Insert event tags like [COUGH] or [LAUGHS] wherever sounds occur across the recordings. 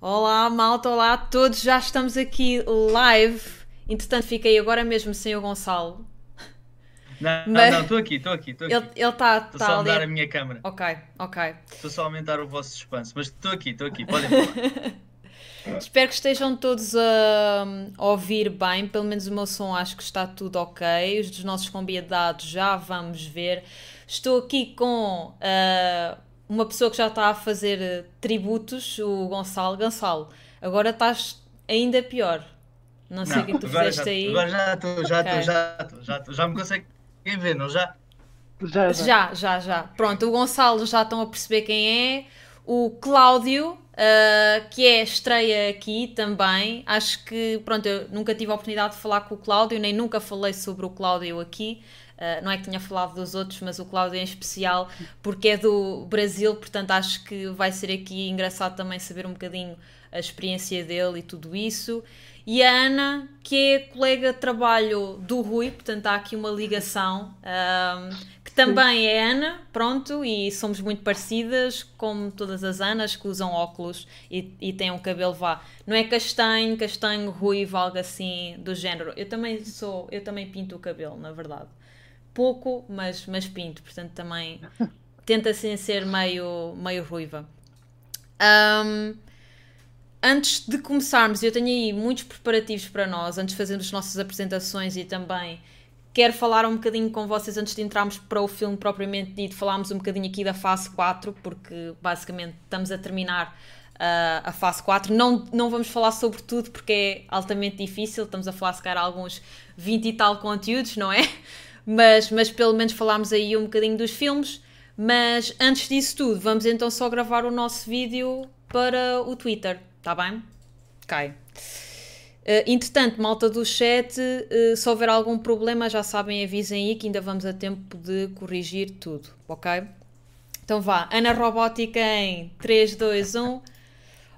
Olá, malta, olá a todos, já estamos aqui live. Entretanto, fiquei agora mesmo sem o Gonçalo. Não, Mas- não, estou aqui, estou aqui, estou aqui. Ele está Estou tá só a ali. mudar a minha câmera. Ok, ok. Estou só a aumentar o vosso suspense. Mas estou aqui, estou aqui. Podem falar. [LAUGHS] Espero que estejam todos a, a ouvir bem, pelo menos o meu som acho que está tudo ok. Os dos nossos convidados já vamos ver. Estou aqui com ah, uma pessoa que já está a fazer eh, tributos, o Gonçalo. Gonçalo, agora estás ainda pior. Não sei o que tu agora fizeste já, aí. agora já estou, já estou, Ok. já estou, já estou. Já me conseguem ver, não já? Já, já. Já, já, já. Pronto, o Gonçalo já estão a perceber quem é. O Cláudio, ah, que é estreia aqui também. Acho que, pronto, eu nunca tive a oportunidade de falar com o Cláudio, nem nunca falei sobre o Cláudio aqui. Ah, não é que tinha falado dos outros, mas o Cláudio em especial, porque é do Brasil, portanto acho que vai ser aqui engraçado também saber um bocadinho a experiência dele e tudo isso. E a Ana, que é colega de trabalho do Rui, portanto há aqui uma ligação, ahm, que também é Ana, pronto, e somos muito parecidas, como todas as Anas que usam óculos e, e têm um cabelo vá. Não é castanho, castanho, ruivo, algo assim do género. Eu também sou, eu também pinto o cabelo, na verdade. Pouco, mas, mas pinto, portanto também [LAUGHS] tenta assim ser meio, meio ruiva. Ahm, antes de começarmos, eu tenho aí muitos preparativos para nós, antes de fazermos as nossas apresentações e também quero falar um bocadinho com vocês antes de entrarmos para o filme propriamente dito, falarmos um bocadinho aqui da fase 4, porque basicamente estamos a terminar ah, a fase 4. Não, não vamos falar sobre tudo porque é altamente difícil, estamos a falar se calhar alguns 20 e tal conteúdos, não é? Mas, mas pelo menos falámos aí um bocadinho dos filmes. Mas antes disso tudo, vamos então só gravar o nosso vídeo para o Twitter, tá bem? Ok. Uh, entretanto, malta do chat, uh, se houver algum problema, já sabem, avisem aí que ainda vamos a tempo de corrigir tudo, ok? Então vá, Ana Robótica em 3, 2, 1.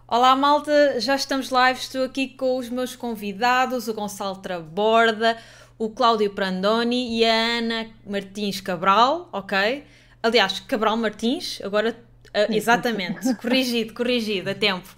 Olá malta, já estamos live, estou aqui com os meus convidados, o Gonçalo Traborda, o Cláudio Prandoni e a Ana Martins Cabral, ok? Aliás, Cabral Martins, agora, uh, exatamente, [LAUGHS] corrigido, corrigido, a tempo.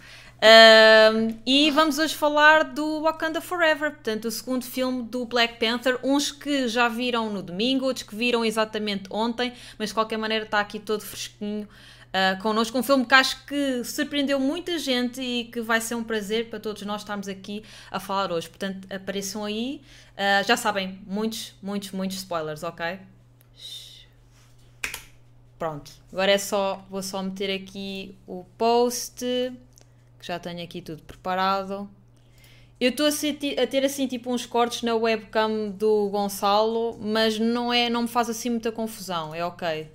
Um, e vamos hoje falar do Wakanda Forever, portanto, o segundo filme do Black Panther. Uns que já viram no domingo, outros que viram exatamente ontem, mas de qualquer maneira está aqui todo fresquinho uh, connosco. Um filme que acho que surpreendeu muita gente e que vai ser um prazer para todos nós estarmos aqui a falar hoje. Portanto, apareçam aí. Uh, já sabem, muitos, muitos, muitos spoilers, ok? Pronto, agora é só, vou só meter aqui o post que já tenho aqui tudo preparado. Eu estou a, a ter assim tipo uns cortes na webcam do Gonçalo, mas não é, não me faz assim muita confusão, é ok.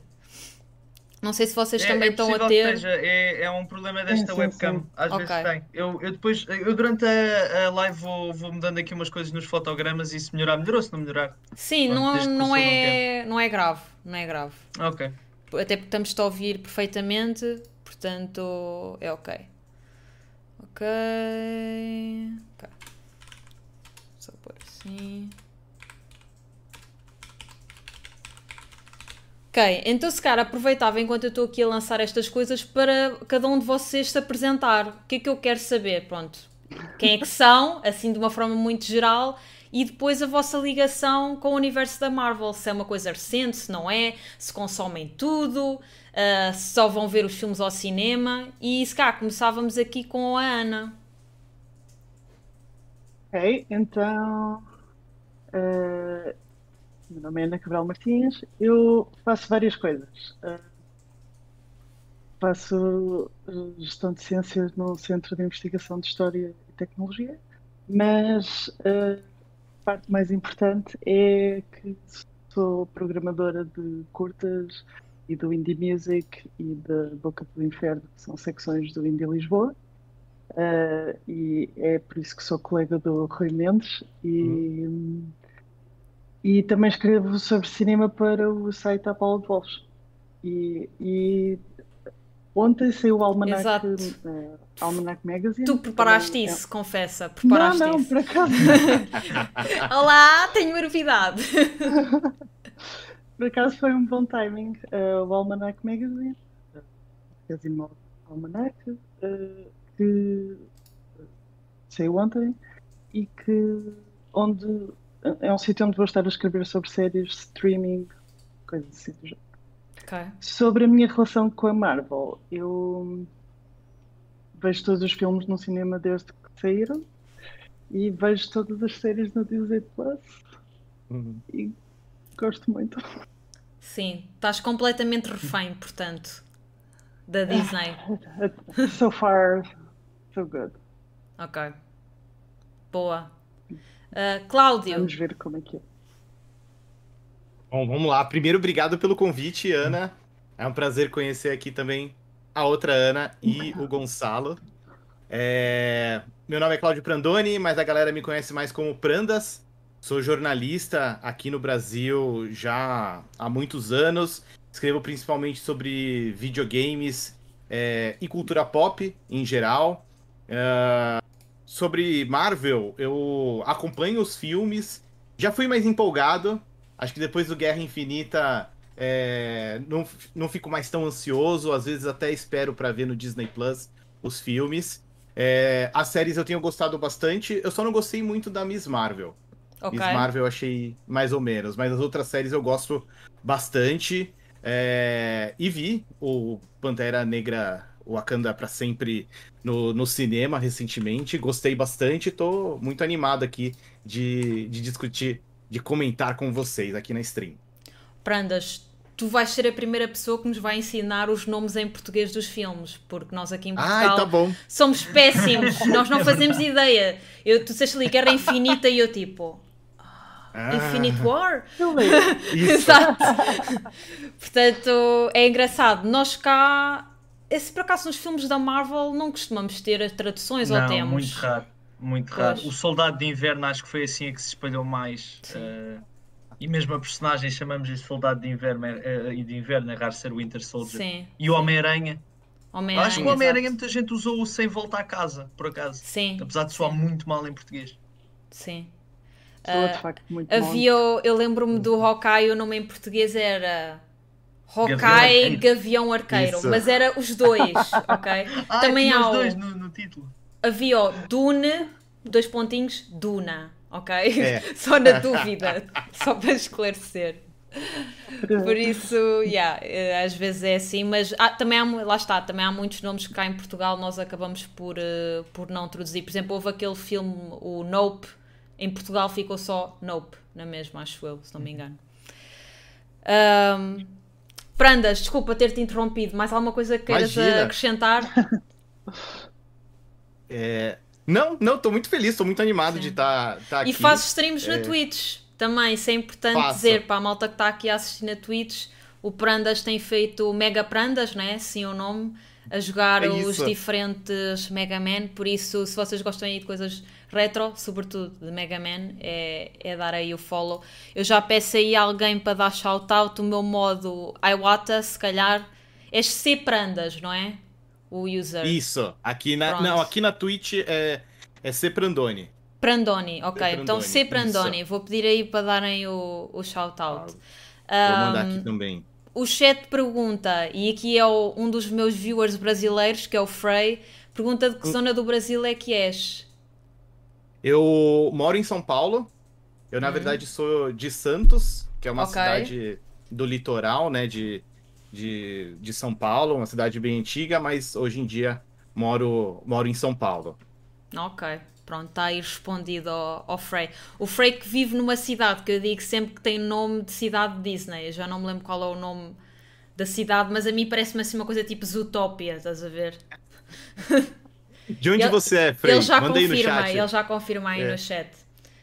Não sei se vocês É, também é estão a ter. que esteja, é, é um problema desta Sim, sim, webcam. sim. Às Ok. vezes tem. Eu, eu depois, eu durante a, a live vou, vou mudando aqui umas coisas nos fotogramas e se melhorar, melhorou, se não melhorar. Sim, não, não, é, não é grave, não é grave. Ok. Até porque estamos a ouvir perfeitamente, portanto é ok. Ok. Ok. Só por assim. Ok, então se calhar aproveitava enquanto eu estou aqui a lançar estas coisas para cada um de vocês se apresentar. O que é que eu quero saber? Pronto. Quem é que são, assim de uma forma muito geral, e depois a vossa ligação com o universo da Marvel. Se é uma coisa recente, se não é, se consomem tudo, ah, se só vão ver os filmes ao cinema. E se cá começávamos aqui com a Ana. Ok, então. eh, meu nome é Ana Cabral Martins. Eu faço várias coisas. Eh, faço eh, gestão de ciências no Centro de Investigação de História e Tecnologia, mas eh, a parte mais importante é que sou programadora de curtas e do Indie Music e da Boca do Inferno, que são secções do Indie Lisboa. Uh, e é por isso que sou colega do Rui Mendes e, e também escrevo sobre cinema para o site Apollo de Wolves. E, e ontem saiu o Almanac, Exato. uh, Almanac Magazine. Tu preparaste é- isso, confessa. Não, Preparaste não, isso. por acaso. [LAUGHS] [LAUGHS] Olá, tenho uma novidade. [LAUGHS] Por acaso foi um bom timing. Uh, o Almanac Magazine, uh, Magazine Almanac, uh, que saiu ontem e que onde é um sítio onde vou estar a escrever sobre séries, streaming, coisas assim do género. Ok. Sobre a minha relação com a Marvel, eu vejo todos os filmes no cinema desde que saíram e vejo todas as séries no Disney Plus Uhum. e gosto muito. Sim, estás completamente refém, portanto, da Disney. [LAUGHS] So far, so good. Ok. Boa. Ah, Cláudio, Vamos ver como é que é. Bom, vamos lá. Primeiro, obrigado pelo convite, Ana. É um prazer conhecer aqui também a outra Ana e o Gonçalo. É, Meu nome é Cláudio Prandoni, mas a galera me conhece mais como Prandas. Sou jornalista aqui no Brasil já há muitos anos. Escrevo principalmente sobre videogames é, e cultura pop em geral. É, Sobre Marvel, eu acompanho os filmes. Já fui mais empolgado. Acho que depois do Guerra Infinita é, não, não fico mais tão ansioso. Às vezes até espero pra ver no Disney Plus os filmes. É, as séries eu tenho gostado bastante. Eu só não gostei muito da Miss Marvel. ok. Miss Marvel eu achei mais ou menos, mas as outras séries eu gosto bastante. É, E vi o Pantera Negra Wakanda pra sempre no, no cinema recentemente. Gostei bastante. Tô muito animado aqui de, de discutir, de comentar com vocês aqui na stream. Prandas, tu vais ser a primeira pessoa que nos vai ensinar os nomes em português dos filmes, porque nós aqui em Portugal Ai, tá bom. somos péssimos, [LAUGHS] nós não fazemos ideia. Eu, tu disseste ali Guerra Infinita e eu tipo, Ah, Infinite War? [LAUGHS] Exato. Portanto, é engraçado. Nós cá, esse por acaso nos filmes da Marvel não costumamos ter as traduções ou Não, temos? muito raro. Muito Pois. raro. O Soldado de Inverno acho que foi assim a que se espalhou mais. Sim. eh, e mesmo a personagem chamamos-lhe Soldado de Inverno e de Inverno é raro ser Winter Soldier. Sim. E o Homem-Aranha. Homem-Aranha. Acho que o Homem-Aranha muita gente usou o sem volta a casa, por acaso. Sim, Apesar de soar muito mal em português. sim. Soa de facto muito Havia, o- eu lembro-me do Hawkeye, o nome em português era Hawkeye. Gavião Arqueiro, Isso. mas era os dois, [LAUGHS] ok? Ah, Também tinha há os o- dois no, no título. Havia o Dune, dois pontinhos, Duna, ok? É. [LAUGHS] Só na [LAUGHS] dúvida, só para esclarecer. Por isso, yeah, eh, às vezes é assim, mas há- também há, lá está, também há muitos nomes que cá em Portugal nós acabamos por, eh, por não traduzir. Por exemplo, houve aquele filme, o Nope, em Portugal ficou só Nope, na mesma, acho eu, se não me engano. Ahm, Prandas, desculpa ter-te interrompido, mais alguma coisa que queiras Imagina. acrescentar? [LAUGHS] É, Não, não, tô muito feliz, tô muito animado Sim. de estar tá, aqui. E fazes streams na É. Twitch também, isso é importante Faço. dizer para a malta que está aqui a assistir na Twitch. O Prandas tem feito Mega Prandas, né? Sim o nome, a jogar É os diferentes Mega Man. Por isso, se vocês gostam aí de coisas retro, sobretudo de Mega Man, é, é dar aí o follow. Eu já peço aí alguém para dar shout-out. O meu modo Iwata, se calhar, é C Prandas, não é? O user. Isso, aqui na, Pronto. não, aqui na Twitch é, é C Prandoni. Prandoni, ok. Prandoni, então C Prandoni, isso. vou pedir aí para darem o, o shout-out. Vou mandar aqui também. O chat pergunta, e aqui é o- um dos meus viewers brasileiros, que é o Frey, pergunta Hum. de que zona do Brasil é que és? Eu moro em São Paulo. Eu, na verdade, sou de Santos, que é uma Hum. Ok. cidade do litoral, né, de, de, de São Paulo, uma cidade bem antiga, mas hoje em dia moro, moro em São Paulo. Ok, pronto, está aí respondido ao, ao Frey. O Frey que vive numa cidade que eu digo sempre que tem nome de cidade Disney, eu já não me lembro qual é o nome da cidade, mas a mim parece-me assim uma coisa tipo Zootopia, estás a ver? [LAUGHS] De onde Ele- você é, Frei? Ele já Manda confirma, chat. ele já confirma aí É. no chat.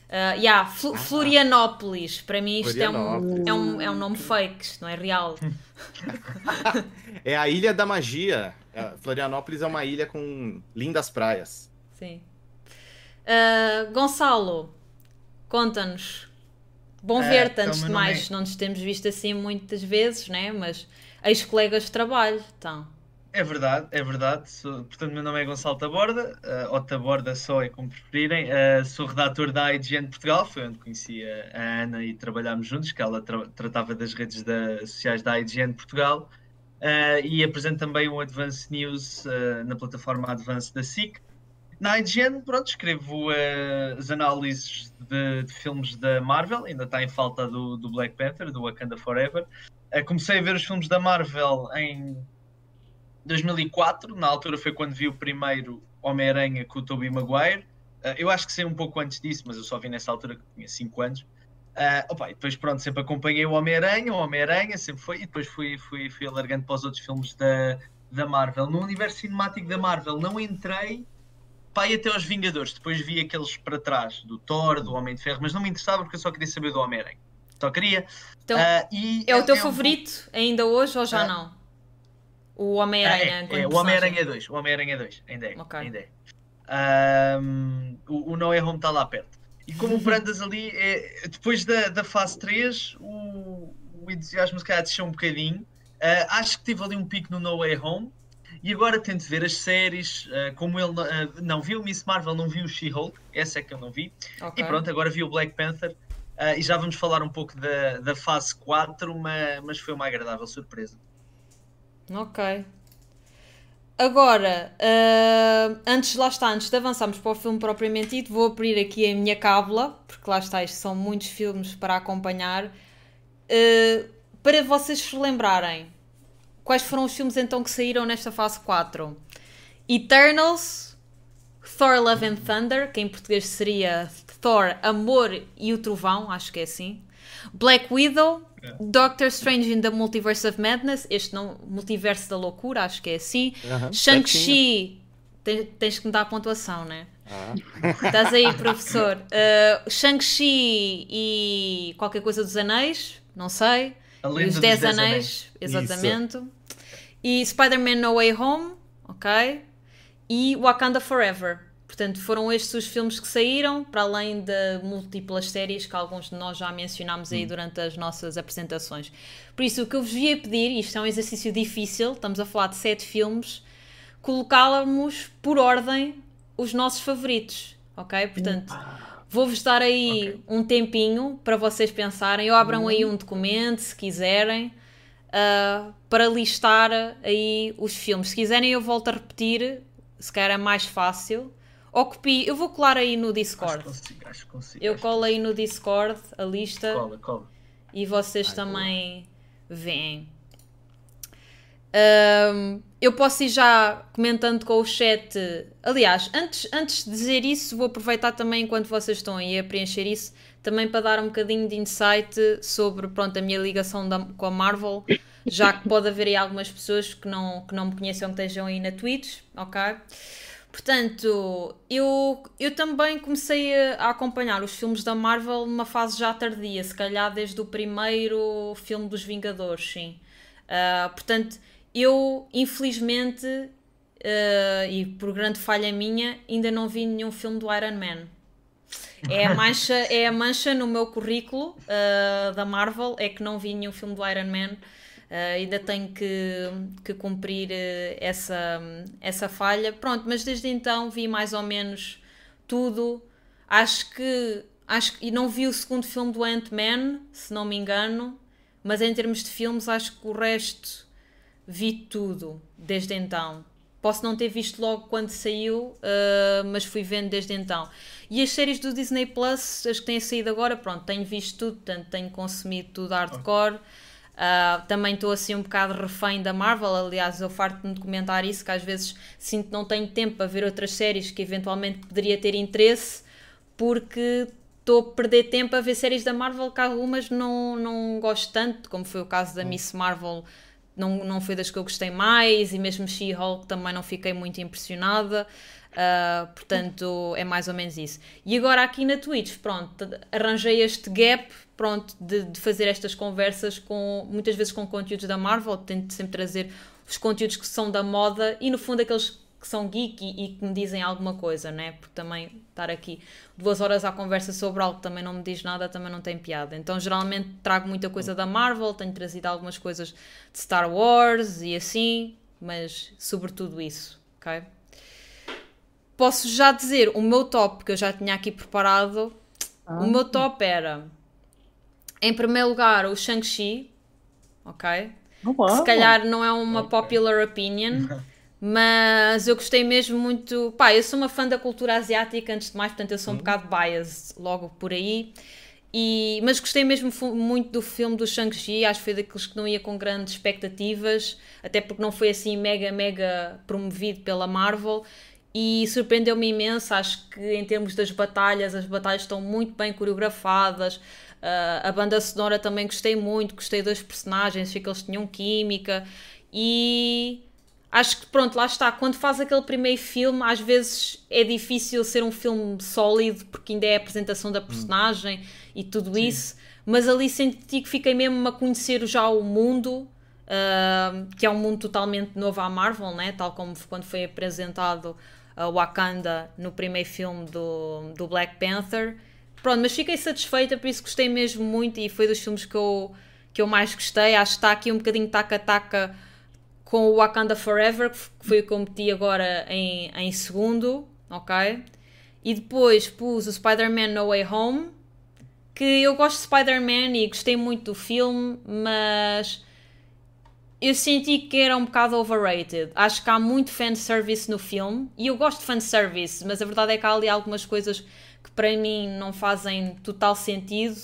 Uh, yeah, Flu- Florianópolis, para mim isto é um, é, um, é um nome fake, isto não é real. [LAUGHS] É a Ilha da Magia. É, Florianópolis é uma ilha com lindas praias. Sim. Uh, Gonçalo, conta-nos. Bom Ah, ver-te então, antes de mais. é- Não nos temos visto assim muitas vezes, né? Mas ex-colegas de trabalho, então. É verdade, é verdade. Sou- portanto, meu nome é Gonçalo Taborda, uh, ou Taborda só é como preferirem. Uh, sou redator da IGN Portugal, foi onde conheci a, a Ana e trabalhámos juntos, que ela tra- tratava das redes da- sociais da IGN Portugal. Uh, e apresento também o Advance News uh, na plataforma Advance da SIC. Na IGN, pronto, escrevo uh, as análises de, de, filmes da Marvel, ainda está em falta do, do Black Panther, do Wakanda Forever. Uh, comecei a ver os filmes da Marvel em 2004, na altura foi quando vi o primeiro Homem-Aranha com o Tobey Maguire. Uh, eu acho que sei um pouco antes disso, mas eu só vi nessa altura que tinha 5 anos. Uh, opa, e depois, pronto, sempre acompanhei o Homem-Aranha, o Homem-Aranha sempre foi, e depois fui, fui, fui alargando para os outros filmes da, da Marvel. No universo cinemático da Marvel não entrei pá, até aos Vingadores. Depois vi aqueles para trás, do Thor, do Homem de Ferro, mas não me interessava porque eu só queria saber do Homem-Aranha. Só queria. Então, uh, é o teu favorito um... ainda hoje ou já uh, não? O Homem-Aranha. é, é, o Homem-Aranha 2. O Homem-Aranha 2, ainda é. Okay. Ainda é. Um, o, o No Way Home está lá perto. E como o [LAUGHS] Brandas ali, é, depois da, da fase 3, o, o entusiasmo se calhar desceu um bocadinho. Uh, acho que tive ali um pico no No Way Home. E agora tento ver as séries, uh, como ele uh, não viu o Miss Marvel, não viu o She-Hulk, essa é que eu não vi. Okay. E pronto, agora vi o Black Panther. e já vamos falar um pouco da, da fase 4, mas, mas foi uma agradável surpresa. Ok. Agora, uh, antes, lá está, antes de avançarmos para o filme propriamente dito, vou abrir aqui a minha cábula, porque lá está, isto são muitos filmes para acompanhar. Uh, para vocês se lembrarem, quais foram os filmes então que saíram nesta fase 4? Eternals, Thor Love and Thunder, que em português seria Thor, Amor e o Trovão, acho que é assim. Black Widow, Doctor Strange in the Multiverse of Madness, este não, Multiverso da Loucura, acho que é assim. Uh -huh. Shang-Chi, tens, tens, que me dar a pontuação, né? Ah. [LAUGHS] Estás aí, professor. Uh, Shang-Chi e qualquer coisa dos Anéis, não sei. Os Dez Anéis, Anéis, exatamente. Isso. E Spider-Man No Way Home, ok. E Wakanda Forever. Portanto, foram estes os filmes que saíram, para além de múltiplas séries que alguns de nós já mencionámos aí hum. durante as nossas apresentações. Por isso, o que eu vos via pedir, isto é um exercício difícil, estamos a falar de sete filmes, colocá-los por ordem os nossos favoritos, ok? Portanto, vou-vos dar aí okay. um tempinho para vocês pensarem, ou abram aí um documento, se quiserem, uh, para listar aí os filmes. Se quiserem, eu volto a repetir, se calhar é mais fácil ou copio, eu vou colar aí no Discord. Acho que consigo, acho que consigo. Eu colo aí no Discord a lista. Cola, cola. E vocês Ai, também cola. veem. Um, eu posso ir já comentando com o chat. Aliás, antes, antes de dizer isso, vou aproveitar também enquanto vocês estão aí a preencher isso, também para dar um bocadinho de insight sobre pronto, a minha ligação da, com a Marvel, já que pode haver aí algumas pessoas que não, que não me conheçam que estejam aí na Twitch, ok? Portanto, eu, eu também comecei a, acompanhar os filmes da Marvel numa fase já tardia, se calhar desde o primeiro filme dos Vingadores, sim. Uh, portanto, eu, infelizmente, uh, e por grande falha minha, ainda não vi nenhum filme do Iron Man. É a mancha, é a mancha no meu currículo uh, da Marvel, é que não vi nenhum filme do Iron Man. Uh, ainda tenho que, que cumprir essa, essa falha. Pronto, mas desde então vi mais ou menos tudo. Acho que. Acho, e não vi o segundo filme do Ant-Man, se não me engano, mas em termos de filmes, acho que o resto vi tudo desde então. Posso não ter visto logo quando saiu, uh, mas fui vendo desde então. E as séries do Disney Plus, as que têm saído agora, pronto, tenho visto tudo, portanto tenho consumido tudo hardcore. Uh, também estou assim um bocado refém da Marvel, aliás, eu farto-me de comentar isso, que às vezes sinto que não tenho tempo para ver outras séries que eventualmente poderia ter interesse, porque estou a perder tempo a ver séries da Marvel que algumas não, não gosto tanto, como foi o caso da Miss Marvel, não, não foi das que eu gostei mais, e mesmo She-Hulk também não fiquei muito impressionada. Uh, portanto, é mais ou menos isso. E agora aqui na Twitch, pronto, arranjei este gap, pronto, de, de, fazer estas conversas com, muitas vezes com conteúdos da Marvel, tento sempre trazer os conteúdos que são da moda e no fundo aqueles que são geek e, e que me dizem alguma coisa, né? Porque também estar aqui duas horas à conversa sobre algo que também não me diz nada, também não tem piada. Então, geralmente trago muita coisa da Marvel, tenho trazido algumas coisas de Star Wars e assim, mas sobretudo isso, ok? posso já dizer o meu top, que eu já tinha aqui preparado. Ah. O meu top era, em primeiro lugar, o Shang-Chi, ok? Oh, Se calhar não é uma okay. popular opinion, [LAUGHS] Mas eu gostei mesmo muito. Pá, eu sou uma fã da cultura asiática, antes de mais, portanto eu sou um uhum. bocado biased logo por aí. E, mas gostei mesmo muito do filme do Shang-Chi, acho que foi daqueles que não ia com grandes expectativas, até porque não foi assim mega, mega promovido pela Marvel. E surpreendeu-me imenso, acho que em termos das batalhas, as batalhas estão muito bem coreografadas. Uh, a banda sonora também gostei muito, gostei dos personagens, achei que eles tinham química. E acho que pronto, lá está. Quando faz aquele primeiro filme, às vezes é difícil ser um filme sólido, porque ainda é a apresentação da personagem hum. e tudo Sim. isso. Mas ali senti que fiquei mesmo a conhecer já o mundo, uh, que é um mundo totalmente novo à Marvel, né? tal como quando foi apresentado a Wakanda no primeiro filme do, do Black Panther. Pronto, mas fiquei satisfeita, por isso gostei mesmo muito e foi dos filmes que eu, que eu mais gostei. Acho que está aqui um bocadinho taca-taca com o Wakanda Forever, que foi o que eu meti agora em, em segundo, ok? E depois pus o Spider-Man No Way Home, que eu gosto de Spider-Man e gostei muito do filme, mas eu senti que era um bocado overrated. Acho que há muito fanservice no filme, e eu gosto de fanservice, mas a verdade é que há ali algumas coisas que para mim não fazem total sentido.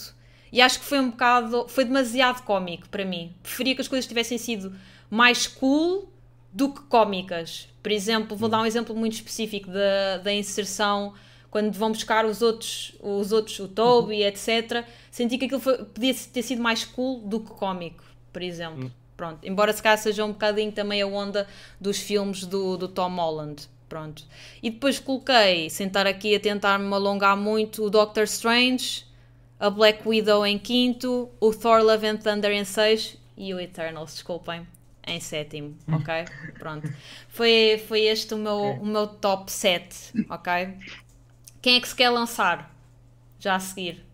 E acho que foi um bocado. Foi demasiado cómico para mim. Preferia que as coisas tivessem sido mais cool do que cómicas. Por exemplo, vou dar um exemplo muito específico da, da inserção quando vão buscar os outros, os outros o Toby, uhum. etc. Senti que aquilo foi, podia ter sido mais cool do que cómico, por exemplo. Uhum. Pronto. Embora se calhar seja um bocadinho também a onda dos filmes do, do Tom Holland. Pronto. E depois coloquei, sem estar aqui a tentar me alongar muito, o Doctor Strange, a Black Widow em quinto, o Thor Love and Thunder em sexto e o Eternals, desculpem em sétimo, hum. ok? Pronto. Foi, foi este o meu, o meu top 7, ok? Quem é que se quer lançar? Já a seguir.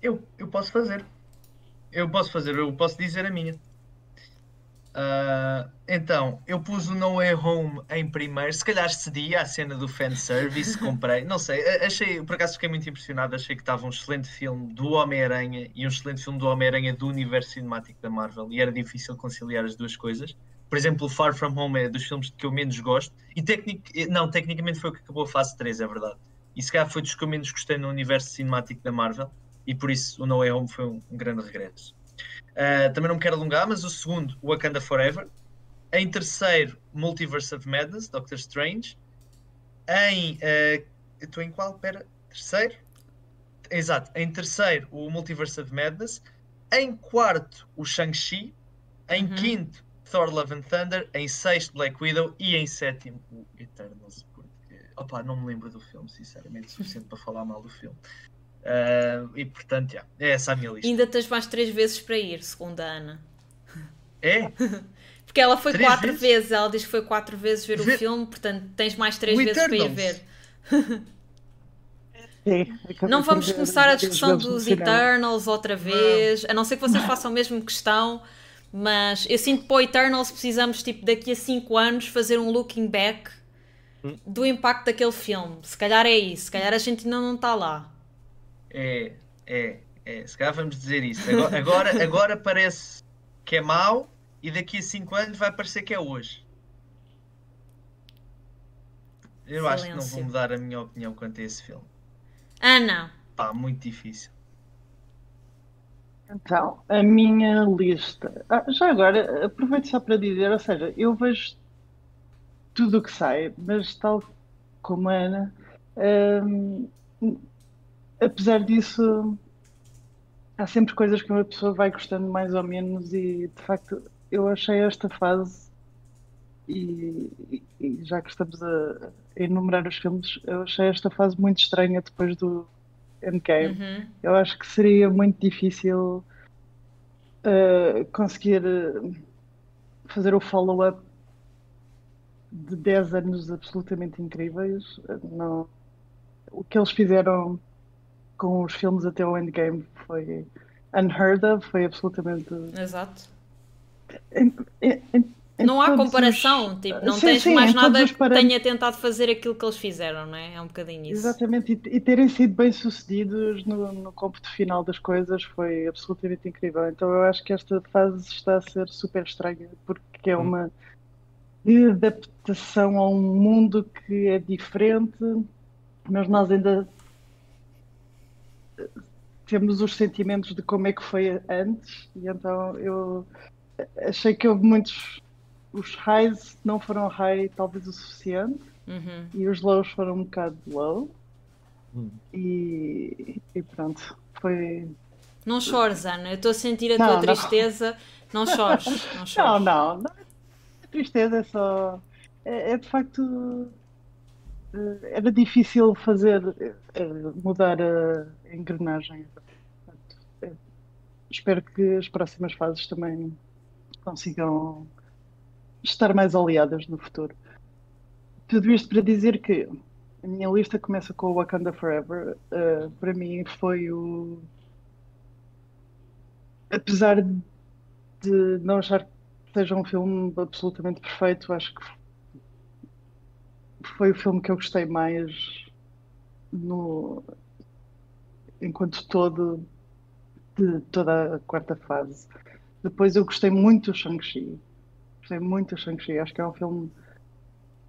Eu, eu posso fazer. Eu posso fazer, eu posso dizer a minha. Uh, então, eu pus o No Way Home em primeiro. Se calhar cedia a cena do fanservice, [LAUGHS] comprei. Não sei, achei, por acaso fiquei muito impressionado. Achei que estava um excelente filme do Homem-Aranha e um excelente filme do Homem-Aranha do universo cinemático da Marvel. E era difícil conciliar as duas coisas. Por exemplo, Far From Home é dos filmes que eu menos gosto. E tecnic... não, tecnicamente foi o que acabou a fase 3, é verdade. E se calhar foi dos que eu menos gostei no universo cinemático da Marvel. E por isso o No Way Home foi um, um grande regresso. Uh, também não me quero alongar, mas o segundo, Wakanda Forever. Em terceiro, Multiverse of Madness, Doctor Strange. Em. Uh, estou em qual? Pera, terceiro? Exato, em terceiro, o Multiverse of Madness. Em quarto, o Shang-Chi. Em uhum. quinto, Thor Love and Thunder. Em sexto, Black Widow. E em sétimo, o Eternals. Porque, opa, não me lembro do filme, sinceramente, suficiente para falar mal do filme. Uh, e portanto, yeah, é essa a minha lista. Ainda tens mais três vezes para ir, segundo a Ana. É? [LAUGHS] Porque ela foi três quatro vezes? vezes? ela diz que foi quatro vezes ver Ve... o filme, portanto tens mais três o vezes Eternals. para ir ver. É, [LAUGHS] não vamos começar a discussão dos Eternals outra vez, não. a não ser que vocês não. façam mesmo questão, mas eu sinto que para o Eternals precisamos, tipo, daqui a 5 anos, fazer um looking back hum. do impacto daquele filme. Se calhar é isso, se calhar a gente ainda não está lá. É, é, é. Se calhar vamos dizer isso. Agora, agora, agora parece que é mau e daqui a 5 anos vai parecer que é hoje. Eu Silêncio. acho que não vou mudar a minha opinião quanto a esse filme. Ana. Pá, muito difícil. Então, a minha lista. Ah, já agora, aproveito só para dizer, ou seja, eu vejo tudo o que sai, mas tal como a Ana, hum, apesar disso, há sempre coisas que uma pessoa vai gostando mais ou menos e de facto eu achei esta fase e, e já que estamos a, enumerar os filmes, eu achei esta fase muito estranha depois do Endgame. Uhum. Eu acho que seria muito difícil uh, conseguir uh, fazer o follow-up de 10 anos absolutamente incríveis. Não, o que eles fizeram com os filmes até o Endgame foi unheard of, foi absolutamente. Exato. Em, em, em não há comparação, os... tipo, não sim, tens sim, mais nada que tenha tentado fazer aquilo que eles fizeram, não é? É um bocadinho isso. Exatamente, e, e terem sido bem sucedidos no, no cômputo final das coisas foi absolutamente incrível. Então eu acho que esta fase está a ser super estranha porque é hum. uma adaptação a um mundo que é diferente, mas nós ainda temos os sentimentos de como é que foi antes, e então eu achei que houve muitos. Os highs não foram high, talvez o suficiente, Uhum. e os lows foram um bocado low, Hum. e, e pronto, foi. Não chores, Ana. Eu estou a sentir a Não, tua não. tristeza. Não chores. [LAUGHS] Não Não, chores. não, não. A tristeza é só. É, é de facto. eh, Era difícil fazer. eh, mudar a engrenagem. Eh, Espero que as próximas fases também consigam estar mais aliadas no futuro. Tudo isto para dizer que a minha lista começa com o Wakanda Forever. Eh, para mim foi o. Apesar de não achar que seja um filme absolutamente perfeito, acho que foi o filme que eu gostei mais no enquanto todo de toda a quarta fase. Depois eu gostei muito do Shang-Chi. Gostei muito do Shang-Chi. Acho que é um filme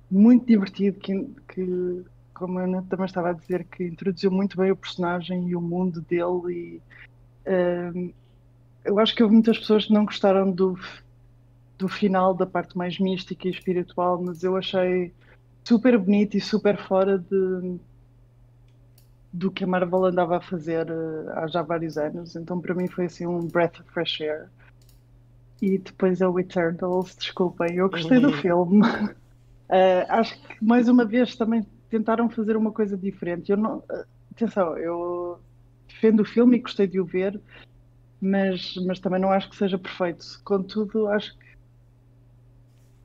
muito divertido que, que como a Ana também estava a dizer, que introduziu muito bem o personagem e o mundo dele e ehm, eu acho que houve muitas pessoas que não gostaram do, do final, da parte mais mística e espiritual, mas eu achei super bonito e super fora de, do que a Marvel andava a fazer eh, há já vários anos. Então, para mim, foi assim um breath of fresh air. E depois é o Eternals, desculpem, eu gostei do Uhum. filme. [LAUGHS] Eh, acho que mais uma vez também tentaram fazer uma coisa diferente. Eu não, eh, atenção, eu defendo o filme e gostei de o ver, mas, mas também não acho que seja perfeito. Contudo, acho que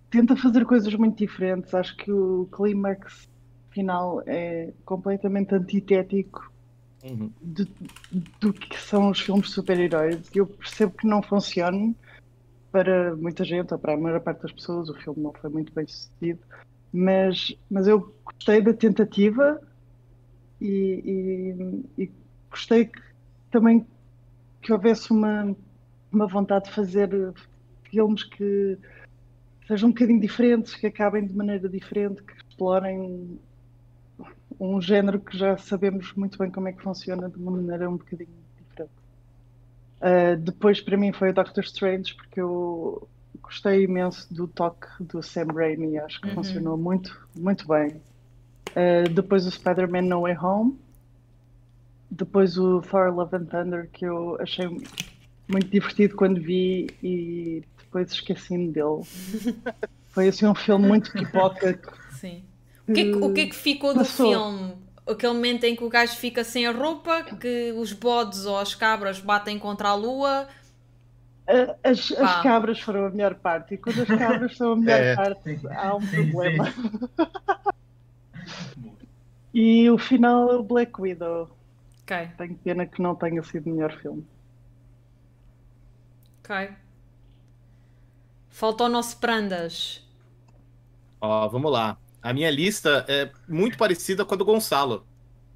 tenta fazer coisas muito diferentes. Acho que o clímax final é completamente antitético Uhum. de- do que são os filmes de super-heróis. Eu percebo que não funcione para muita gente, ou para a maior parte das pessoas, o filme não foi muito bem sucedido, mas, mas eu gostei da tentativa e, e- e gostei que, também que houvesse uma, uma vontade de fazer filmes que sejam um bocadinho diferentes, que acabem de maneira diferente, que explorem um género que já sabemos muito bem como é que funciona de uma maneira um bocadinho. Uh, depois, para mim, foi o Doctor Strange, porque eu gostei imenso do toque do Sam Raimi, acho que Uhum. funcionou muito, muito bem. Uh, depois o Spider-Man No Way Home. Depois o Thor Love and Thunder, que eu achei muito divertido quando vi e depois esqueci-me dele. [LAUGHS] Foi assim um filme muito pipoca. Sim. O que, é que, o que é que ficou do Passou. filme? Aquele momento em que o gajo fica sem a roupa, que os bodes ou as cabras batem contra a lua. As, as cabras foram a melhor parte, e quando as cabras são a melhor [LAUGHS] É. parte, há um Sim, problema. [LAUGHS] E o final é o Black Widow. Ok, Tenho pena que não tenha sido o melhor filme. ok. Falta o nosso Prandas. Ó, vamos lá. A minha lista é muito parecida com a do Gonçalo.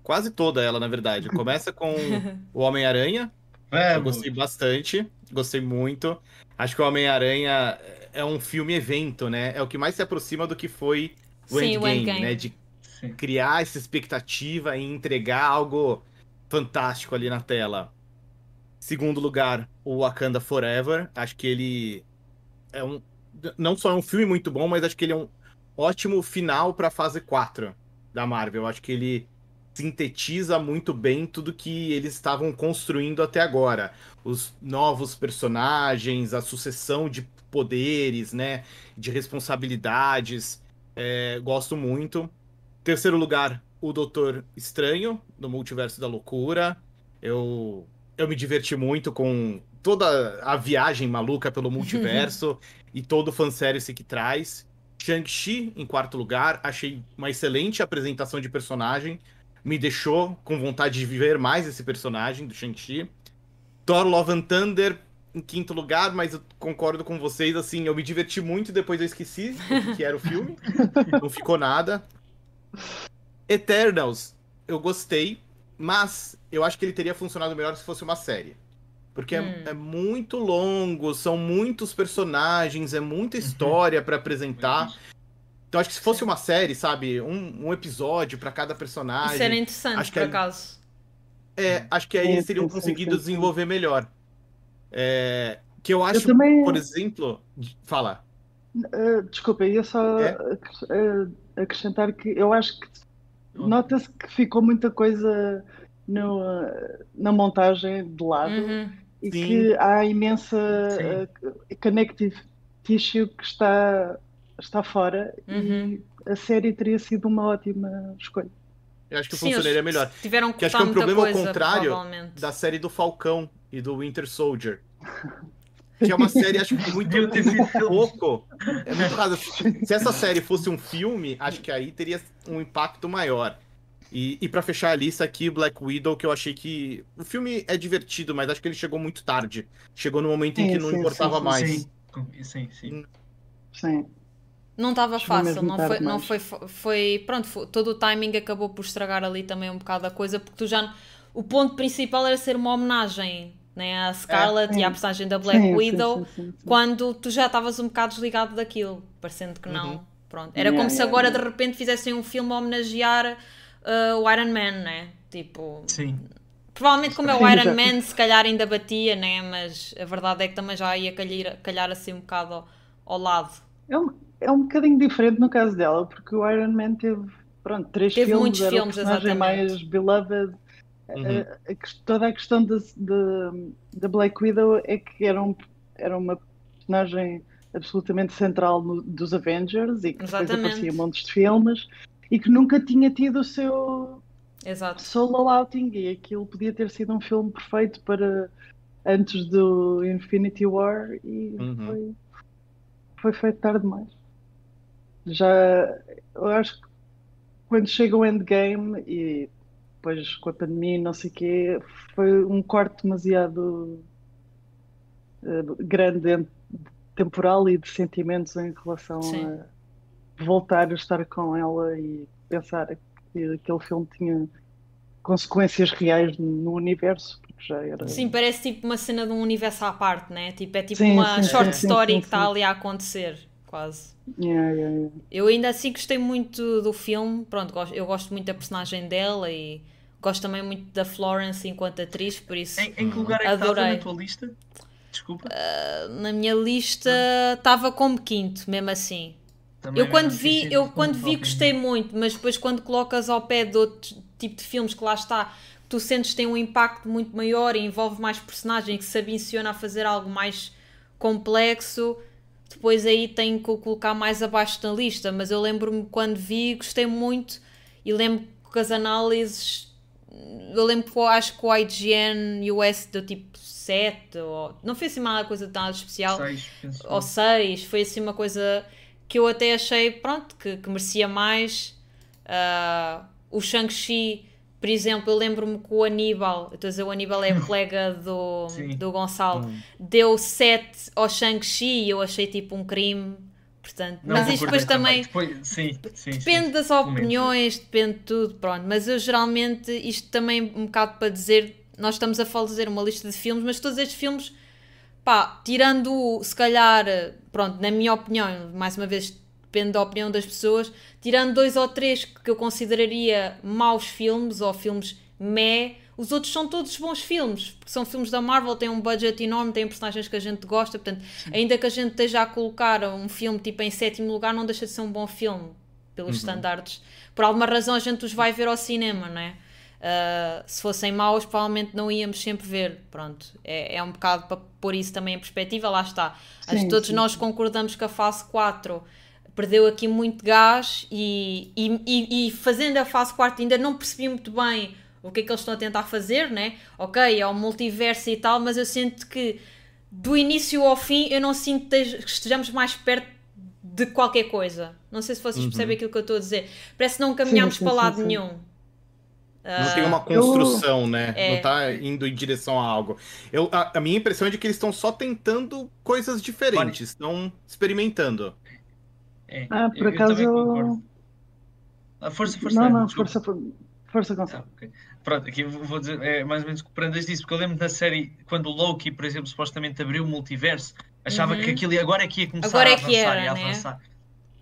Quase toda ela, na verdade. Começa com [LAUGHS] o Homem-Aranha. Eu Vamos! gostei bastante. Gostei muito. Acho que o Homem-Aranha é um filme evento, né? É o que mais se aproxima do que foi o Sim, Endgame, Endgame. né? De Sim. criar essa expectativa e entregar algo fantástico ali na tela. Segundo lugar, o Wakanda Forever. Acho que ele é um não só é um filme muito bom, mas acho que ele é um ótimo final para a fase 4 da Marvel. Acho que ele sintetiza muito bem tudo que eles estavam construindo até agora. Os novos personagens, a sucessão de poderes, né, de responsabilidades. É, gosto muito. Terceiro lugar, o Doutor Estranho, do Multiverso da Loucura. Eu, eu me diverti muito com toda a viagem maluca pelo [LAUGHS] multiverso e todo o fanservice que traz. Shang-Chi, em quarto lugar, achei uma excelente apresentação de personagem. Me deixou com vontade de viver mais esse personagem do Shang-Chi. Thor Love and Thunder, em quinto lugar, mas eu concordo com vocês, assim, eu me diverti muito e depois eu esqueci o que que era o filme. [LAUGHS] Não ficou nada. Eternals, eu gostei, mas eu acho que ele teria funcionado melhor se fosse uma série. Porque é- Hum. é, muito longo, são muitos personagens, é muita história pra apresentar. Então acho que se fosse uma série, sabe, um, um episódio pra cada personagem, Isso era interessante, acho que por é- acaso. é, acho que aí sim, conseguido desenvolver melhor. É, que eu Eu acho, também. por exemplo, fala. Uh, desculpa, ia só É? uh, acrescentar que eu acho que nota-se que ficou muita coisa no, uh, na montagem de lado Uhum. E Sim. que há imensa uh, connective tissue que está, está fora Uhum. e a série teria sido uma ótima escolha. Eu acho que Sim, funcionaria melhor. Tiveram que Que acho que é um problema ao coisa, contrário provavelmente. Da série do Falcão e do Winter Soldier. Que é uma série, acho que muito, muito pouco. É muito raro. Se essa série fosse um filme, acho que aí teria um impacto maior. E, e para fechar a lista aqui, Black Widow, que eu achei que. O filme é divertido, mas acho que ele chegou muito tarde. Chegou no momento em Sim, que não sim, importava sim, mais. Sim, sim, sim. Sim. Não estava fácil, não foi, não foi, foi, pronto, foi- todo o timing acabou por estragar ali também um bocado a coisa, porque tu já, o ponto principal era ser uma homenagem, né, à Scarlett É, e à personagem da Black Widow, sim, sim, sim. quando tu já estavas um bocado desligado daquilo, parecendo que não, Uhum. pronto, era Yeah, como se yeah, agora yeah. de repente fizessem um filme a homenagear uh, o Iron Man, né, tipo, Sim. provavelmente como é o Iron. Man se calhar ainda batia, né, mas a verdade é que também já ia calhar, calhar assim um bocado ao, ao lado. É um, é um bocadinho diferente no caso dela, porque o Iron Man teve, pronto, três Teve filmes, muitos era filmes, exatamente. mais beloved. Uhum. A- a toda a questão da Black Widow é que era, um, era uma personagem absolutamente central no- dos Avengers e que depois Exatamente. aparecia em montes de filmes e que nunca tinha tido o seu Exato. solo outing e aquilo podia ter sido um filme perfeito para antes do Infinity War e Uhum. foi, foi feito tarde demais. Já eu acho que quando chega o endgame e depois com a pandemia e não sei o quê, foi um corte demasiado eh, grande em- temporal e de sentimentos em relação Sim. a voltar a estar com ela e pensar que aquele filme tinha consequências reais no universo, porque já era. Sim, parece tipo uma cena de um universo à parte, né? Tipo, é tipo Sim, uma sim, short sim, story sim, que está ali a acontecer, quase. Yeah, yeah, yeah. Eu ainda assim gostei muito do filme, pronto, eu gosto muito da personagem dela e gosto também muito da Florence enquanto atriz, por isso Em, em que lugar é que estava Adorei. na tua lista? Desculpa. na minha lista estava como quinto, mesmo assim. Também Eu quando vi, sim, eu quando vi gostei muito, mas depois quando colocas ao pé de outro tipo de filmes que lá está, tu sentes que tem um impacto muito maior e envolve mais personagem que se ambiciona a fazer algo mais complexo, depois aí tenho que o colocar mais abaixo na lista, mas eu lembro-me quando vi, gostei muito e lembro que as análises eu lembro que eu acho que o IGN US deu tipo 7 ou não foi assim uma coisa tão especial Seis, ou eu. 6, foi assim uma coisa que eu até achei, pronto, que, que merecia mais. Ah, o Shang-Chi, por exemplo, eu lembro-me que o Aníbal, estou a dizer, o Aníbal é o [LAUGHS] colega do, Sim. do Gonçalo, Hum. deu 7 ao Shang-Chi e eu achei tipo um crime. Portanto, Não, mas isto depois também Depois- sim, sim, Depende sim, das opiniões, depende de tudo, pronto. Mas eu geralmente, isto também um bocado para dizer, nós estamos a fazer uma lista de filmes, mas todos estes filmes, pá, tirando, o- se calhar, pronto, na minha opinião, mais uma vez, depende da opinião das pessoas, tirando dois ou três que eu consideraria maus filmes ou filmes meh, os outros são todos bons filmes, porque são filmes da Marvel, têm um budget enorme, têm personagens que a gente gosta, portanto, ainda que a gente esteja a colocar um filme tipo em sétimo lugar, não deixa de ser um bom filme, pelos standards. Por alguma razão a gente os vai ver ao cinema, não é? Uh, se fossem maus, provavelmente não íamos sempre ver. Pronto, é, é um bocado para pôr isso também em perspectiva, lá está. Acho que todos sim, nós concordamos que a fase 4 perdeu aqui muito gás e, e, e, e fazendo a fase 4 ainda não percebi muito bem o que é que eles estão a tentar fazer, né? Ok, é o multiverso e tal, mas eu sinto que do início ao fim eu não sinto que esteja- que estejamos mais perto de qualquer coisa. Não sei se vocês Uhum. percebem aquilo que eu estou a dizer. Parece que não caminhamos sim, para sim, lado sim. nenhum. Não tem uma eu- construção, né? É. Não tá indo em direção a algo. Eu, a, a minha impressão é de que eles estão só tentando coisas diferentes, estão experimentando. É, Ah, por eu acaso eu-. Ah, força, força. Não, não, desculpa. força, Força Gonçalo. Ah, ok. Pronto, aqui vou vou dizer é mais ou menos o que o Prandas disse, porque eu lembro da série, quando o Loki, por exemplo, supostamente abriu o multiverso, achava Uhum. que aquilo agora é que ia começar Agora a é que avançar era, e a né? avançar. E,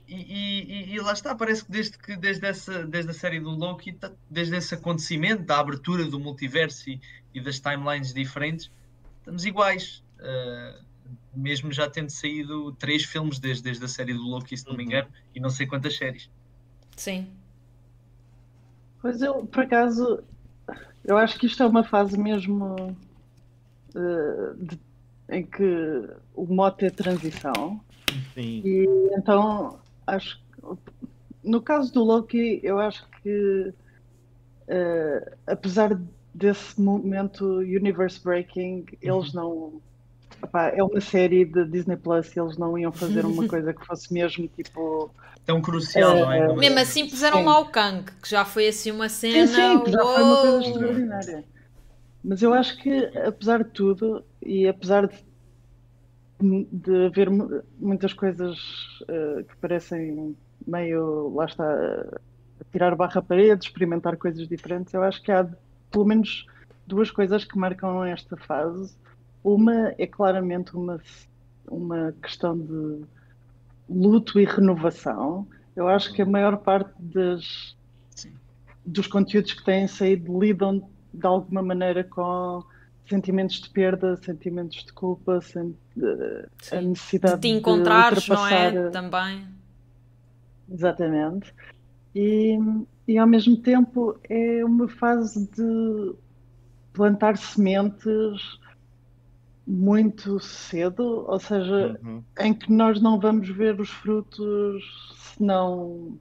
e- e- e lá está, parece que desde, que desde, essa, desde a série do Loki, tá- desde esse acontecimento, da abertura do multiverso e, e das timelines diferentes, estamos iguais. Uh, mesmo já tendo saído três filmes desde, desde a série do Loki, se não me Uhum. engano, e não sei quantas séries. Sim. Pois eu, por acaso, eu acho que isto é uma fase mesmo eh, de- em que o mote é transição. Sim. E então acho que no caso do Loki, eu acho que eh, apesar desse momento universe breaking, eles não epá, é uma série de Disney Plus e eles não iam fazer uma [LAUGHS] coisa que fosse mesmo tipo Tão crucial, não é? É, Não é? Mesmo assim puseram Sim. lá o Kang, que já foi assim uma cena. Sim, sim, que já foi uma coisa extraordinária. Mas eu acho que, apesar de tudo, e apesar de, de haver mu- muitas coisas eh, que parecem meio, lá está, a tirar barra à parede, experimentar coisas diferentes, eu acho que há pelo menos duas coisas que marcam esta fase. Uma é claramente uma, uma questão de luto e renovação. Eu acho que a maior parte das, dos conteúdos que têm saído lidam de alguma maneira com sentimentos de perda, sentimentos de culpa, sen- de- a necessidade De te encontrares, não ultrapassar é? Também. Exatamente. E, e ao mesmo tempo é uma fase de plantar sementes muito cedo, ou seja, Uhum. em que nós não vamos ver os frutos senão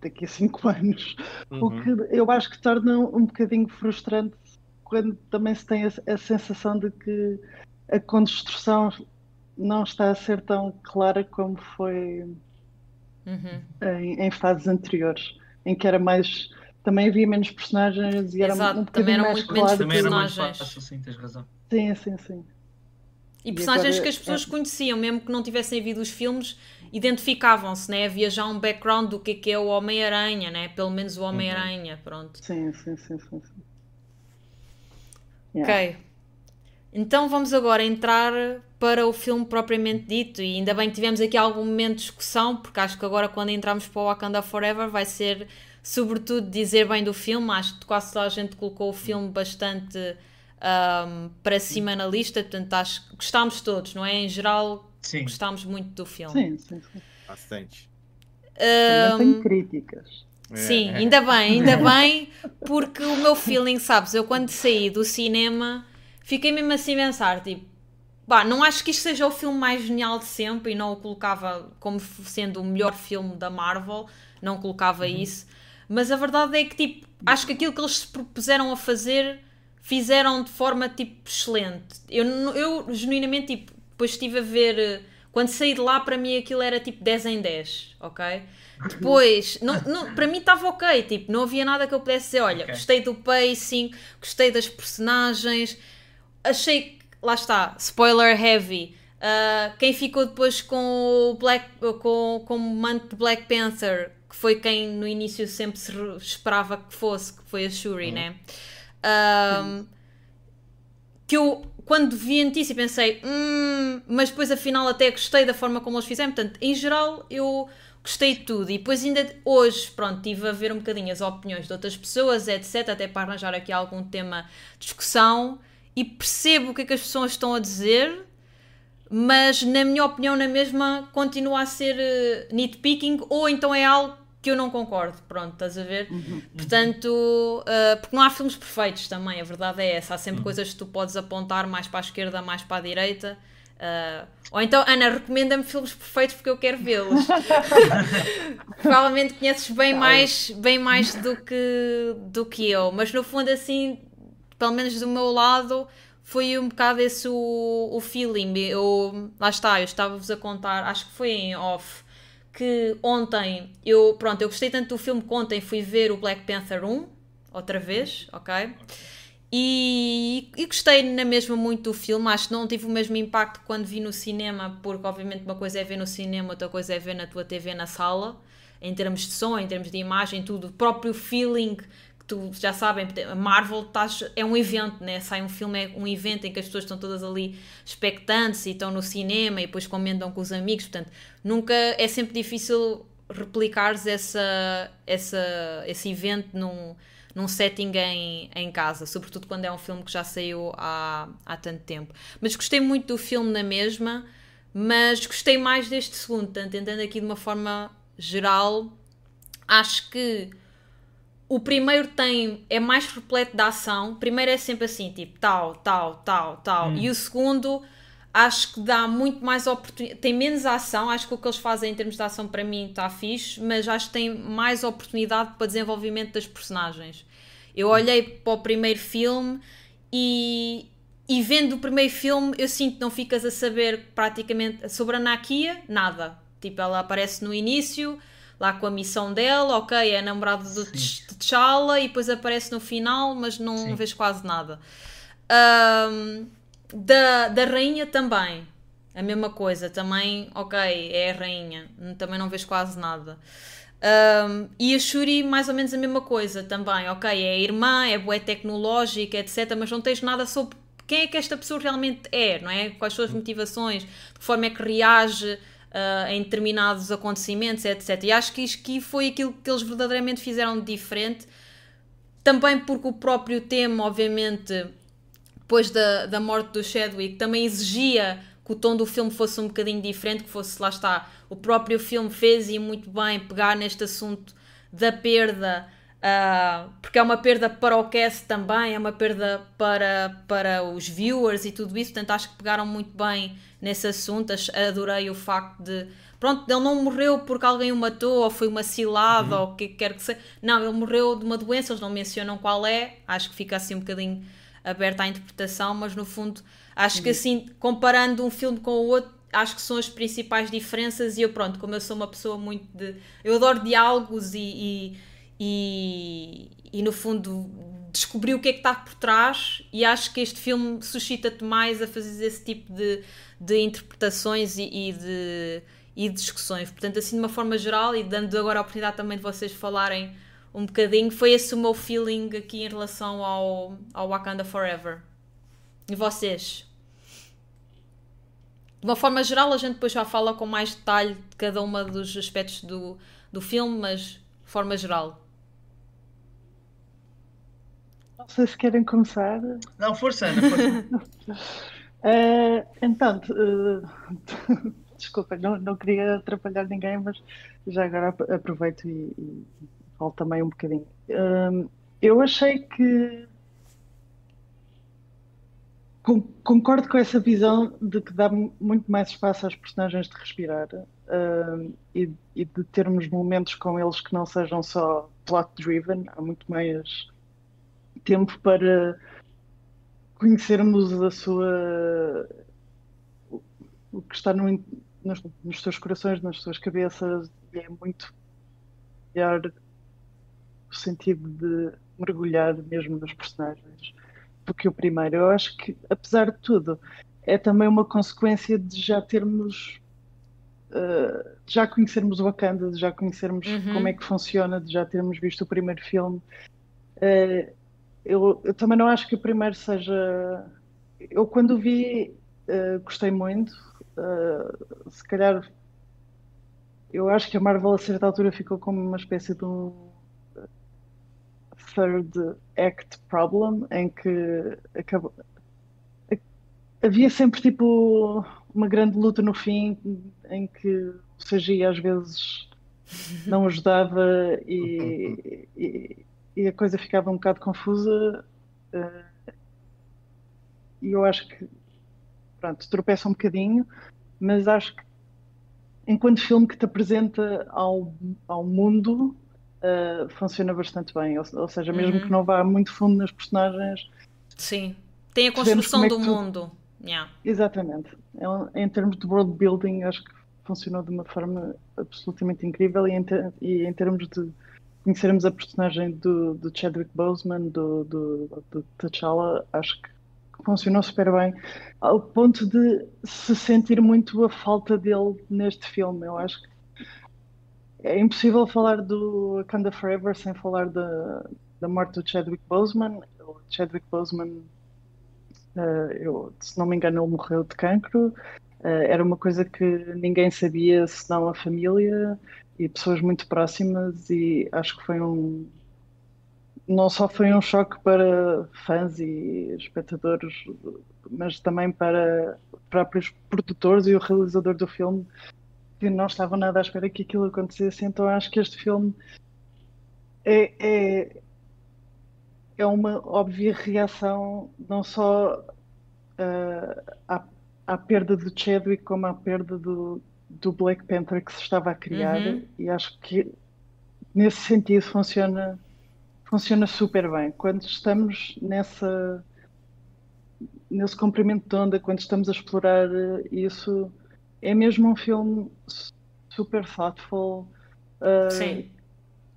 daqui a cinco [LAUGHS] anos. O Uhum. que eu acho que torna um bocadinho frustrante quando também se tem a, a sensação de que a construção não está a ser tão clara como foi Uhum. em, em fases anteriores, em que era mais. Também havia menos personagens e era Exato, um também eram muito menos claro Também era mais personagens. fácil, sim, tens razão. Sim, sim, sim. E E personagens agora- que as pessoas é. conheciam, mesmo que não tivessem visto os filmes, identificavam-se, né? Havia já um background do que é, que é o Homem-Aranha, né? Pelo menos o Homem-Aranha, pronto. Sim, sim, sim, sim. sim. Yeah. Ok. Então vamos agora entrar para o filme propriamente dito e ainda bem que tivemos aqui algum momento de discussão, porque acho que agora quando entramos para o Wakanda Forever vai ser sobretudo dizer bem do filme, acho que quase toda a gente colocou o filme bastante ahm, para cima na lista, portanto acho que gostámos todos, não é? Em geral Sim. gostámos muito do filme. Sim, sim, sim. Bastante. Também tenho críticas. É, Sim, ainda bem, ainda bem, porque o meu feeling, sabes, eu quando saí do cinema fiquei mesmo assim a pensar, tipo, pá, não acho que isto seja o filme mais genial de sempre e não o colocava como sendo o melhor filme da Marvel, não colocava isso, mas a verdade é que, tipo, acho que aquilo que eles se propuseram a fazer fizeram de forma, tipo, excelente. Eu, eu genuinamente, tipo, depois estive a ver, eh, quando saí de lá, para mim aquilo era tipo 10 em 10, ok? [LAUGHS] Depois, não, não, para mim estava ok, tipo, não havia nada que eu pudesse dizer, olha, Ok. gostei do pacing, gostei das personagens, achei que, lá está, spoiler heavy, ah, quem ficou depois com o Black, com, com o manto de Black Panther, que foi quem no início sempre se esperava que fosse, que foi a Shuri, né? Ah, que eu, quando vi notícia, pensei, hum, mas depois afinal até gostei da forma como eles fizeram. Portanto, em geral, eu gostei de tudo. E depois, ainda hoje, pronto, estive a ver um bocadinho as opiniões de outras pessoas, etc., até para arranjar aqui algum tema de discussão. E percebo o que é que as pessoas estão a dizer, mas na minha opinião, na mesma, continua a ser eh, nitpicking, ou então é algo que eu não concordo. Pronto, estás a ver? Portanto, uh, porque não há filmes perfeitos também, a verdade é essa. Há sempre coisas que tu podes apontar mais para a esquerda, mais para a direita. Uh, ou então, Ana, recomenda-me filmes perfeitos porque eu quero vê-los. [LAUGHS] Provavelmente conheces bem mais, bem mais do, que, do que eu, mas no fundo, assim, pelo menos do meu lado, foi um bocado esse o, o feeling. Eu, lá está, eu estava-vos a contar, acho que foi em off, que ontem eu, pronto, eu gostei tanto do filme que ontem fui ver o Black Panther 1, outra vez, ok? E, e gostei na mesma muito do filme, acho que não tive o mesmo impacto quando vi no cinema, porque obviamente uma coisa é ver no cinema, outra coisa é ver na tua TV na sala. em termos de som, em termos de imagem, tudo, o próprio feeling tu já sabem, a Marvel tás, é um evento, né? sai um filme, é um evento em que as pessoas estão todas ali expectantes e estão no cinema e depois comentam com os amigos, portanto, nunca é sempre difícil replicares essa, essa, esse evento num, num setting em, em casa, sobretudo quando é um filme que já saiu há, há tanto tempo. Mas gostei muito do filme na mesma, mas gostei mais deste segundo, portanto, entendendo aqui de uma forma geral, acho que o primeiro tem é mais repleto de ação. O primeiro é sempre assim, tipo, tal, tal, tal, tal. Hum. E o segundo acho que dá muito mais oportunidade. Tem menos ação, acho que o que eles fazem em termos de ação para mim está fixe, mas acho que tem mais oportunidade para desenvolvimento das personagens. Eu olhei para o primeiro filme e, e vendo o primeiro filme, eu sinto que não ficas a saber praticamente sobre a Nakia, nada. Tipo, ela aparece no início lá com a missão dela, ok, é namorado do T'Challa e depois aparece no final, mas não Sim. vês quase nada. Um, da, da rainha também, a mesma coisa, também, ok, é a rainha, também não vês quase nada. Um, e a Shuri, mais ou menos a mesma coisa também, ok, é a irmã, é boa tecnológica, etc, mas não tens nada sobre quem é que esta pessoa realmente é, não é? Quais são as motivações, de que forma é que reage uh, em determinados acontecimentos, etc. E acho que isto aqui foi aquilo que eles verdadeiramente fizeram de diferente, também porque o próprio tema, obviamente, depois da, da morte do Chadwick, também exigia que o tom do filme fosse um bocadinho diferente, que fosse, lá está, o próprio filme fez e muito bem pegar neste assunto da perda Uh, porque é uma perda para o cast também, é uma perda para, para os viewers e tudo isso, portanto acho que pegaram muito bem nesse assunto, adorei o facto de pronto, ele não morreu porque alguém o matou ou foi uma cilada uhum. ou o que quer que seja, não, ele morreu de uma doença, eles não mencionam qual é, acho que fica assim um bocadinho aberta à interpretação, mas no fundo acho uhum. que assim, comparando um filme com o outro acho que são as principais diferenças e eu pronto, como eu sou uma pessoa muito de, eu adoro diálogos e, e e, e no fundo descobri o que é que está por trás e acho que este filme suscita-te mais a fazer esse tipo de, de interpretações e, e, de, e discussões. Portanto, assim de uma forma geral e dando agora a oportunidade também de vocês falarem um bocadinho, foi esse o meu feeling aqui em relação ao, ao Wakanda Forever. E vocês? De uma forma geral, a gente depois já fala com mais detalhe de cada um dos aspectos do, do filme, mas de forma geral. Não sei se querem começar. Não, força, Ana, força. uh, [LAUGHS] então, uh, [LAUGHS] desculpa, não, não queria atrapalhar ninguém, mas já agora aproveito e, e falo também um bocadinho. Uh, eu achei que concordo com essa visão de que dá muito mais espaço às personagens de respirar uh, e, e, de termos momentos com eles que não sejam só plot driven, há muito mais tempo para conhecermos a sua o que está no, nos, nos seus corações, nas suas cabeças, e é muito melhor o sentido de mergulhar mesmo nos personagens do que o primeiro. Eu acho que, apesar de tudo, é também uma consequência de já termos uh, já conhecermos o Wakanda, de já conhecermos uhum. como é que funciona, de já termos visto o primeiro filme. Uh, eu, eu, também não acho que o primeiro seja. Eu, quando o vi, uh, gostei muito. Uh, se calhar. Eu acho que a Marvel, a certa altura, ficou como uma espécie de um third act problem, em que acabou. Havia sempre tipo uma grande luta no fim, em que o CGI às vezes não ajudava e, [LAUGHS] e e a coisa ficava um bocado confusa. Uh, e eu acho que, pronto, tropeça um bocadinho, mas acho que enquanto filme que te apresenta ao, ao mundo, uh, funciona bastante bem. Ou, ou seja, mesmo uhum. que não vá muito fundo nas personagens. Sim, tem a construção é do tu... mundo. Yeah. Exatamente. É em termos de world building, acho que funcionou de uma forma absolutamente incrível e em, ter... e em termos de conhecermos a personagem do, do Chadwick Boseman, do, do, do T'Challa, acho que funcionou super bem, ao ponto de se sentir muito a falta dele neste filme. Eu acho que é impossível falar do Wakanda Forever sem falar da, da morte do Chadwick Boseman. O Chadwick Boseman, uh, eu, se não me engano, ele morreu de cancro. Uh, era uma coisa que ninguém sabia, senão a família e pessoas muito próximas, e acho que foi um. Não só foi um choque para fãs e espectadores, mas também para próprios produtores e o realizador do filme, que não estavam nada à espera que aquilo acontecesse. Então acho que este filme é, é, é uma óbvia reação não só uh, à, à perda do Chadwick como à perda do, do Black Panther que se estava a criar uhum. e acho que nesse sentido funciona funciona super bem. Quando estamos nessa nesse comprimento de onda quando estamos a explorar isso é mesmo um filme super thoughtful uh,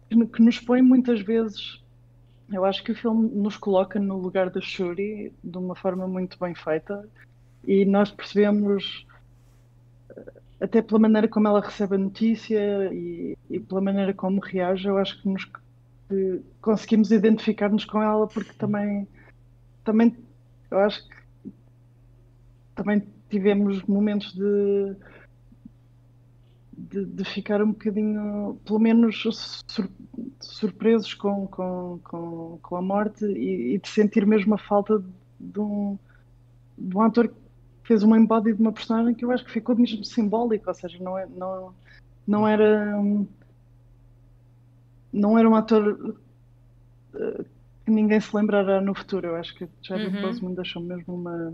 que nos põe muitas vezes eu acho que o filme nos coloca no lugar da Shuri de uma forma muito bem feita e nós percebemos até pela maneira como ela recebe a notícia e, e pela maneira como reage, eu acho que, nos, que conseguimos identificar-nos com ela porque também, também eu acho que também tivemos momentos de, de, de ficar um bocadinho, pelo menos sur, surpresos com, com, com, com a morte e, e, de sentir mesmo a falta de um, de um ator fez uma embody de uma personagem que eu acho que ficou mesmo simbólico, ou seja, não, é, não, não era não era um ator uh, que ninguém se lembrará no futuro. Eu acho que Chadwick uhum. Boseman deixou mesmo uma,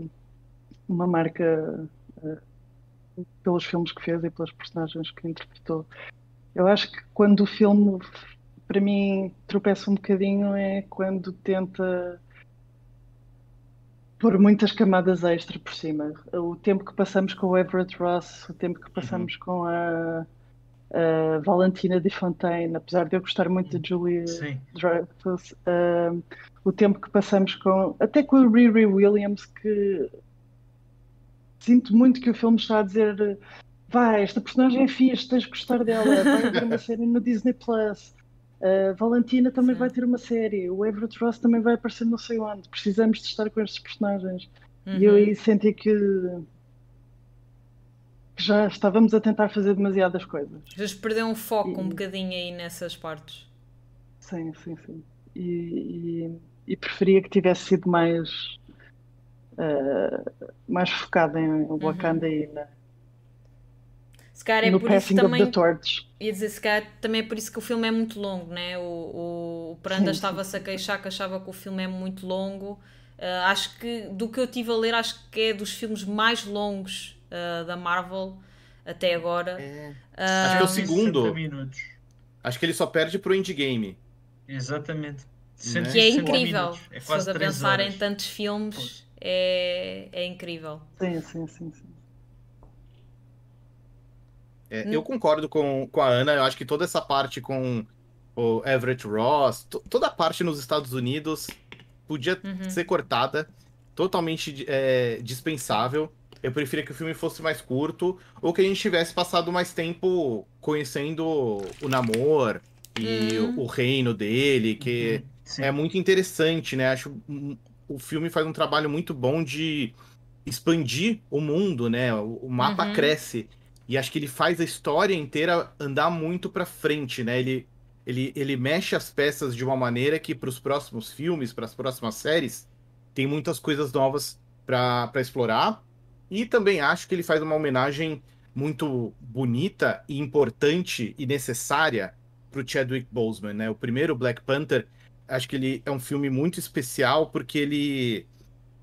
uma marca uh, pelos filmes que fez e pelas personagens que interpretou. Eu acho que quando o filme, para mim, tropeça um bocadinho é quando tenta por muitas camadas extra por cima. O tempo que passamos com o Everett Ross, o tempo que passamos uhum. com a, a, Valentina de Fontaine, apesar de eu gostar muito de Julia Dreyfus, uh, o tempo que passamos com. até com a Riri Williams, que sinto muito que o filme está a dizer. Vai, esta personagem é fixe, tens de gostar dela, vai ter uma [LAUGHS] série no Disney Plus. A Valentina também Sim. vai ter uma série, o Everett Ross também vai aparecer não sei onde. Precisamos de estar com estes personagens. Uhum. E eu uhum. aí senti que já estávamos a tentar fazer demasiadas coisas. Já perdeu um foco e... um bocadinho aí nessas partes. Sim, sim, sim. E, e, e preferia que tivesse sido mais uh, mais focado em Wakanda uhum. e na, se calhar é no por isso também. Ia dizer, se calhar também é por isso que o filme é muito longo, né? O, o Pranda estava-se a queixar que achava que o filme é muito longo. Uh, acho que, do que eu tive a ler, acho que é dos filmes mais longos uh, da Marvel até agora. É. Uh, acho que é o segundo. Acho que ele só perde pro Endgame. Exatamente. Né? Que é incrível. É Se a pensar horas. em tantos filmes, é, é incrível. Sim, sim, sim. sim. É, hum. Eu concordo com, com a Ana, eu acho que toda essa parte com o Everett Ross, toda a parte nos Estados Unidos podia uhum. ser cortada, totalmente é, dispensável. Eu preferia que o filme fosse mais curto, ou que a gente tivesse passado mais tempo conhecendo o Namor e uhum. o reino dele, que uhum. é muito interessante, né? Acho o filme faz um trabalho muito bom de expandir o mundo, né? O, mapa uhum. cresce. E acho que ele faz a história inteira andar muito para frente, né? Ele, ele, ele mexe as peças de uma maneira que para os próximos filmes, para as próximas séries, tem muitas coisas novas para explorar. E também acho que ele faz uma homenagem muito bonita e importante e necessária para o Chadwick Boseman, né? O primeiro Black Panther, acho que ele é um filme muito especial porque ele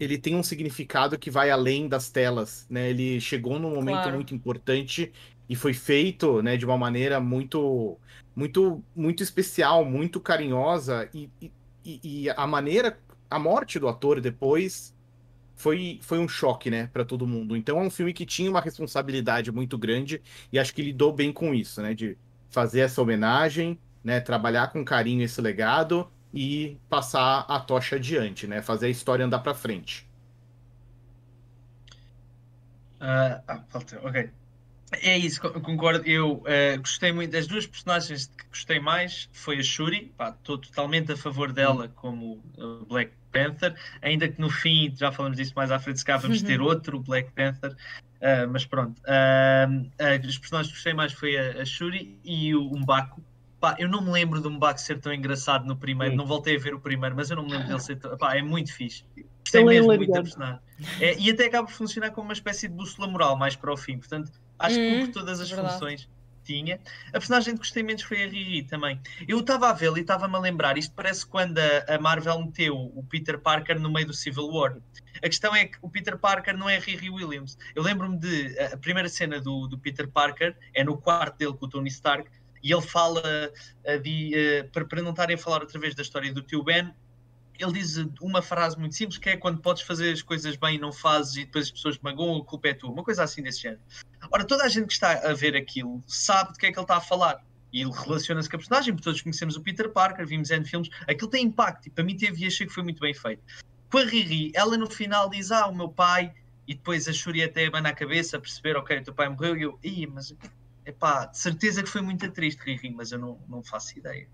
ele tem um significado que vai além das telas, né? Ele chegou num momento claro. muito importante e foi feito, né, de uma maneira muito, muito, muito especial, muito carinhosa e, e, e a maneira, a morte do ator depois foi, foi um choque, né, para todo mundo. Então é um filme que tinha uma responsabilidade muito grande e acho que lidou bem com isso, né, de fazer essa homenagem, né, trabalhar com carinho esse legado e passar a tocha adiante, né? Fazer a história andar para frente. Uh, ah, falta, ok. É isso, concordo. Eu uh, gostei muito das duas personagens que gostei mais foi a Shuri, estou totalmente a favor dela como Black Panther, ainda que no fim, já falamos disso mais à frente, se cá vamos [LAUGHS] ter outro Black Panther, uh, mas pronto. Uh, as personagens que gostei mais foi a, a Shuri e o Umbaku. Pá, eu não me lembro do Umbaku ser tão engraçado no primeiro, Sim. não voltei a ver o primeiro, mas eu não me lembro dele ser tão. Pá, é muito fixe. Gostei Ele é mesmo é muito da personagem. É, e até acaba por funcionar como uma espécie de bússola moral mais para o fim, portanto Acho que cumpre hum, todas as verdade. funções tinha. A personagem que gostei menos foi a Riri também. Eu estava a vê-la e estava-me a lembrar, isto parece quando a, a, Marvel meteu o Peter Parker no meio do Civil War. A questão é que o Peter Parker não é Riri Williams. Eu lembro-me de a primeira cena do, do Peter Parker é no quarto dele com o Tony Stark e ele fala de, uh, para, não estarem a falar outra vez da história do tio Ben, ele diz uma frase muito simples que é quando podes fazer as coisas bem e não fazes e depois as pessoas magoam, a culpa é tua. Uma coisa assim desse género. Ora, toda a gente que está a ver aquilo sabe de que é que ele está a falar. E ele relaciona-se com a personagem, porque todos conhecemos o Peter Parker, vimos N filmes. Aquilo tem impacto e para mim teve e achei que foi muito bem feito. Com a Riri, ela no final diz: Ah, o meu pai, e depois a Shuri até abana a cabeça a perceber: Ok, o teu pai morreu. E eu, Ih, mas epá, de certeza que foi muito triste, Riri, mas eu não, não faço ideia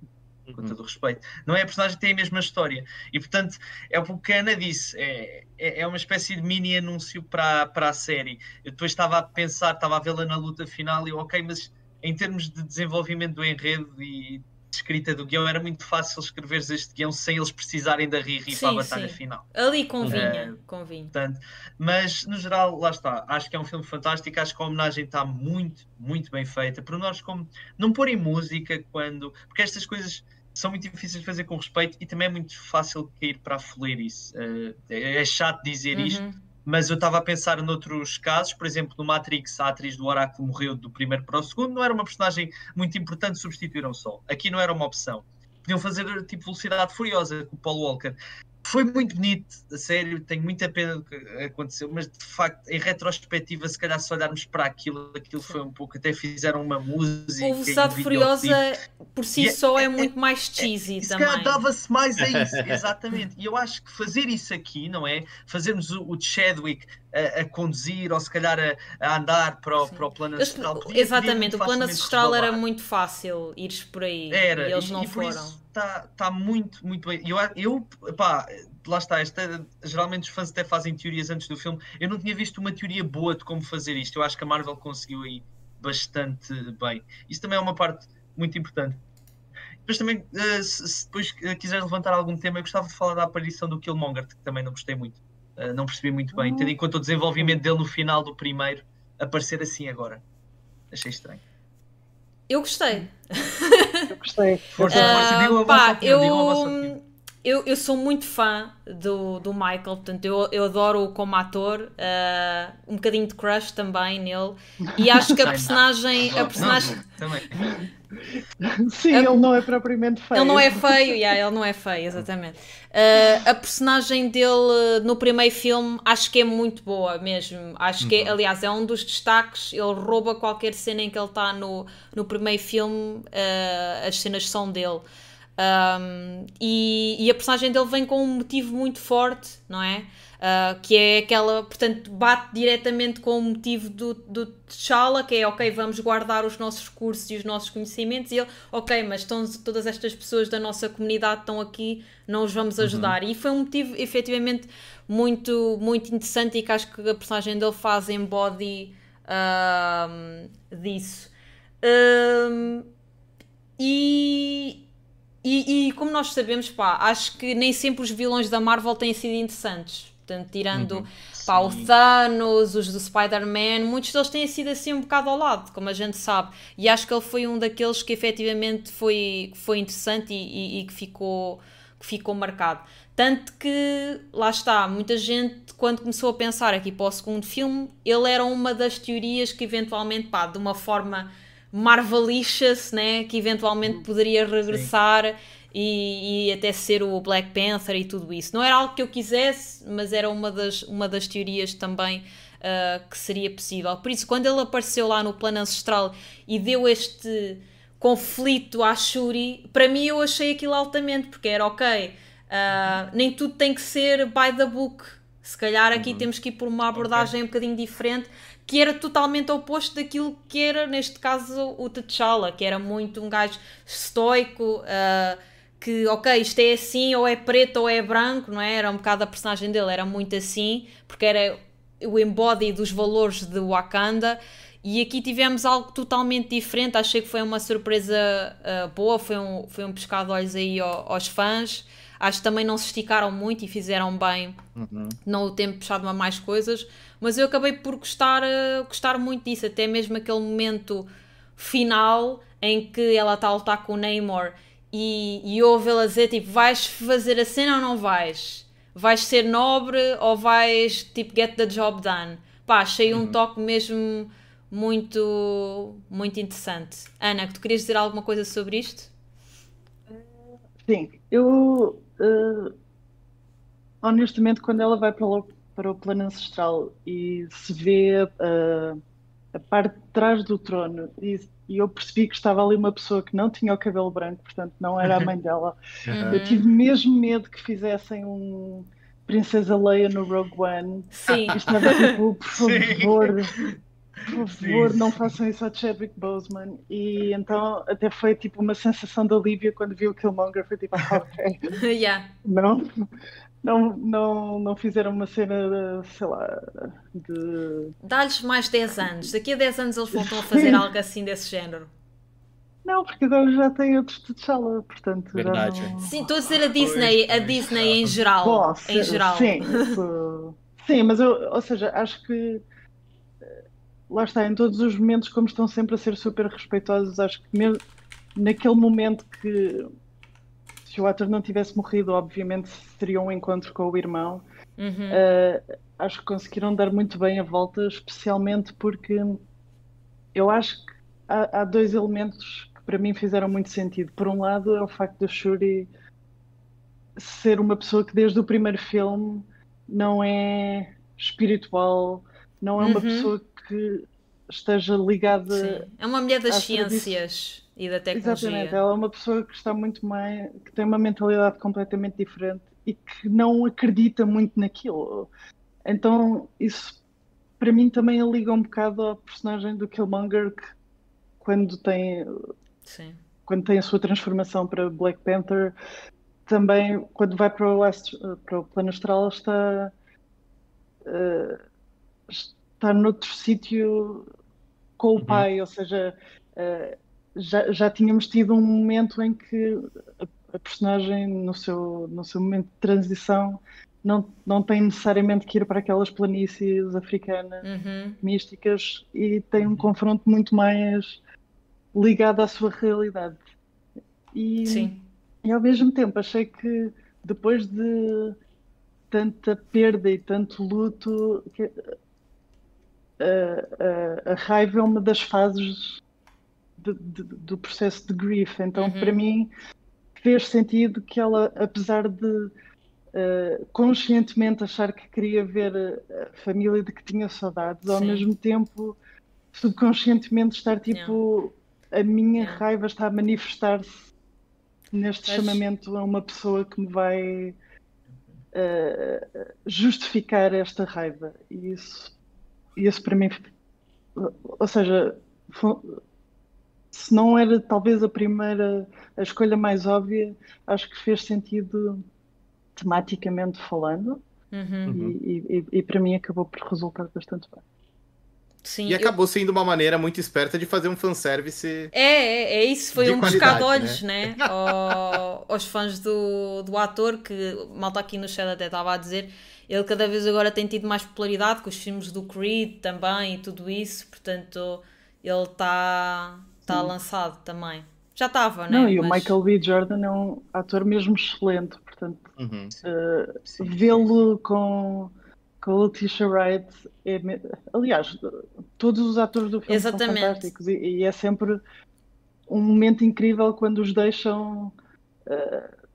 com todo o respeito. Não é a personagem que tem a mesma história. E portanto, é o que a Ana disse, é, é, é uma espécie de mini anúncio para, para a série. Eu depois estava a pensar, estava a vê-la na luta final e eu, ok, mas em termos de desenvolvimento do enredo e escrita do guião, era muito fácil escrever este guião sem eles precisarem da Riri sim, para a batalha sim. final. Ali convinha, uh, convinha. Portanto, mas no geral, lá está. Acho que é um filme fantástico. Acho que a homenagem está muito, muito bem feita. Por nós, como não pôr em música quando. Porque estas coisas são muito difíceis de fazer com respeito e também é muito fácil cair para a foleirice. Uh, é chato dizer uhum. isto, mas eu estava a pensar noutros casos, por exemplo, no Matrix, a atriz do Oráculo morreu do primeiro para o segundo, não era uma personagem muito importante, substituíram só. Aqui não era uma opção. Podiam fazer tipo Velocidade Furiosa com o Paul Walker foi muito bonito, a sério, tenho muita pena do que aconteceu, mas de facto, em retrospectiva, se calhar se olharmos para aquilo, aquilo foi um pouco, até fizeram uma música. O Velocidade Furiosa por si é, só é, é, muito mais é, cheesy é, também. Se calhar dava-se mais a isso, [LAUGHS] exatamente. E eu acho que fazer isso aqui, não é? Fazermos o, o Chadwick a, a, conduzir ou se calhar a, a andar para o, para o plano ancestral. Podia, exatamente, o plano ancestral era muito fácil ires por aí era, e eles não e foram está tá muito, muito bem. Eu, eu pá, lá está, esta, geralmente os fãs até fazem teorias antes do filme. Eu não tinha visto uma teoria boa de como fazer isto. Eu acho que a Marvel conseguiu aí bastante bem. Isso também é uma parte muito importante. Depois também, uh, se, se, depois quiser levantar algum tema, eu gostava de falar da aparição do Killmonger, que também não gostei muito. Uh, não percebi muito bem, tendo em conta o desenvolvimento dele no final do primeiro, aparecer assim agora. Achei estranho. Eu gostei. Eu gostei. Força, força, uh, diga pá, eu, eu, eu sou muito fã do, do Michael, portanto, eu, eu adoro-o como ator, uh, um bocadinho de crush também nele, e acho que a [LAUGHS] personagem. A personagem... Sim, a... ele não é propriamente feio. Ele não é feio, yeah, ele não é feio, exatamente. Uh, a personagem dele no primeiro filme acho que é muito boa mesmo. Acho que, é, uhum. aliás, é um dos destaques. Ele rouba qualquer cena em que ele está no, no primeiro filme, uh, as cenas são dele. Um, e, e, a personagem dele vem com um motivo muito forte, não é? Uh, que é aquela, portanto, bate diretamente com o motivo do, do T'Challa, que é ok, vamos guardar os nossos cursos e os nossos conhecimentos, e ele, ok, mas estão, todas estas pessoas da nossa comunidade estão aqui, não os vamos uhum. ajudar. Uhum. E foi um motivo efetivamente muito, muito interessante e que acho que a personagem dele faz embody uh, disso. Uh, e e, e, como nós sabemos, pá, acho que nem sempre os vilões da Marvel têm sido interessantes. Portanto, tirando uhum. pá, o Thanos, os do Spider-Man, muitos deles têm sido assim um bocado ao lado, como a gente sabe. E acho que ele foi um daqueles que efetivamente foi, foi interessante e, e, e que, ficou, que ficou marcado. Tanto que, lá está, muita gente, quando começou a pensar aqui para o segundo filme, ele era uma das teorias que eventualmente, pá, de uma forma Marvelicious, né? que eventualmente uhum. poderia regressar e, e, até ser o Black Panther e tudo isso. Não era algo que eu quisesse, mas era uma das, uma das teorias também uh, que seria possível. Por isso, quando ele apareceu lá no plano ancestral e deu este conflito à Shuri, para mim eu achei aquilo altamente, porque era ok, uh, nem tudo tem que ser by the book. Se calhar aqui uhum. temos que ir por uma abordagem okay. um bocadinho diferente que era totalmente oposto daquilo que era, neste caso, o T'Challa, que era muito um gajo estoico, uh, que, ok, isto é assim, ou é preto ou é branco, não é? Era um bocado a personagem dele, era muito assim, porque era o embody dos valores de Wakanda. E aqui tivemos algo totalmente diferente. Achei que foi uma surpresa uh, boa, foi um, foi um pescado de olhos aí aos, aos fãs. Acho que também não se esticaram muito e fizeram bem, uhum. não o tempo puxado a mais coisas. Mas eu acabei por gostar, uh, gostar muito disso, até mesmo aquele momento final em que ela está a lutar com o Namor e, e ouve-la dizer tipo: vais fazer a cena ou não vais? Vais ser nobre ou vais tipo get the job done? Pá, achei um uhum. toque mesmo muito, muito interessante. Ana, tu querias dizer alguma coisa sobre isto? Sim, eu uh, honestamente, quando ela vai para o, para o plano ancestral e se vê uh, a parte de trás do trono e, e, eu percebi que estava ali uma pessoa que não tinha o cabelo branco, portanto não era a mãe [LAUGHS] dela. Uhum. Eu tive mesmo medo que fizessem um Princesa Leia no Rogue One. Sim. Estava tipo, por favor, [LAUGHS] por favor, não façam isso ao Chadwick Boseman. E então até foi tipo uma sensação de alívio quando vi o Killmonger. Foi tipo, ah, ok. [LAUGHS] yeah. Não, não, não, não fizeram uma cena, sei lá, de. Dá-lhes mais 10 anos. Daqui a 10 anos eles voltam a [LAUGHS] fazer algo assim desse género. Não, porque agora já tem outros de T'Challa, portanto. Verdade. Não... Sim, estou a dizer a Disney, pois, a Disney em geral. Bom, em geral. Sim, isso... sim, mas eu, ou seja, acho que lá está, em todos os momentos, como estão sempre a ser super respeitosos, acho que mesmo naquele momento que se o ator não tivesse morrido, obviamente teria um encontro com o irmão. Uhum. Uh, acho que conseguiram dar muito bem a volta, especialmente porque eu acho que há, há, dois elementos que para mim fizeram muito sentido. Por um lado, é o facto de Shuri ser uma pessoa que desde o primeiro filme não é espiritual, não é uma uhum. pessoa que esteja ligada. Sim. É uma mulher das ciências e da tecnologia. Exatamente, ela é uma pessoa que está muito mais. que tem uma mentalidade completamente diferente e que não acredita muito naquilo. Então, isso para mim também liga um bocado ao personagem do Killmonger que quando tem. Sim. Quando tem a sua transformação para Black Panther, também quando vai para o, astro, para o plano astral está. Uh, estar noutro sítio com o uhum. pai, ou seja, uh, já, já tínhamos tido um momento em que a, a, personagem, no seu, no seu momento de transição, não, não tem necessariamente que ir para aquelas planícies africanas uhum. místicas e tem um confronto muito mais ligado à sua realidade. E, Sim. e ao mesmo tempo achei que depois de tanta perda e tanto luto, que, a, a, raiva é uma das fases de, de, do processo de grief. Então, uhum. para mim, fez sentido que ela, apesar de uh, conscientemente achar que queria ver a família de que tinha saudades, Sim. ao mesmo tempo, subconscientemente estar tipo: a minha raiva está a manifestar-se neste Mas... chamamento a uma pessoa que me vai. Uh, justificar esta raiva e isso isso para mim, ou seja, se não era talvez a primeira, a escolha mais óbvia, acho que fez sentido tematicamente falando uhum. e, e, e, para mim acabou por resultar bastante bem. Sim, e acabou eu... sendo uma maneira muito esperta de fazer um fanservice. É, é, é isso, foi um buscar de olhos, né? né? [LAUGHS] aos fãs do, do ator, que malta aqui no chat até estava a dizer ele cada vez agora tem tido mais popularidade com os filmes do Creed também e tudo isso, portanto ele está tá lançado também. Já estava, né? Não, e Mas... o Michael B. Jordan é um ator mesmo excelente, portanto uhum. uh, vê-lo com, com a Letitia Wright é, aliás, todos os atores do filme Exatamente. são fantásticos e, e, é sempre um momento incrível quando os deixam uh,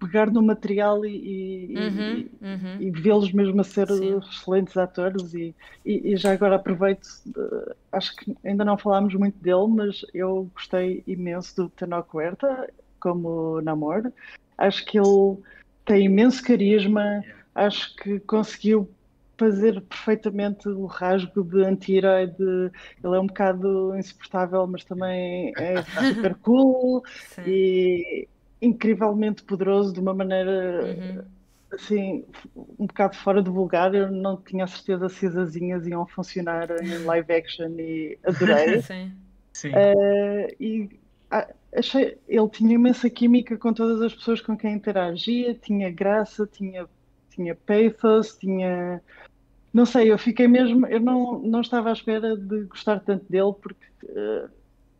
pegar no material e, e, uhum, e, uhum. e vê-los mesmo a ser Sim. excelentes atores e, e, já agora aproveito uh, acho que ainda não falámos muito dele mas eu gostei imenso do Tenoch Huerta como Namor acho que ele tem imenso carisma acho que conseguiu fazer perfeitamente o rasgo de anti-herói, de ele é um bocado insuportável, mas também é super [LAUGHS] cool Sim. e incrivelmente poderoso de uma maneira Uhum. assim, um bocado fora do vulgar. Eu não tinha a certeza se as asinhas iam funcionar em live action e adorei. [LAUGHS] Sim. Sim. Eh, e achei, ele tinha imensa química com todas as pessoas com quem interagia, tinha graça, tinha, tinha pathos, tinha. Não sei, eu fiquei mesmo. Eu não, não estava à espera de gostar tanto dele porque eh,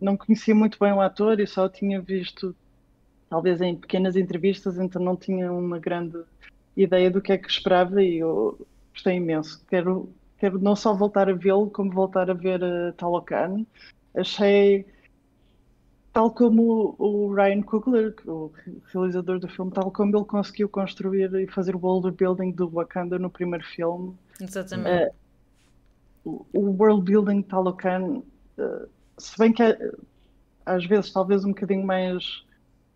não conhecia muito bem o ator e só tinha visto, talvez em pequenas entrevistas, então não tinha uma grande ideia do que é que esperava e eu gostei imenso. Quero, quero não só voltar a vê-lo, como voltar a ver uh, Talocan. Achei, tal como o, o Ryan Coogler, o realizador do filme, tal como ele conseguiu construir e fazer o world building do Wakanda no primeiro filme, Exatamente. eh, o, o world building de Talocan, eh, se bem que é, às vezes talvez um bocadinho mais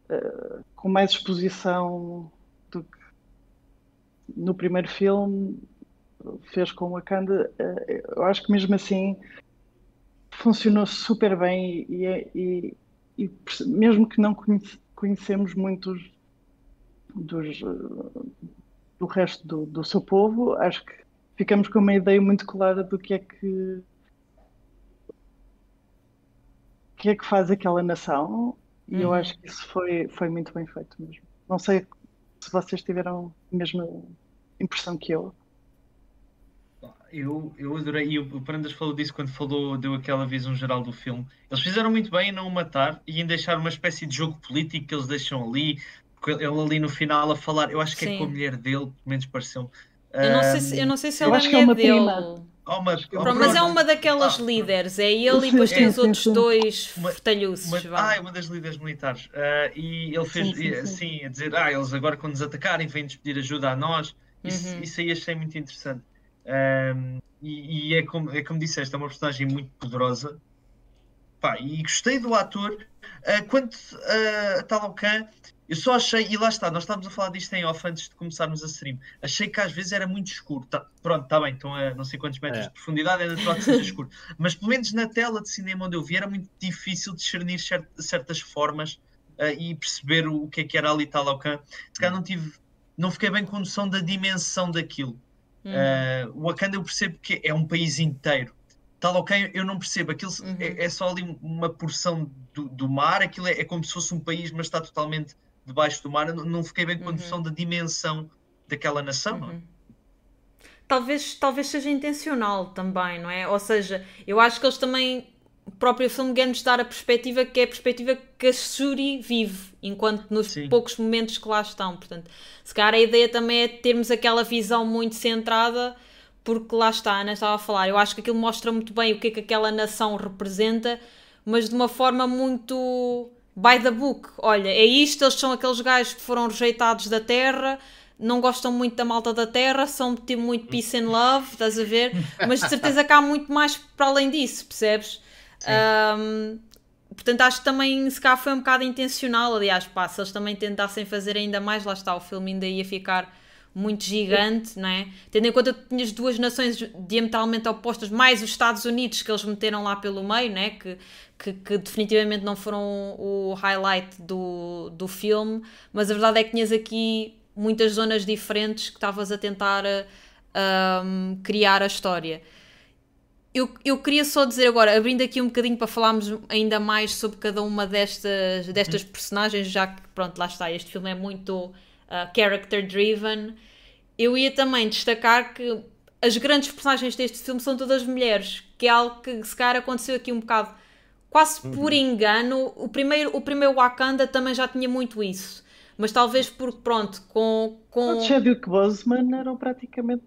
eh, com mais exposição do que no primeiro filme fez com Wakanda, eh, eu acho que mesmo assim funcionou super bem e, é- e- e mesmo que não conhece- conhecemos muitos dos, eh, do resto do, do seu povo, acho que ficamos com uma ideia muito clara do que é que que é que faz aquela nação e eu Uhum. acho que isso foi, foi muito bem feito mesmo. Não sei se vocês tiveram a mesma impressão que eu. Eu, eu adorei, e o Prandas falou disso quando falou, deu aquela visão geral do filme. Eles fizeram muito bem em não o matar e em deixar uma espécie de jogo político que eles deixam ali, ele ali no final a falar, eu acho que é Sim. com a mulher dele, pelo menos pareceu. Eu não sei se, eu não sei se eu ela é acho que é mulher uma dele. prima. Oh, uma, oh, Pronto, mas é uma daquelas Ah, líderes, é ele [LAUGHS] e depois tem os outros sim. dois vá. ah, é uma das líderes militares. Ah, e ele fez Sim, sim, sim. assim, a dizer, ah, eles agora quando nos atacarem vêm-nos pedir ajuda a nós. Isso, Uhum. isso aí achei muito interessante. Ahm, e e é, como, é como disseste, é uma personagem muito poderosa. Pá, e gostei do ator. Ah, quanto a Talocan, eu só achei, e lá está, nós estávamos a falar disto em off antes de começarmos a stream. Achei que às vezes era muito escuro. Tá- pronto, está bem, estão a não sei quantos metros É. de profundidade, é natural que seja escuro. Mas pelo menos na tela de cinema onde eu vi era muito difícil discernir cer- certas formas ah, e perceber o, o que é que era ali Talocan. Se calhar não tive, não fiquei bem com noção da dimensão daquilo. Uh, o Wakanda eu percebo que é um país inteiro. Talocan eu não percebo. Aquilo Uhum. é, é só ali um- uma porção do, do mar. Aquilo é, é como se fosse um país, mas está totalmente debaixo do mar. Eu não, não fiquei bem com a Uhum. noção da dimensão daquela nação. não é? Uhum. Talvez, talvez seja intencional também, não é? Ou seja, eu acho que eles também, o próprio filme quer-nos dar a perspectiva que é a perspectiva que a Shuri vive, enquanto nos Sim. poucos momentos que lá estão. Portanto, se calhar a ideia também é termos aquela visão muito centrada, porque lá está, a Ana estava a falar, eu acho que aquilo mostra muito bem o que é que aquela nação representa, mas de uma forma muito by the book. Olha, é isto, eles são aqueles gajos que foram rejeitados da terra, não gostam muito da malta da terra, são tipo muito peace and love, estás a ver? Mas de certeza que há muito mais para além disso, percebes? Um, portanto, acho que também se cá foi um bocado intencional. Aliás, pá, se eles também tentassem fazer ainda mais, lá está, o filme ainda ia ficar muito gigante, não é? Tendo em conta que tinhas duas nações diametralmente opostas, mais os Estados Unidos que eles meteram lá pelo meio, né? que, que, que definitivamente não foram o highlight do, do filme, mas a verdade é que tinhas aqui muitas zonas diferentes que estavas a tentar um, criar a história. Eu, eu queria só dizer agora, abrindo aqui um bocadinho para falarmos ainda mais sobre cada uma destas, destas personagens, já que, pronto, lá está, este filme é muito uh, character driven. Eu ia também destacar que as grandes personagens deste filme são todas mulheres, que é algo que se calhar aconteceu aqui um bocado quase por engano. O primeiro, o primeiro Wakanda também já tinha muito isso, mas talvez porque, pronto, com. com... Os Chadwick Boseman eram praticamente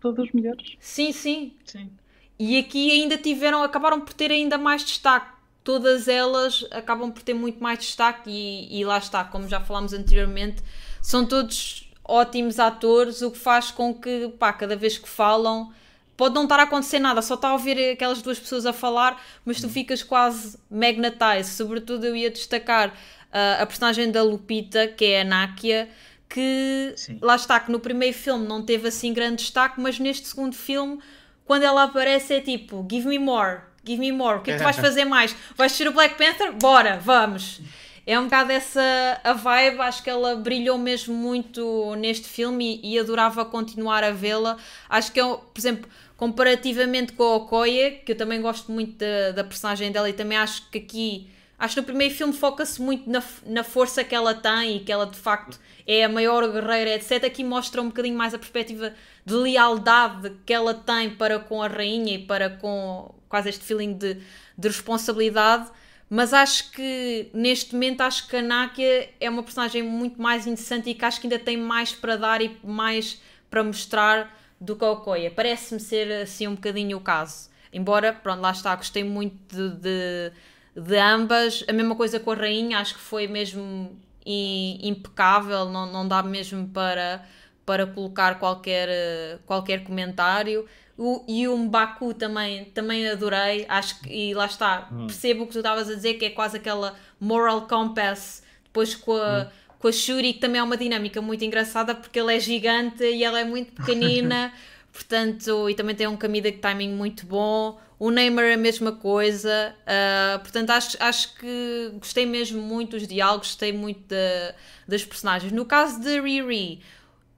todas mulheres. Sim, sim. Sim. E aqui ainda tiveram, acabaram por ter ainda mais destaque. Todas elas acabam por ter muito mais destaque e, e lá está, como já falámos anteriormente, são todos ótimos atores, o que faz com que, pá, cada vez que falam, pode não estar a acontecer nada, só está a ouvir aquelas duas pessoas a falar, mas tu ficas quase magnetized. Sobretudo eu ia destacar uh, a personagem da Lupita, que é a Nakia, que Sim. lá está, que no primeiro filme não teve assim grande destaque, mas neste segundo filme, quando ela aparece, é tipo: Give me more, give me more, o que é que tu vais [LAUGHS] fazer mais? Vais ser o Black Panther? Bora, vamos! É um bocado essa a vibe, acho que ela brilhou mesmo muito neste filme e, e adorava continuar a vê-la. Acho que é, um- por exemplo, comparativamente com a Okoye, que eu também gosto muito da, da personagem dela e também acho que aqui, acho que no primeiro filme foca-se muito na, na força que ela tem e que ela de facto é a maior guerreira, etc. Aqui mostra um bocadinho mais a perspectiva de lealdade que ela tem para com a rainha e para com quase este feeling de, de responsabilidade. Mas acho que neste momento acho que a Nakia é uma personagem muito mais interessante e que acho que ainda tem mais para dar e mais para mostrar do que a Okoye. Parece-me ser assim um bocadinho o caso. Embora, pronto, lá está, gostei muito de, de, de ambas. A mesma coisa com a Rainha, acho que foi mesmo impecável, não, não dá mesmo para, para colocar qualquer, eh, qualquer comentário. O, e o Mbaku também, também adorei, acho que, e lá está, percebo o que tu estavas a dizer, que é quase aquela moral compass, depois com a, com a Shuri, que também é uma dinâmica muito engraçada, porque ele é gigante e ela é muito pequenina, [LAUGHS] portanto, e também tem um comedic timing muito bom. O Neymar é a mesma coisa, ah, portanto, acho, acho que gostei mesmo muito dos diálogos, gostei muito da- das personagens. No caso de Riri,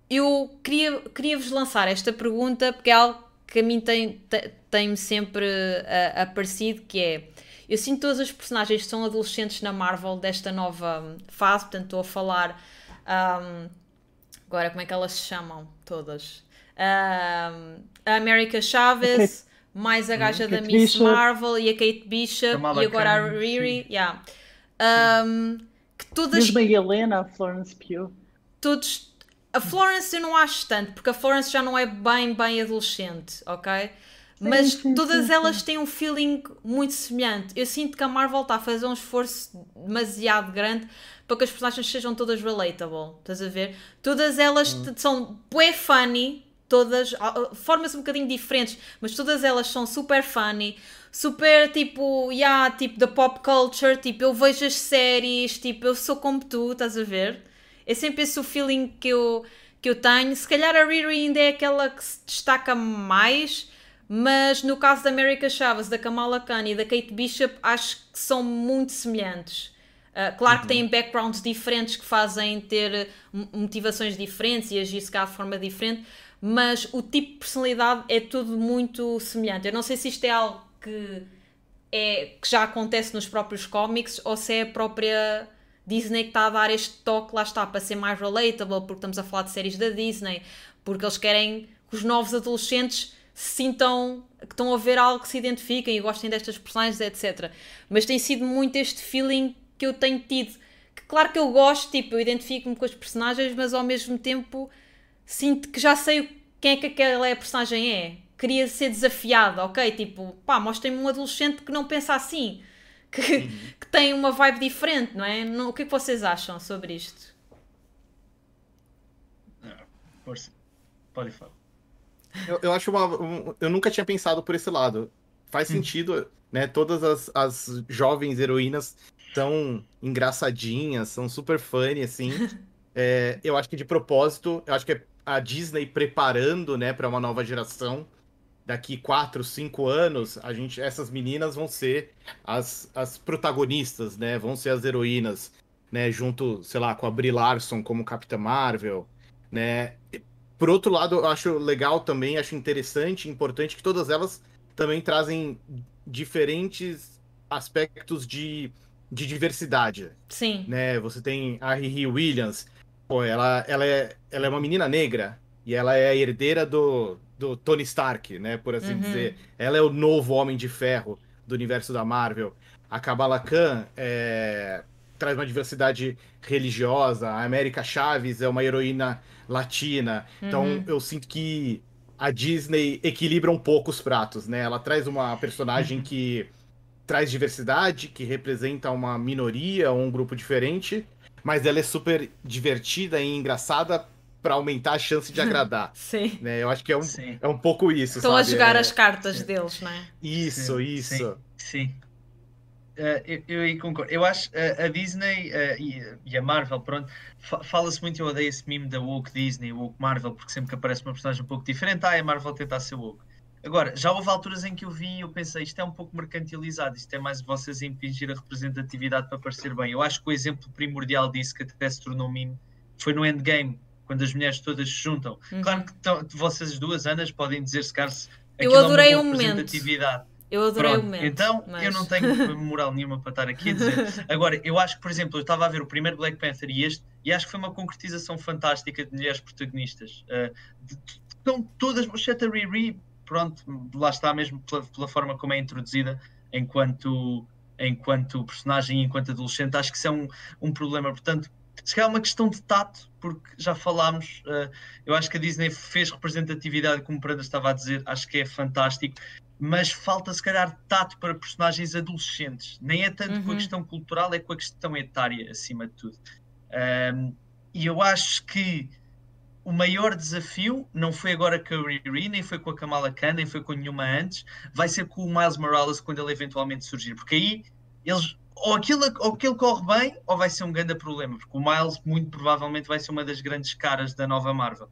eu queria, queria vos lançar esta pergunta porque é algo que a mim tem, te- tem-me sempre ah, aparecido, que é eu sinto todas as personagens que são adolescentes na Marvel desta nova fase, portanto estou a falar ahm, agora como é que elas se chamam todas? Ahm, a America Chavez, [LAUGHS] mais a gaja da Kate Miss Bishop. Marvel e a Kate Bishop Kamala e agora a Riri, yeah. Ahm, que todas Mesmo a Helena, a Florence Pugh. todos. A Florence eu não acho tanto, porque a Florence já não é bem, bem adolescente, ok? Mas sim, todas sim, elas têm um feeling muito semelhante. Eu sinto que a Marvel está a fazer um esforço demasiado grande para que as personagens sejam todas relatable. Estás a ver? Todas elas t- são bué funny, todas, ah, ah, formas um bocadinho diferentes, mas todas elas são super funny, super tipo, yeah, tipo da pop culture, tipo eu vejo as séries, tipo eu sou como tu, estás a ver? É sempre esse o feeling que eu, que eu tenho. Se calhar a Riri ainda é aquela que se destaca mais, mas no caso da America Chavez, da Kamala Khan e da Kate Bishop, acho que são muito semelhantes. Uh, claro que têm backgrounds diferentes que fazem ter motivações diferentes e agir se calhar de forma diferente, mas o tipo de personalidade é tudo muito semelhante. Eu não sei se isto é algo que, é, que já acontece nos próprios cómics ou se é a própria Disney que está a dar este toque, lá está, para ser mais relatable, porque estamos a falar de séries da Disney, porque eles querem que os novos adolescentes se sintam que estão a ver algo que se identifiquem e gostem destas personagens, etc. Mas tem sido muito este feeling que eu tenho tido. Que claro que eu gosto, tipo, eu identifico-me com os personagens, mas ao mesmo tempo sinto que já sei quem é que aquela personagem é. Queria ser desafiada, ok? Tipo, pá, mostrem-me um adolescente que não pensa assim, que, [LAUGHS] que tem uma vibe diferente, não é? Não- o que é que vocês acham sobre isto? Força. Pode falar. Eu, eu acho uma. um- eu nunca tinha pensado por esse lado. Faz sentido, né? Todas as, as jovens heroínas são engraçadinhas, são super funny, assim. [LAUGHS] É, eu acho que de propósito, eu acho que é a Disney preparando, né, para uma nova geração. Daqui quatro, cinco anos, a gente, essas meninas vão ser as, as protagonistas, né? Vão ser as heroínas, né? Junto, sei lá, com a Brie Larson como Capitã Marvel, né? Por outro lado, eu acho legal também, acho interessante, importante que todas elas também trazem diferentes aspectos de, de diversidade, Sim, né? Você tem a Riri Williams, pô, ela, ela, é, ela é uma menina negra e ela é a herdeira do, do Tony Stark, né? Por assim Uhum. dizer. Ela é o novo Homem de Ferro do universo da Marvel. A Kamala Khan é, traz uma diversidade religiosa. A América Chaves é uma heroína latina. Então Uhum. eu sinto que a Disney equilibra um pouco os pratos, né? Ela traz uma personagem que traz diversidade, que representa uma minoria ou um grupo diferente, mas ela é super divertida e engraçada pra aumentar a chance de [LAUGHS] agradar. sim. né? Eu acho que é um, Sim. é um pouco isso, Estão a jogar É- as cartas sim. deles, não é? Isso, Sim, isso. Sim. Uh, eu, eu aí concordo. Eu acho uh, a Disney uh, e, e, a Marvel, pronto, fa fala-se muito, eu odeio esse meme da woke Disney, woke Marvel, porque sempre que aparece uma personagem um pouco diferente, ah, a Marvel tentar ser woke. Agora, já houve alturas em que eu vi e eu pensei, isto é um pouco mercantilizado, isto é mais vocês impingir a representatividade para parecer bem. Eu acho que o exemplo primordial disso, que até se tornou meme, foi no Endgame, quando as mulheres todas se juntam. Uhum. Claro que vocês duas, Anas, podem dizer se calhar eu adorei é uma um representatividade. Eu adorei Pronto, o momento. Então, mas... eu não tenho [LAUGHS] moral nenhuma para estar aqui a dizer. Agora, eu acho que, por exemplo, eu estava a ver o primeiro Black Panther e este, e acho que foi uma concretização fantástica de mulheres protagonistas. Uh, de, de, estão todas, exceto a Riri, pronto, lá está mesmo pela, pela, forma como é introduzida enquanto, enquanto personagem e enquanto adolescente. Acho que isso é um, um problema. Portanto, se calhar é uma questão de tato, porque já falámos, uh, eu acho que a Disney fez representatividade, como o Prada estava a dizer, acho que é fantástico, mas falta se calhar tato para personagens adolescentes. Nem é tanto uhum. com a uhum. questão cultural, é com a questão etária, acima de tudo. Um, e eu acho que o maior desafio não foi agora com a Riri, nem foi com a Kamala Khan, nem foi com nenhuma antes, vai ser com o Miles Morales quando ele eventualmente surgir, porque aí eles ou aquilo, ou aquilo corre bem ou vai ser um grande problema, porque o Miles muito provavelmente vai ser uma das grandes caras da nova Marvel.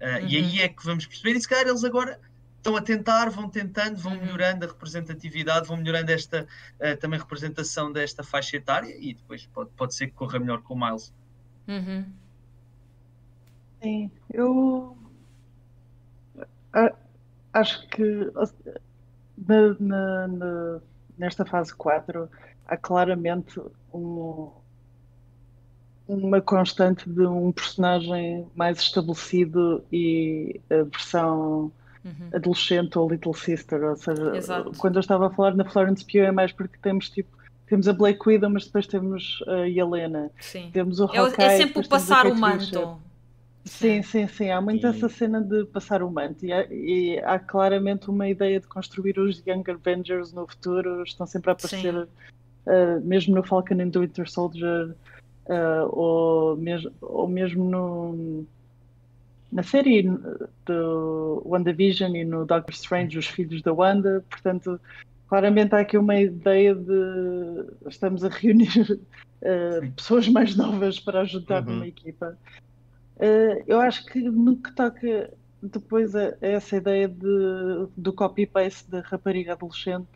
Uh, uhum. E aí é que vamos perceber, e se calhar eles agora estão a tentar, vão tentando, vão uhum. melhorando a representatividade, vão melhorando esta uh, também representação desta faixa etária e depois pode, pode ser que corra melhor com o Miles. Uhum. Sim, eu acho que na, na, na, nesta fase 4 há claramente um, uma constante de um personagem mais estabelecido e a versão uhum. adolescente ou Little Sister, ou seja, Exato. quando eu estava a falar na Florence Pugh é mais porque temos tipo temos a Blake Widow, mas depois temos a Helena. Sim. Temos o é, é sempre o passar o manto. Sim, sim, sim. Há muito e... essa cena de passar o manto. E há, e há, claramente uma ideia de construir os Young Avengers no futuro. Estão sempre a aparecer, uh, mesmo no Falcon and the Winter Soldier, uh, ou, mesmo, ou mesmo no na série do WandaVision e no Doctor Strange, os filhos da Wanda, portanto, claramente há aqui uma ideia de estamos a reunir [LAUGHS] uh, pessoas mais novas para ajudar uhum. numa equipa. Uh, eu acho que no que toca depois a, a essa ideia de, do copy-paste da rapariga adolescente,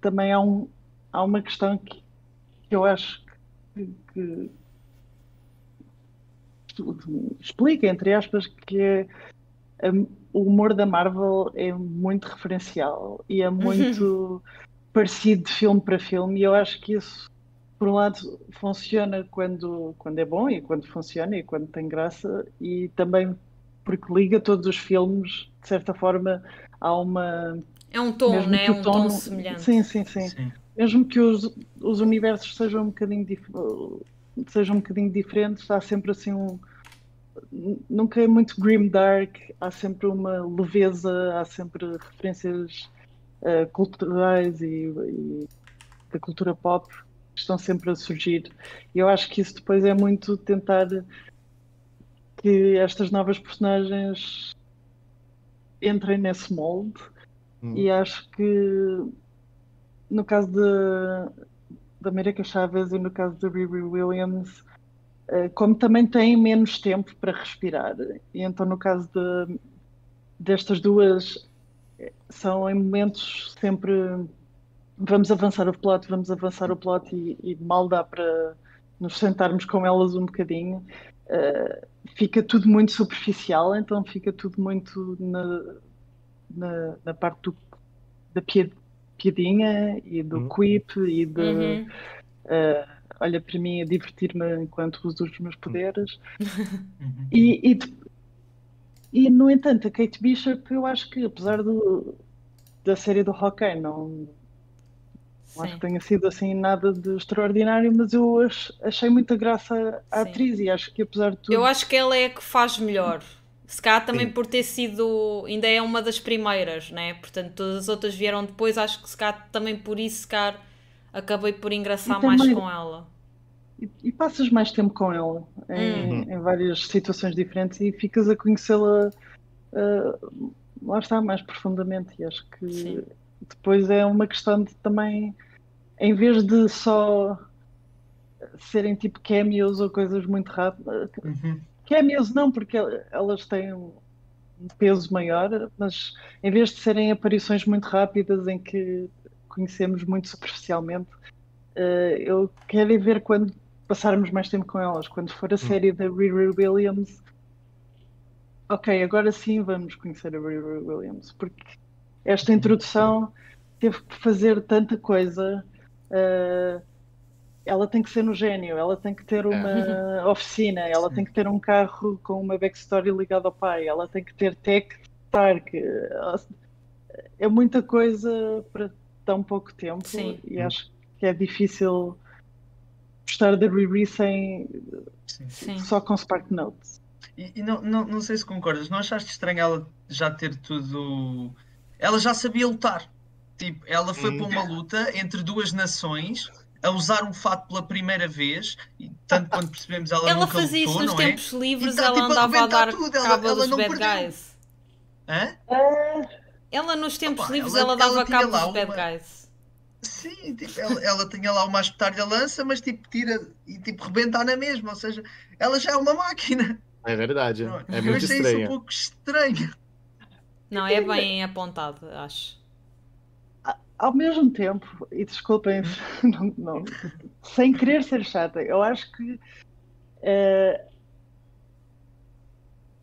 também há, um, há uma questão que, que eu acho que, que explica, entre aspas, que é, o humor da Marvel é muito referencial e é muito [LAUGHS] parecido de filme para filme, e eu acho que isso, por um lado, funciona quando, quando é bom e quando funciona e quando tem graça, e também porque liga todos os filmes, de certa forma, há uma. É um tom, né? É um tom, tom semelhante. Sim, sim, sim, sim. Mesmo que os, os universos sejam um bocadinho sejam um bocadinho diferentes, há sempre assim um. Nunca é muito grim dark, há sempre uma leveza, há sempre referências uh, culturais e, e, da cultura pop estão sempre a surgir. E eu acho que isso depois é muito tentar que estas novas personagens entrem nesse molde. Hum. E acho que no caso de, da América Chaves e no caso da Riri Williams, eh, como também têm menos tempo para respirar. E então, no caso de, destas duas, são em momentos sempre vamos avançar o plot, vamos avançar o plot e, e mal dá para nos sentarmos com elas um bocadinho. Uh, fica tudo muito superficial, então fica tudo muito na, na, na parte do, da piadinha e do uhum. quip e de uhum. uh, olha para mim a divertir-me enquanto uso os meus poderes uhum. e, e, e, no entanto a Kate Bishop eu acho que apesar do, da série do Hawkeye não não acho que tenha sido assim nada de extraordinário, mas eu achei muita graça à Sim. atriz e acho que apesar de tudo. Eu acho que ela é a que faz melhor. Se cá também Sim. por ter sido, ainda é uma das primeiras, né? Portanto, todas as outras vieram depois, acho que se cá também por isso, se cá acabei por engraçar também, mais com ela. E, e, passas mais tempo com ela em, uhum. em várias situações diferentes e ficas a conhecê-la, uh, lá está, mais profundamente. E acho que Sim. Depois é uma questão de também em vez de só serem tipo cameos ou coisas muito rápidas. Uhum. Cameos não, porque elas têm um peso maior, mas em vez de serem aparições muito rápidas em que conhecemos muito superficialmente, uh, eu quero ver quando passarmos mais tempo com elas, quando for a hum. série da Riri Williams. Ok, agora sim vamos conhecer a Riri Williams, porque esta introdução teve que fazer tanta coisa. Uh, ela tem que ser no gênio, ela tem que ter uma é. [LAUGHS] oficina, ela Sim. tem que ter um carro com uma backstory ligada ao pai, ela tem que ter tech Stark. É muita coisa para tão pouco tempo Sim. e acho que é difícil gostar da Riri sem Sim. só com Spark Notes. E, e, não, não, não sei se concordas, não achaste estranho ela já ter tudo. Ela já sabia lutar. Tipo, ela foi hum. para uma luta entre duas nações a usar um fato pela primeira vez, e tanto quando percebemos ela, ela nunca fazia lutou, isso nos é? tempos livres, tá, ela tipo, andava a, a dar tudo. Ela, cabo ela, dos bad perdeu. guys. Hã? Ela nos tempos Opa, livres ela, ela dava cabo dos uma... bad guys. Sim, tipo, ela, ela tinha lá uma espetar lança, mas tipo, tira e tipo, rebentar na mesma, ou seja, ela já é uma máquina. É verdade, não, é muito estranho. Eu achei isso um pouco estranho. Não, é bem apontado, acho ao mesmo tempo, e desculpem, não, não, sem querer ser chata, eu acho que.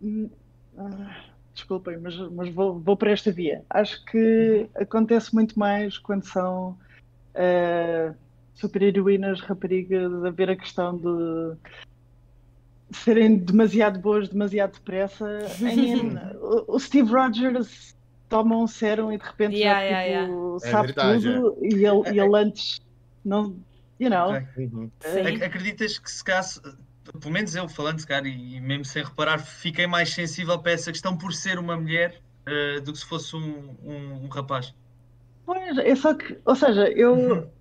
Uh, desculpem, mas, mas vou, vou para esta via. Acho que acontece muito mais quando são uh, super-heroínas, raparigas, a ver a questão de serem demasiado boas, demasiado depressa. [LAUGHS] o, o Steve Rogers toma um sérum e de repente yeah, já yeah, tipo, yeah. sabe é tudo é. e, ele, e ele antes não. You know. Uhum. Acreditas que se caso, pelo menos eu falando, cara, e mesmo sem reparar, fiquei mais sensível para essa questão por ser uma mulher uh, do que se fosse um, um, um, rapaz? Pois, é só que, ou seja, eu. Uhum. [LAUGHS]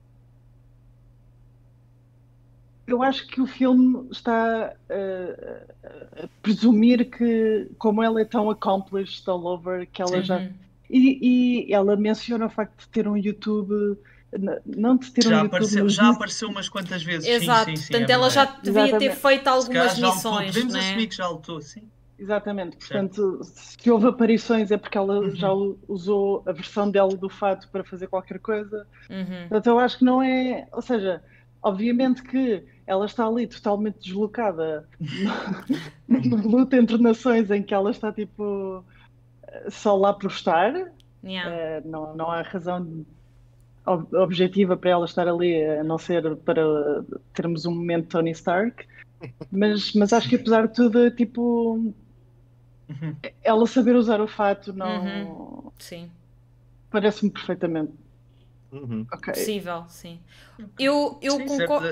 Eu acho que o filme está uh, a presumir que, como ela é tão accomplished all over, que ela Sim. já. E, e, ela menciona o facto de ter um YouTube. Não de ter já um apareceu, YouTube. Já apareceu umas quantas vezes. Exato, sim, sim, sim, portanto é ela já devia Exatamente. ter feito algumas missões. Podemos né? assumir que já lutou, sim. Exatamente, portanto, certo. se houve aparições é porque ela uhum. já usou a versão dela do fato para fazer qualquer coisa. Uhum. Portanto, eu acho que não é. Ou seja, obviamente que ela está ali totalmente deslocada [LAUGHS] numa luta entre nações em que ela está tipo só lá por estar. Yeah. Uh, não, não há razão objetiva para ela estar ali, a não ser para termos um momento Tony Stark. Mas, mas acho que apesar de tudo, tipo, uhum. ela saber usar o fato não. Uhum. Sim. Parece-me perfeitamente Uhum. Okay. Possível, sim. Eu, eu concordo.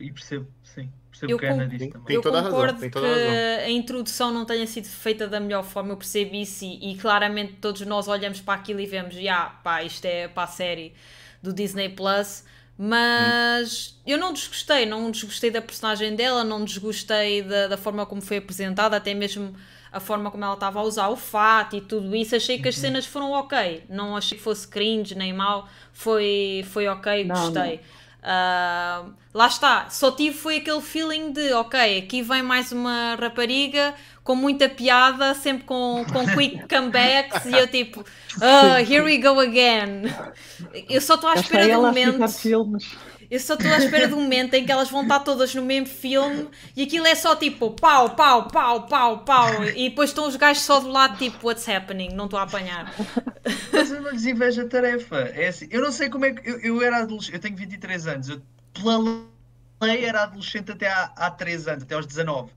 E percebo, sim. Percebo eu, que Ana diz também. eu concordo razão, que a introdução não tenha sido feita da melhor forma, eu percebo isso e, e claramente todos nós olhamos para aquilo e vemos, já, yeah, pá, isto é para a série do Disney Plus. Mas hum. eu não desgostei, não desgostei da personagem dela, não desgostei da, da forma como foi apresentada, até mesmo a forma como ela estava a usar o fato e tudo isso, achei que as uhum. cenas foram ok. Não achei que fosse cringe nem mal, foi, foi ok, não, gostei. Não. Uh, lá está, só tive foi aquele feeling de ok, aqui vem mais uma rapariga com muita piada, sempre com, com quick [LAUGHS] comebacks e eu tipo, oh, here we go again. Eu só estou à espera do momento. Eu só estou à espera do momento em que elas vão estar todas no mesmo filme e aquilo é só tipo pau, pau, pau, pau, pau. E depois estão os gajos só do lado tipo what's happening? Não estou a apanhar. Mas eu não lhes invejo a tarefa. É assim, eu não sei como é que. Eu, eu era adolescente, eu tenho 23 anos. Eu, pela lei, era adolescente até há, há 3 anos, até aos 19.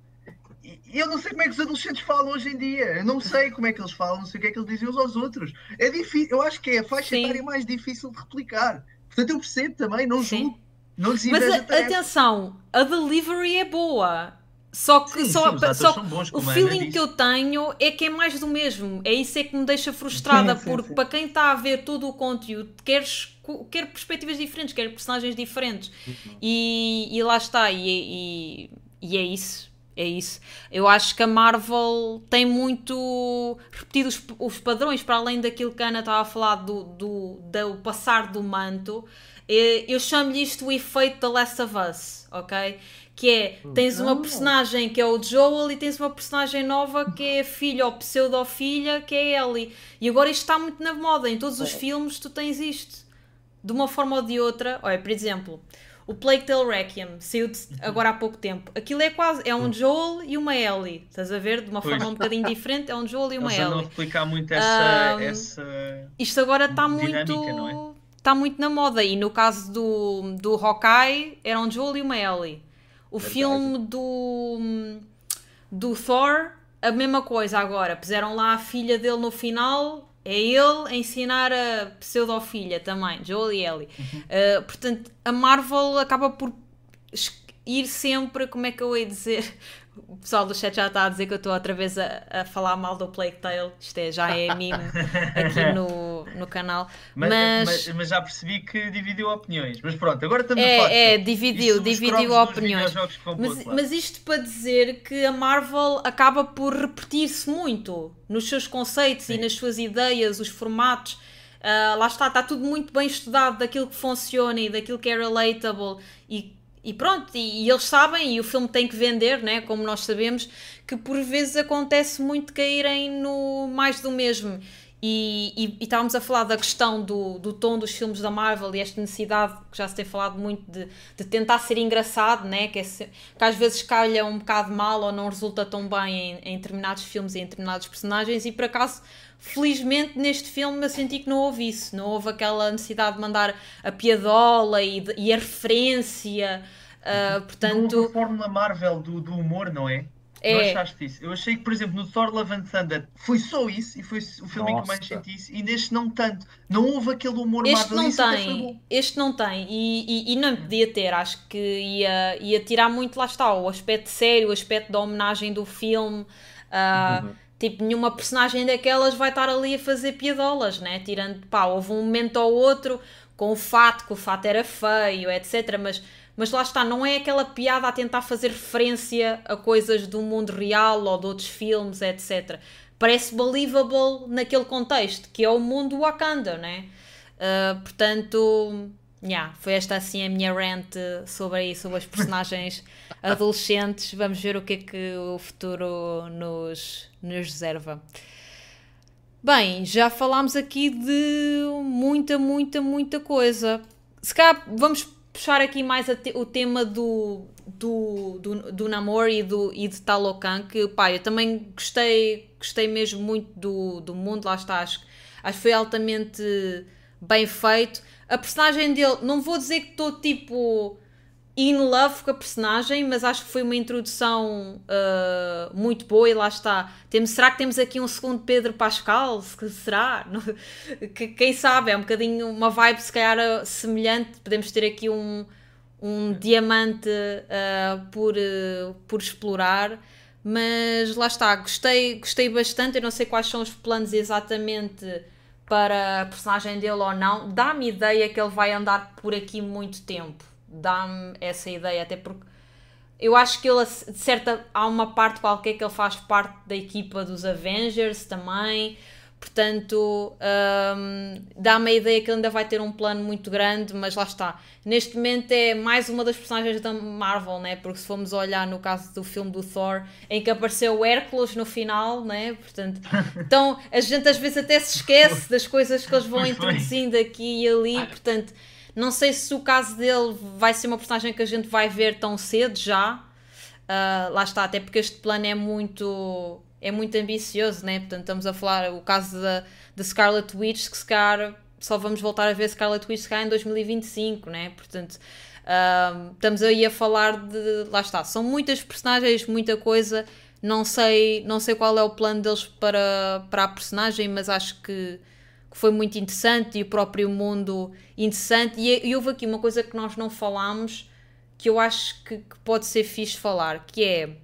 E eu não sei como é que os adolescentes falam hoje em dia. Eu não sei como é que eles falam, não sei o que é que eles dizem uns aos outros. É difícil, eu acho que é a faixa etária mais difícil de replicar. Portanto, eu percebo também, não julgo. Não lhes Mas a, atenção, a delivery é boa. Só que sim, só, sim, só o feeling que eu tenho é que é mais do mesmo. É isso é que me deixa frustrada, sim, porque para quem está a ver todo o conteúdo, queres, quer perspectivas diferentes, quer personagens diferentes. Uhum. E, e lá está, e, e, e é isso é isso. Eu acho que a Marvel tem muito repetido os, os padrões, para além daquilo que a Ana estava a falar do, do, do passar do manto. É, eu chamo-lhe isto o efeito da Last of Us, ok? Que é, tens uma Ah. personagem que é o Joel e tens uma personagem nova que é a filha ou pseudo-filha que é a Ellie. E agora isto está muito na moda, em todos os filmes tu tens isto. De uma forma ou de outra. Olha, por exemplo, o Plague Tale Requiem saiu de- agora há pouco tempo. Aquilo é quase, é um Joel e uma Ellie. Estás a ver? De uma Pois. forma um bocadinho diferente, é um Joel e uma Eles Ellie. replicar muito essa. Ahm, essa... Isto agora está muito. Dinâmica, não Está muito na moda. E no caso do, do Hawkeye, era um Joel e uma Ellie. O Verdade. filme do, do Thor, a mesma coisa agora. Puseram lá a filha dele no final. É ele a ensinar a pseudofilha também, Joel e Ellie. Uh, portanto, a Marvel acaba por ir sempre, como é que eu ia dizer? O pessoal do chat já está a dizer que eu estou outra vez a, a falar mal do Plague Tale. Isto é, já é mime aqui [LAUGHS] no, no canal. Mas, Mas, mas, mas já percebi que dividiu opiniões. Mas pronto, agora estamos a falar. é, é, dividiu, os dividiu opiniões. Mas, mas isto para dizer que a Marvel acaba por repetir-se muito nos seus conceitos e Sim. nas suas ideias, os formatos. Ah, lá está, está tudo muito bem estudado daquilo que funciona e daquilo que é relatable e, e pronto, e, e eles sabem, e o filme tem que vender, né, como nós sabemos, que por vezes acontece muito caírem no mais do mesmo. E, e, e estávamos a falar da questão do, do tom dos filmes da Marvel e esta necessidade que já se tem falado muito de, de tentar ser engraçado, né? que, é que às vezes calha um bocado mal ou não resulta tão bem em, em determinados filmes e em determinados personagens. E por acaso, felizmente, neste filme eu senti que não houve isso, não houve aquela necessidade de mandar a piadola e, de- e a referência. ah, portanto, Não houve a fórmula Marvel do, do humor, não é? É. Não achaste isso? Eu achei que, por exemplo, no Thor Love and Thunder foi só isso e foi o filme em que mais Nossa. senti isso. E neste não tanto. Não houve aquele humor Este Marvel. não tem, este não tem e, e, e não podia ter, acho que ia, ia tirar muito, lá está, o aspecto sério, o aspecto da homenagem do filme, ah, Uhum. Tipo, nenhuma personagem daquelas vai estar ali a fazer piadolas, né, tirando, pá, houve um momento ou outro com o fato, que o fato era feio, etc, mas, mas lá está, não é aquela piada a tentar fazer referência a coisas do mundo real ou de outros filmes, etc. Parece believable naquele contexto, que é o mundo Wakanda, né? Uh, portanto, yeah, foi esta assim a minha rant sobre, aí, sobre as personagens [LAUGHS] adolescentes. Vamos ver o que é que o futuro nos, nos reserva. Bem, já falámos aqui de muita, muita, muita coisa. Se calhar vamos puxar aqui mais te- o tema do, do, do, do namoro e, do, e de Talocan, que pá, eu também gostei, gostei mesmo muito do, do mundo, lá está, acho, acho que foi altamente bem feito. A personagem dele, não vou dizer que estou tipo in love com a personagem, mas acho que foi uma introdução uh, muito boa e lá está. Temos, será que temos aqui um segundo Pedro Pascal? Se- Será? [LAUGHS] Que- Quem sabe? É um bocadinho uma vibe se calhar uh, semelhante. Podemos ter aqui um, um diamante uh, por, uh, por explorar. Mas lá está, gostei, gostei bastante. Eu não sei quais são os planos exatamente para a personagem dele ou não. Dá-me ideia que ele vai andar por aqui muito tempo. Dá-me essa ideia, até porque eu acho que ele, de certa, há uma parte qualquer que ele faz parte da equipa dos Avengers também. Portanto, hum, dá-me a ideia que ele ainda vai ter um plano muito grande, mas lá está. Neste momento é mais uma das personagens da Marvel, né? Porque se formos olhar no caso do filme do Thor, em que apareceu o Hércules no final, né? Portanto, [LAUGHS] então a gente às vezes até se esquece das coisas que eles vão introduzindo aqui e ali, portanto, não sei se o caso dele vai ser uma personagem que a gente vai ver tão cedo já. Uh, lá está, até porque este plano é muito é muito ambicioso, né? Portanto, estamos a falar o caso da, da Scarlet Witch, que se calhar só vamos voltar a ver Scarlet Witch se calhar em 2025, né? Portanto, estamos aí a falar de. Lá está, são muitas personagens, muita coisa. Não sei, não sei qual é o plano deles para, para a personagem, mas acho que, que foi muito interessante e o próprio mundo interessante. E, e houve aqui uma coisa que nós não falámos que eu acho que, que pode ser fixe falar, que é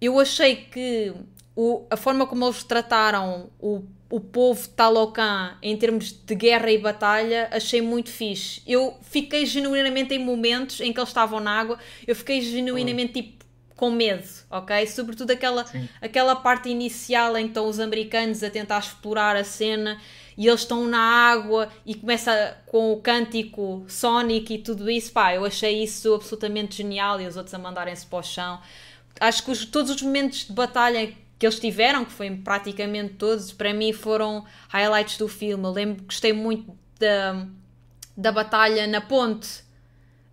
eu achei que o, a forma como eles trataram o, o povo Talocan em termos de guerra e batalha, achei muito fixe. Eu fiquei genuinamente em momentos em que eles estavam na água, eu fiquei genuinamente tipo com medo, ok? Sobretudo aquela, Sim. aquela parte inicial em que estão os americanos a tentar explorar a cena e eles estão na água e começa com o cântico Sonic e tudo isso, pá, eu achei isso absolutamente genial e os outros a mandarem-se para o chão. Acho que os, todos os momentos de batalha que eles tiveram, que foi praticamente todos, para mim foram highlights do filme. Eu lembro gostei muito da, da batalha na ponte.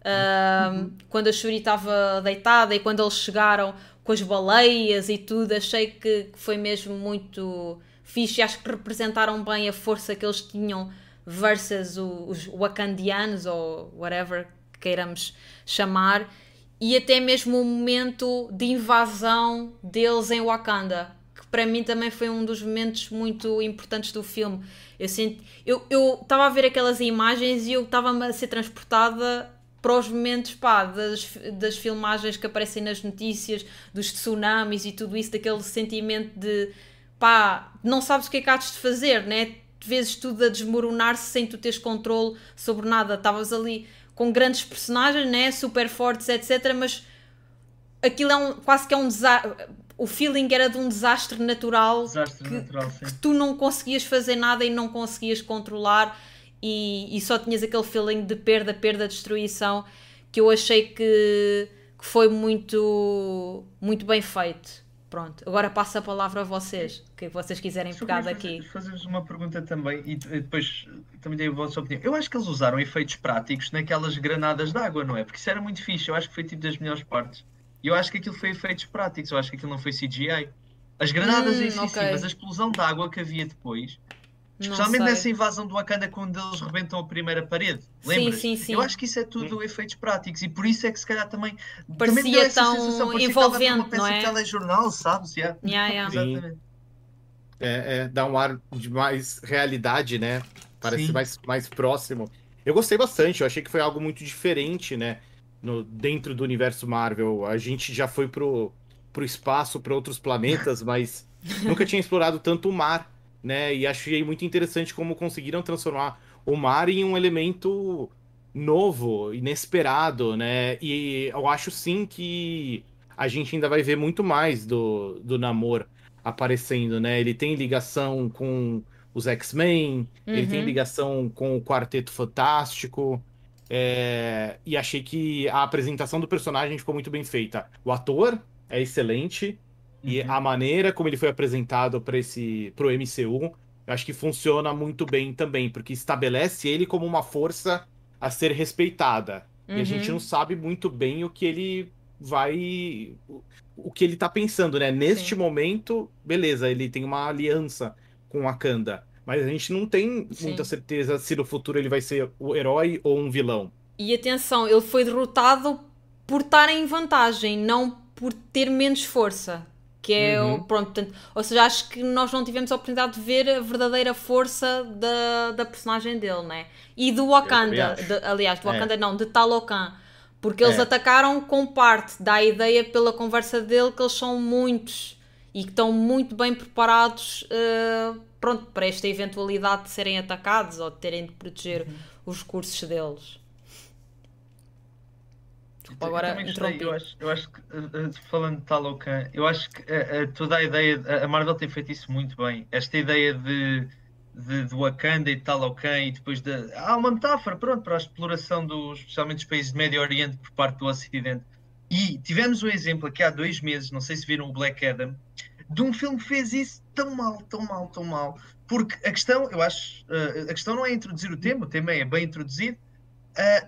uhum. Quando a Shuri estava deitada e quando eles chegaram com as baleias e tudo, achei que, que foi mesmo muito fixe. Acho que representaram bem a força que eles tinham versus os Wakandianos ou whatever queiramos chamar e até mesmo o momento de invasão deles em Wakanda, que para mim também foi um dos momentos muito importantes do filme. Eu senti, eu estava a ver aquelas imagens e eu estava a ser transportada para os momentos pá, das, das filmagens que aparecem nas notícias, dos tsunamis e tudo isso, daquele sentimento de pá, não sabes o que é que há de fazer, né? Vezes tudo a desmoronar-se sem tu teres controle sobre nada. Estavas ali com grandes personagens, né? super fortes, etc. Mas aquilo é um, quase que é um desastre. O feeling era de um desastre natural, desastre que, natural que, tu não conseguias fazer nada e não conseguias controlar e, e, só tinhas aquele feeling de perda, perda, destruição que eu achei que, que foi muito, muito bem feito. Pronto, agora passo a palavra a vocês, o que vocês quiserem pegar daqui. Fazer-vos uma pergunta também e depois também dei a vossa opinião. Eu acho que eles usaram efeitos práticos naquelas granadas de água, não é? Porque isso era muito fixe, eu acho que foi tipo das melhores partes. E eu acho que aquilo foi efeitos práticos, eu acho que aquilo não foi CGI. As granadas hum, em si, okay. sim, mas a explosão de água que havia depois Especialmente nessa invasão do Wakanda quando eles rebentam a primeira parede. Lembras? Sim, sim, sim. Eu acho que isso é tudo hum. efeitos práticos e por isso é que se calhar também parecia também deu tão sensação, envolvente, uma peça não é? de telejornal, sabes? [LAUGHS] Yeah. Yeah, yeah. Exatamente. É, é, dá um ar de mais realidade, né? Parece mais, mais próximo. Eu gostei bastante, eu achei que foi algo muito diferente, né? No, dentro do universo Marvel. A gente já foi pro, pro espaço, para outros planetas, mas [LAUGHS] nunca tinha explorado tanto o mar né? E achei muito interessante como conseguiram transformar o mar em um elemento novo, inesperado, né? E eu acho sim que a gente ainda vai ver muito mais do, do Namor aparecendo, né? Ele tem ligação com os X-Men, uhum. ele tem uhum. ligação com o Quarteto Fantástico. É... E achei que a apresentação do personagem ficou muito bem feita. O ator é excelente. E uhum. a maneira como ele foi apresentado para esse pro MCU, eu acho que funciona muito bem também, porque estabelece ele como uma força a ser respeitada. Uhum. E a gente uhum. não sabe muito bem o que ele vai o que ele tá pensando, né? Neste Sim. momento, beleza, ele tem uma aliança com Wakanda, mas a gente não tem Sim. muita certeza se no futuro ele vai ser o herói ou um vilão. E atenção, ele foi derrotado por estar em vantagem, não por ter menos força que é uhum. o pronto, portanto, ou seja, acho que nós não tivemos a oportunidade de ver a verdadeira força da, da personagem dele, né? E do Wakanda, de, aliás, do Wakanda é. não, de Talocan, porque eles é. atacaram com parte da ideia pela conversa dele que eles são muitos e que estão muito bem preparados uh, pronto, para esta eventualidade de serem atacados ou de terem de proteger uhum. os recursos deles. Agora eu. Eu acho, eu acho que, uh, falando de Talocan, eu acho que uh, toda a ideia, a Marvel tem feito isso muito bem. Esta ideia de, de, de Wakanda e de Talocan e depois de. Há uma metáfora, pronto, para a exploração dos, especialmente dos países do Médio Oriente por parte do Ocidente. E tivemos um exemplo aqui há dois meses, não sei se viram o Black Adam, de um filme que fez isso tão mal, tão mal, tão mal. Porque a questão, eu acho, a questão não é introduzir o tema, o tema é bem introduzido,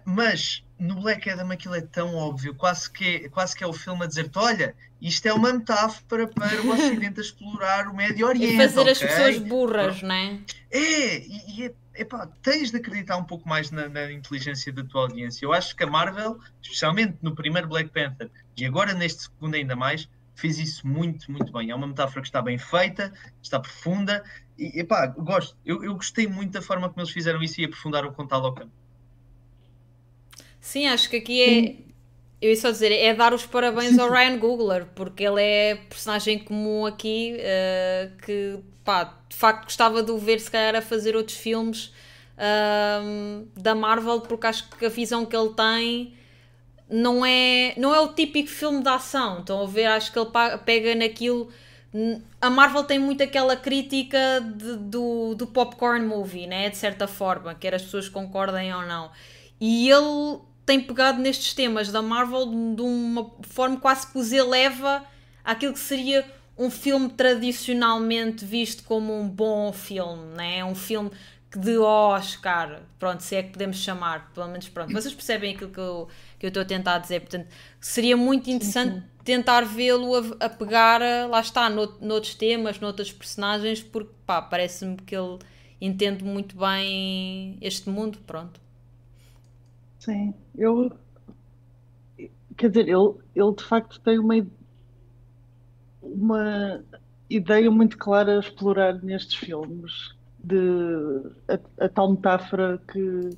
mas no Black Adam aquilo é tão óbvio, quase que, quase que é o filme a dizer-te: olha, isto é uma metáfora para o Ocidente a explorar o Médio Oriente. E fazer okay? as pessoas burras, não é? É, e, e epá, tens de acreditar um pouco mais na, na, inteligência da tua audiência. Eu acho que a Marvel, especialmente no primeiro Black Panther e agora neste segundo ainda mais, fez isso muito, muito bem. É uma metáfora que está bem feita, está profunda. E epá, gosto. Eu, eu gostei muito da forma como eles fizeram isso e aprofundaram com tal Talocan. Sim, acho que aqui é. Eu ia só dizer, é dar os parabéns ao Ryan Googler, porque ele é personagem comum aqui uh, que, pá, de facto gostava de o ver se calhar a fazer outros filmes uh, da Marvel, porque acho que a visão que ele tem não é, não é o típico filme de ação. Estão a ver? Acho que ele pega naquilo a Marvel tem muito aquela crítica de, do, do popcorn movie, né? de certa forma, quer as pessoas concordem ou não. E ele tem pegado nestes temas da Marvel de uma forma quase que os eleva àquilo que seria um filme tradicionalmente visto como um bom filme, né? um filme de Oscar, pronto, se é que podemos chamar, pelo menos pronto, vocês percebem aquilo que eu, que eu estou a tentar dizer, portanto, seria muito interessante sim, sim. tentar vê-lo a, a, pegar, lá está, no, noutros temas, noutros personagens, porque pá, parece-me que ele entende muito bem este mundo, pronto. Sim, eu quer dizer, ele, ele de facto tem uma, uma ideia muito clara a explorar nestes filmes de a, a, tal metáfora que,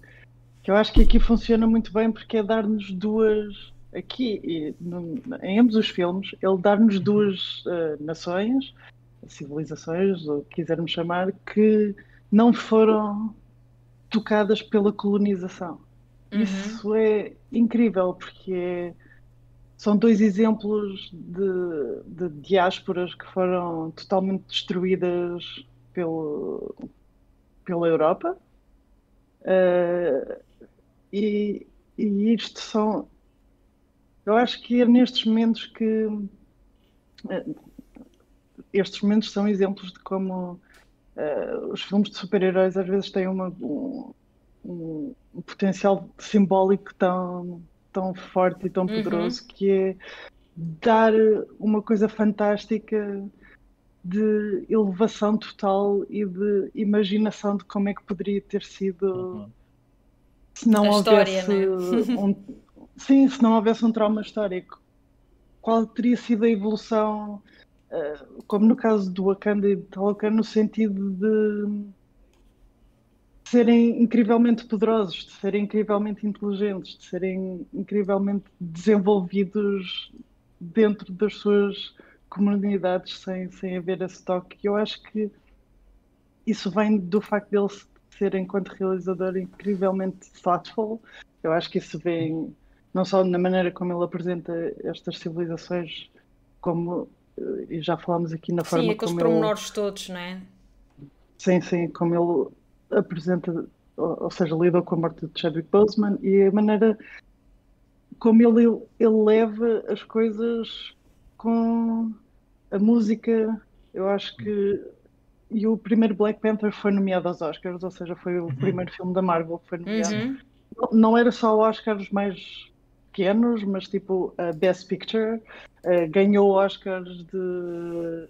que eu acho que aqui funciona muito bem porque é dar-nos duas aqui em ambos os filmes ele dar-nos duas uh, nações civilizações ou quisermos chamar que não foram tocadas pela colonização uhum. isso é incrível porque são dois exemplos de, de diásporas que foram totalmente destruídas pelo, pela Europa. Uh, e, e isto são. Eu acho que é nestes momentos que. Uh, estes momentos são exemplos de como uh, os filmes de super-heróis às vezes têm uma, um, um, um, potencial simbólico tão, tão forte e tão uhum. poderoso uhum. que é dar uma coisa fantástica de elevação total e de imaginação de como é que poderia ter sido uhum. se não a houvesse história, né? um, [LAUGHS] sim, se não houvesse um trauma histórico. Qual teria sido a evolução, uh, como no caso do Wakanda e de Talocan, no sentido de serem incrivelmente poderosos, de serem incrivelmente inteligentes, de serem incrivelmente desenvolvidos dentro das suas comunidades sem, sem haver esse toque. Eu acho que isso vem do facto dele ser, enquanto realizador, incrivelmente thoughtful. Eu acho que isso vem não só na maneira como ele apresenta estas civilizações, como eh, e já falámos aqui na forma sim, aqueles como pormenores ele... todos, não é? Sim, sim, como ele apresenta, ou, ou seja, lida com a morte de Chadwick Boseman e a maneira como ele, ele leva as coisas com a música, eu acho que. E o primeiro Black Panther foi nomeado aos Oscars, ou seja, foi o uhum. primeiro filme da Marvel que foi nomeado. Uhum. Não era só Oscars mais pequenos, mas tipo a Best Picture. Uh, ganhou Oscars de.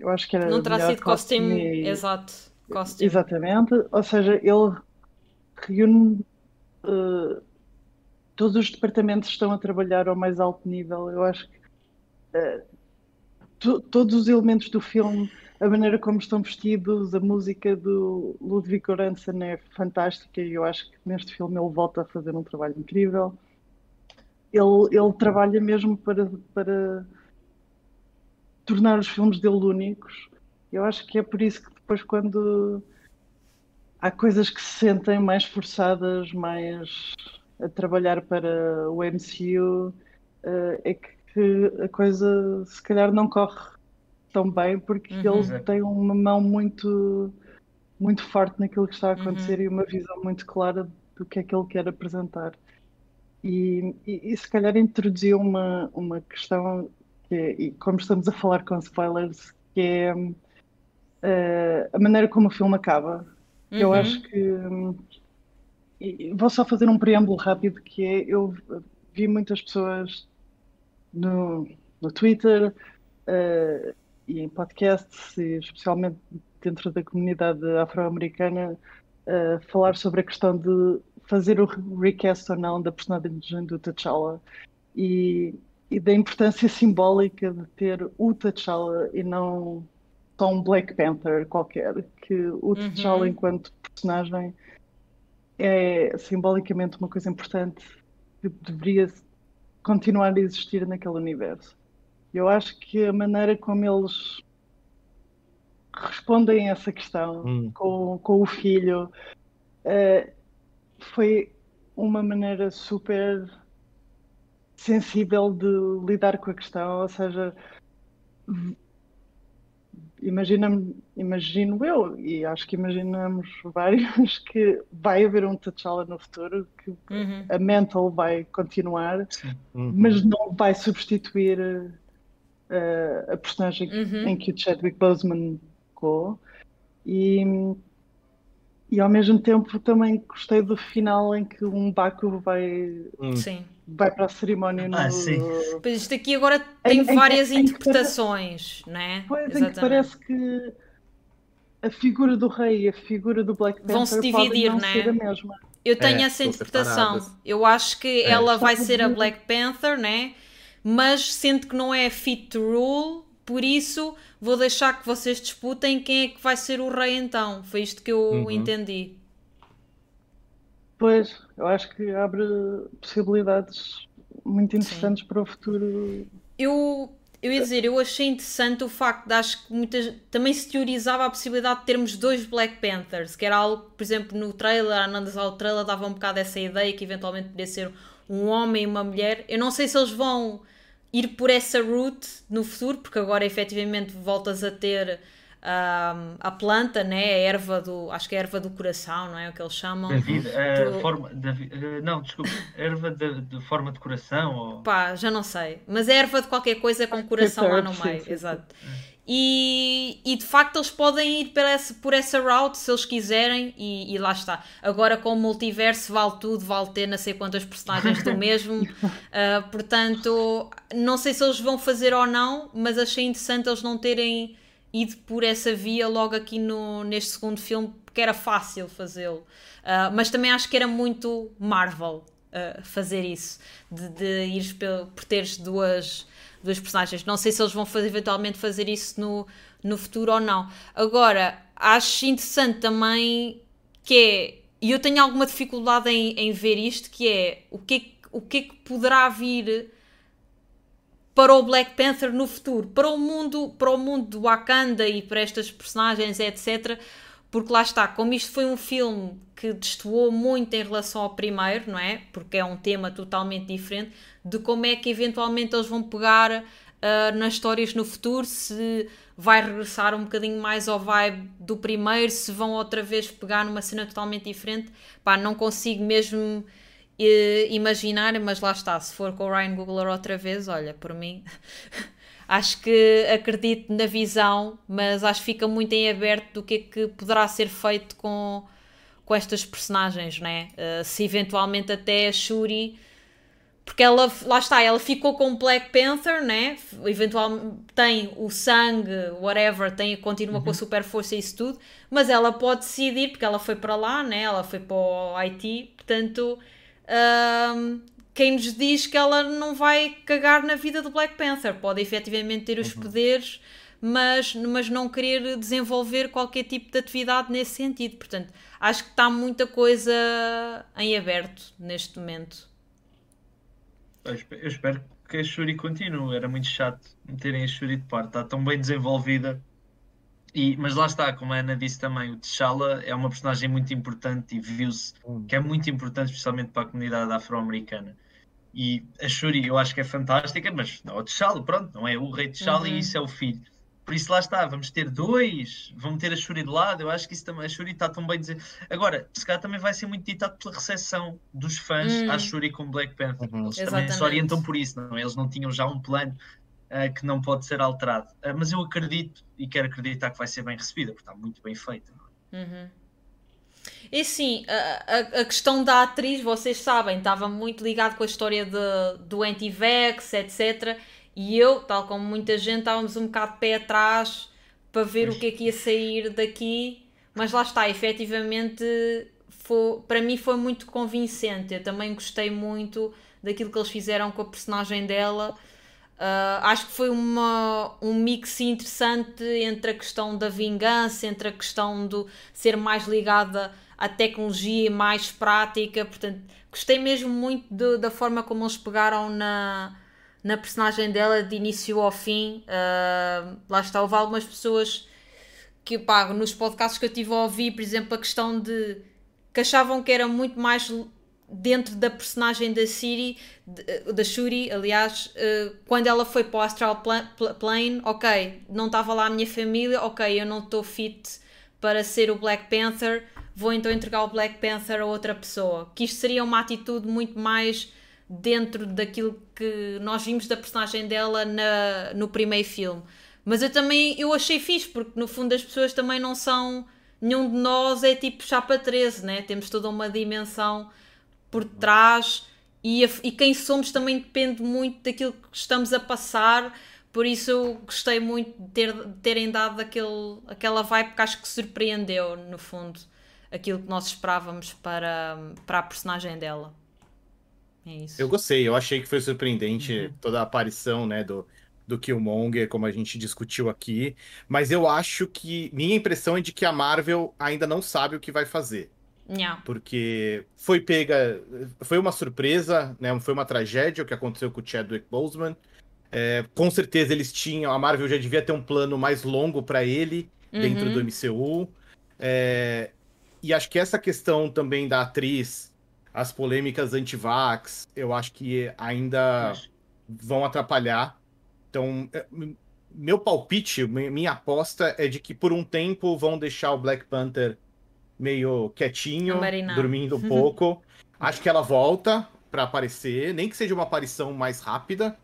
Eu acho que era. Não terá sido costume, e... exato. Costume. Exatamente. Ou seja, ele reúne. Uh, todos os departamentos estão a trabalhar ao mais alto nível. Eu acho que todos os elementos do filme, a maneira como estão vestidos, a música do Ludwig Göransson é fantástica e eu acho que neste filme ele volta a fazer um trabalho incrível. Ele, ele trabalha mesmo para, para tornar os filmes dele únicos. Eu acho que é por isso que depois quando há coisas que se sentem mais forçadas, mais a trabalhar para o MCU, eh, é que que a coisa se calhar não corre tão bem porque uhum. ele tem uma mão muito muito forte naquilo que está a acontecer uhum. e uma visão muito clara do que é que ele quer apresentar. E, e, e se calhar introduziu uma, uma questão que é, e como estamos a falar com spoilers, que é uh, a maneira como o filme acaba. Uhum. Eu acho que vou só fazer um preâmbulo rápido que é eu vi muitas pessoas no, no Twitter uh, e em podcasts, e especialmente dentro da comunidade afro-americana, uh, falar sobre a questão de fazer o recast ou não da personagem do T'Challa e, e da importância simbólica de ter o T'Challa e não só um Black Panther qualquer, que o uhum. T'Challa enquanto personagem é simbolicamente uma coisa importante que deveria continuar a existir naquele universo. Eu acho que a maneira como eles respondem a essa questão hum. com, com o filho uh, foi uma maneira super sensível de lidar com a questão, ou seja, imagina imagino eu, e acho que imaginamos [LAUGHS] vários, que vai haver um T'Challa no futuro, que Uhum. a Mental vai continuar, Uhum. mas não vai substituir eh, a personagem Uhum. em que o Chadwick Boseman ficou. E, e ao mesmo tempo também gostei do final em que um Baku vai, Hum. Sim. vai para a cerimónia no. Ah, sim. Pois isto aqui agora tem Em- em- várias em que interpretações, né? Pois, em que parece que a figura do rei e a figura do Black Panther Vão se dividir, não né? ser a mesma. Eu tenho É, essa interpretação. Eu acho que É. ela vai ser a Black Panther, né? Mas sinto que não é fit to rule, por isso vou deixar que vocês disputem quem é que vai ser o rei então. Foi isto que eu Uhum. entendi. Pois, eu acho que abre possibilidades muito interessantes para o futuro. Eu, eu ia dizer, eu achei interessante o facto de acho que muitas também se teorizava a possibilidade de termos dois Black Panthers, que era algo, por exemplo, no trailer, a analisar o trailer dava um bocado essa ideia que eventualmente poderia ser um homem e uma mulher. Eu não sei se eles vão ir por essa route no futuro, porque agora efetivamente voltas a ter ahm, a planta, né? a erva do, acho que é a erva do coração, não é o que eles chamam. Da vida, a Do- forma, da, vi- eh, não, desculpa, erva de, de forma de coração ou... Pá, já não sei. Mas é erva de qualquer coisa com coração lá no meio. Exato. E, e de facto eles podem ir por essa, por essa route se eles quiserem e, e lá está. Agora com o multiverso vale tudo, vale ter não sei quantas personagens do mesmo. [LAUGHS] Ah, portanto, não sei se eles vão fazer ou não, mas achei interessante eles não terem ido por essa via logo aqui no, neste segundo filme, porque era fácil fazê-lo. Ah, mas também acho que era muito Marvel ah, fazer isso, de, de ires pel- por teres duas, duas personagens. Não sei se eles vão fazer, eventualmente fazer isso no, no futuro ou não. Agora, acho interessante também que é, e eu tenho alguma dificuldade em, em ver isto, que é o que é o que é que poderá vir para o Black Panther no futuro, para o mundo, para o mundo do Wakanda e para estas personagens, etc. Porque lá está, como isto foi um filme que destoou muito em relação ao primeiro, não é? Porque é um tema totalmente diferente, de como é que eventualmente eles vão pegar ah, nas histórias no futuro, se vai regressar um bocadinho mais ao vibe do primeiro, se vão outra vez pegar numa cena totalmente diferente. Pá, não consigo mesmo eh, imaginar, mas lá está, se for com o Ryan Googler outra vez, olha, por mim, [LAUGHS] acho que acredito na visão, mas acho que fica muito em aberto do que é que poderá ser feito com, com estas personagens, né? Eh, se eventualmente até a Shuri, porque ela, lá está, ela ficou com o Black Panther, né? Eventualmente tem o sangue, whatever, tem, continua com a super força e isso tudo, mas ela pode decidir, porque ela foi para lá, né? Ela foi para o Haiti, portanto, Ahm, quem nos diz que ela não vai cagar na vida do Black Panther? Pode efetivamente ter os poderes, mas, mas não querer desenvolver qualquer tipo de atividade nesse sentido. Portanto, acho que está muita coisa em aberto neste momento. Eu espe- eu espero que a Shuri continue. Era muito chato meterem a Shuri de parte. Está tão bem desenvolvida. E, mas lá está, como a Ana disse também, o T'Challa é uma personagem muito importante e viu-se que é muito importante, especialmente para a comunidade afro-americana. E a Shuri eu acho que é fantástica, mas não é o T'Challa, pronto, não é o rei T'Challa Uhum. e isso é o filho. Por isso lá está, vamos ter dois, vamos ter a Shuri de lado, eu acho que isso também, a Shuri está tão bem dizer. Agora, se calhar também vai ser muito ditado pela recepção dos fãs Hum. à Shuri com Black Panther. Uhum. Eles também se Exatamente. orientam por isso, não é? Eles não tinham já um plano ah, que não pode ser alterado. Ah, mas eu acredito e quero acreditar que vai ser bem recebida, porque está muito bem feita. não é? Uhum. E sim, a, a, a questão da atriz, vocês sabem, estava muito ligado com a história de, do anti-vax, etc. E eu, tal como muita gente, estávamos um bocado de pé atrás para ver o que é que ia sair daqui. Mas lá está, efetivamente, foi, para mim foi muito convincente. Eu também gostei muito daquilo que eles fizeram com a personagem dela. Uh, acho que foi uma, um mix interessante entre a questão da vingança, entre a questão do ser mais ligada à tecnologia mais prática. Portanto, gostei mesmo muito de- da forma como eles pegaram na, na personagem dela de início ao fim. Uh, lá está, houve algumas pessoas que pá, nos podcasts que eu tive a ouvir, por exemplo, a questão de que achavam que era muito mais dentro da personagem da Siri, da Shuri, aliás, uh, quando ela foi para o Astral Plane, ok, não estava lá a minha família, ok, eu não estou fit para ser o Black Panther, vou então entregar o Black Panther a outra pessoa. Que isto seria uma atitude muito mais dentro daquilo que nós vimos da personagem dela na, no primeiro filme. Mas eu também eu achei fixe, porque no fundo as pessoas também não são. Nenhum de nós é tipo chapa 13, né? Temos toda uma dimensão por trás e, a, e quem somos também depende muito daquilo que estamos a passar. Por isso eu gostei muito de, ter, de terem dado aquele, aquela vibe que acho que surpreendeu, no fundo, aquilo que nós esperávamos para, para a personagem dela. É isso. Eu gostei, eu achei que foi surpreendente uhum. toda a aparição, né, do, do Killmonger, como a gente discutiu aqui. Mas eu acho que. Minha impressão é de que a Marvel ainda não sabe o que vai fazer. Porque foi pega. Foi uma surpresa, né? Foi uma tragédia o que aconteceu com o Chadwick Boseman. É, com certeza eles tinham. A Marvel já devia ter um plano mais longo para ele uhum. dentro do MCU. É, e acho que essa questão também da atriz as polêmicas anti-vax, eu acho que ainda vão atrapalhar. Então, é, meu palpite, minha aposta é de que por um tempo vão deixar o Black Panther meio quietinho, dormindo um [LAUGHS] pouco. acho que ela volta para aparecer, nem que seja uma aparição mais rápida.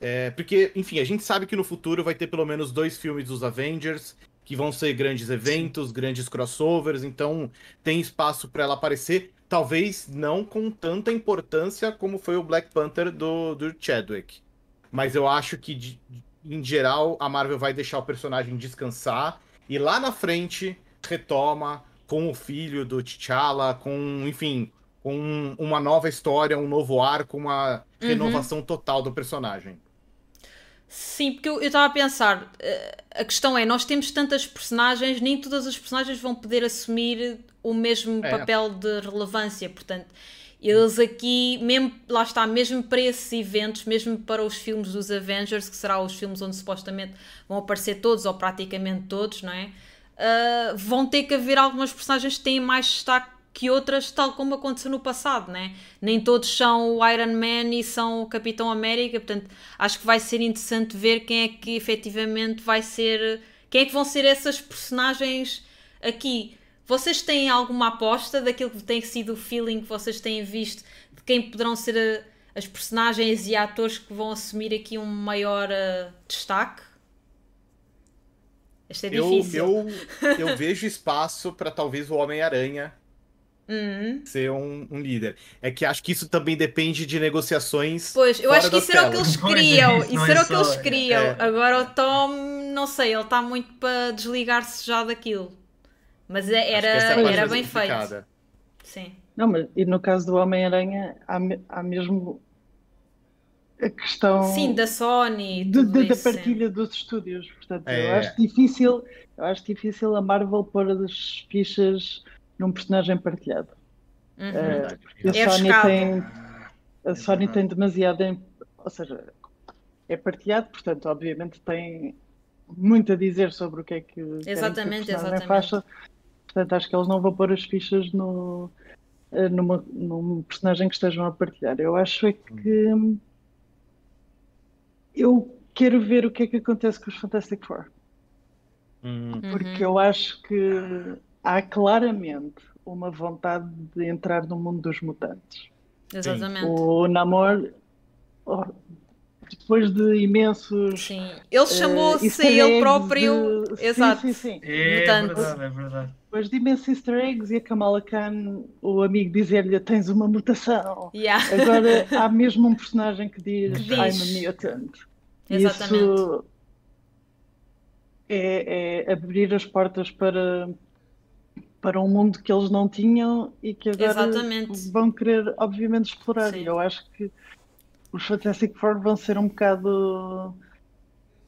É, porque, enfim, a gente sabe que no futuro vai ter pelo menos dois filmes dos Avengers, que vão ser grandes eventos, grandes crossovers, então tem espaço para ela aparecer talvez não com tanta importância como foi o Black Panther do, do Chadwick. Mas eu acho que, de, em geral, a Marvel vai deixar o personagem descansar e lá na frente retoma com o filho do T'Challa, com, enfim, com uma nova história, um novo arco, uma uhum. renovação total do personagem. Sim, porque eu estava a pensar, eh, a questão é, nós temos tantas personagens, nem todas as personagens vão poder assumir o mesmo é. papel de relevância, portanto, eles aqui, mesmo, lá está, mesmo para esses eventos, mesmo para os filmes dos Avengers, que será os filmes onde supostamente vão aparecer todos, ou praticamente todos, não é? Uh, vão ter que haver algumas personagens que têm mais destaque que outras, tal como aconteceu no passado, né? Nem todos são o Iron Man e são o Capitão América, portanto, acho que vai ser interessante ver quem é que efetivamente vai ser. Quem é que vão ser essas personagens aqui. Vocês têm alguma aposta daquilo que tem sido o feeling que vocês têm visto de quem poderão ser a, as personagens e atores que vão assumir aqui um maior uh, destaque? Este é difícil. Eu, eu, eu vejo espaço para talvez o Homem-Aranha Uhum. ser um, um, líder. É que acho que isso também depende de negociações. Pois, eu acho que isso [LAUGHS] era o que eles queriam. Isso, isso era o que eles queriam. É. Agora o Tom, não sei, ele está muito para desligar-se já daquilo. Mas é, era, era bem feito. Sim. Não, mas e no caso do Homem-Aranha, há, há mesmo a questão. Sim, da Sony. De, de, da partilha sim. dos estúdios. Portanto, é. eu acho difícil. Eu acho difícil a Marvel pôr as fichas num personagem partilhado. Uhum. Uh, a, é Sony tem, a Sony tem demasiado. Em, ou seja, é partilhado, portanto, obviamente tem muito a dizer sobre o que é que. Exatamente, que exatamente. Faça. Portanto, acho que eles não vão pôr as fichas no, eh, numa, num personagem que estejam a partilhar. Eu acho é que. Eu quero ver o que é que acontece com os Fantastic Four. Uhum. Porque eu acho que há claramente uma vontade de entrar no mundo dos mutantes. Exatamente. O Namor, oh, depois de imensos. Sim, ele chamou-se uh, ele próprio. De... Exato. Sim, sim, sim. É, verdade, é verdade. Depois de imensos easter eggs e a Kamala Khan, o amigo dizer-lhe tens uma mutação. Yeah. Agora [LAUGHS] há mesmo um personagem que diz, diz. I'm a mutant. Exatamente. Isso é, é abrir as portas para para um mundo que eles não tinham e que agora Exatamente. vão querer, obviamente, explorar. Sim. E eu acho que os Fantastic Four vão ser um bocado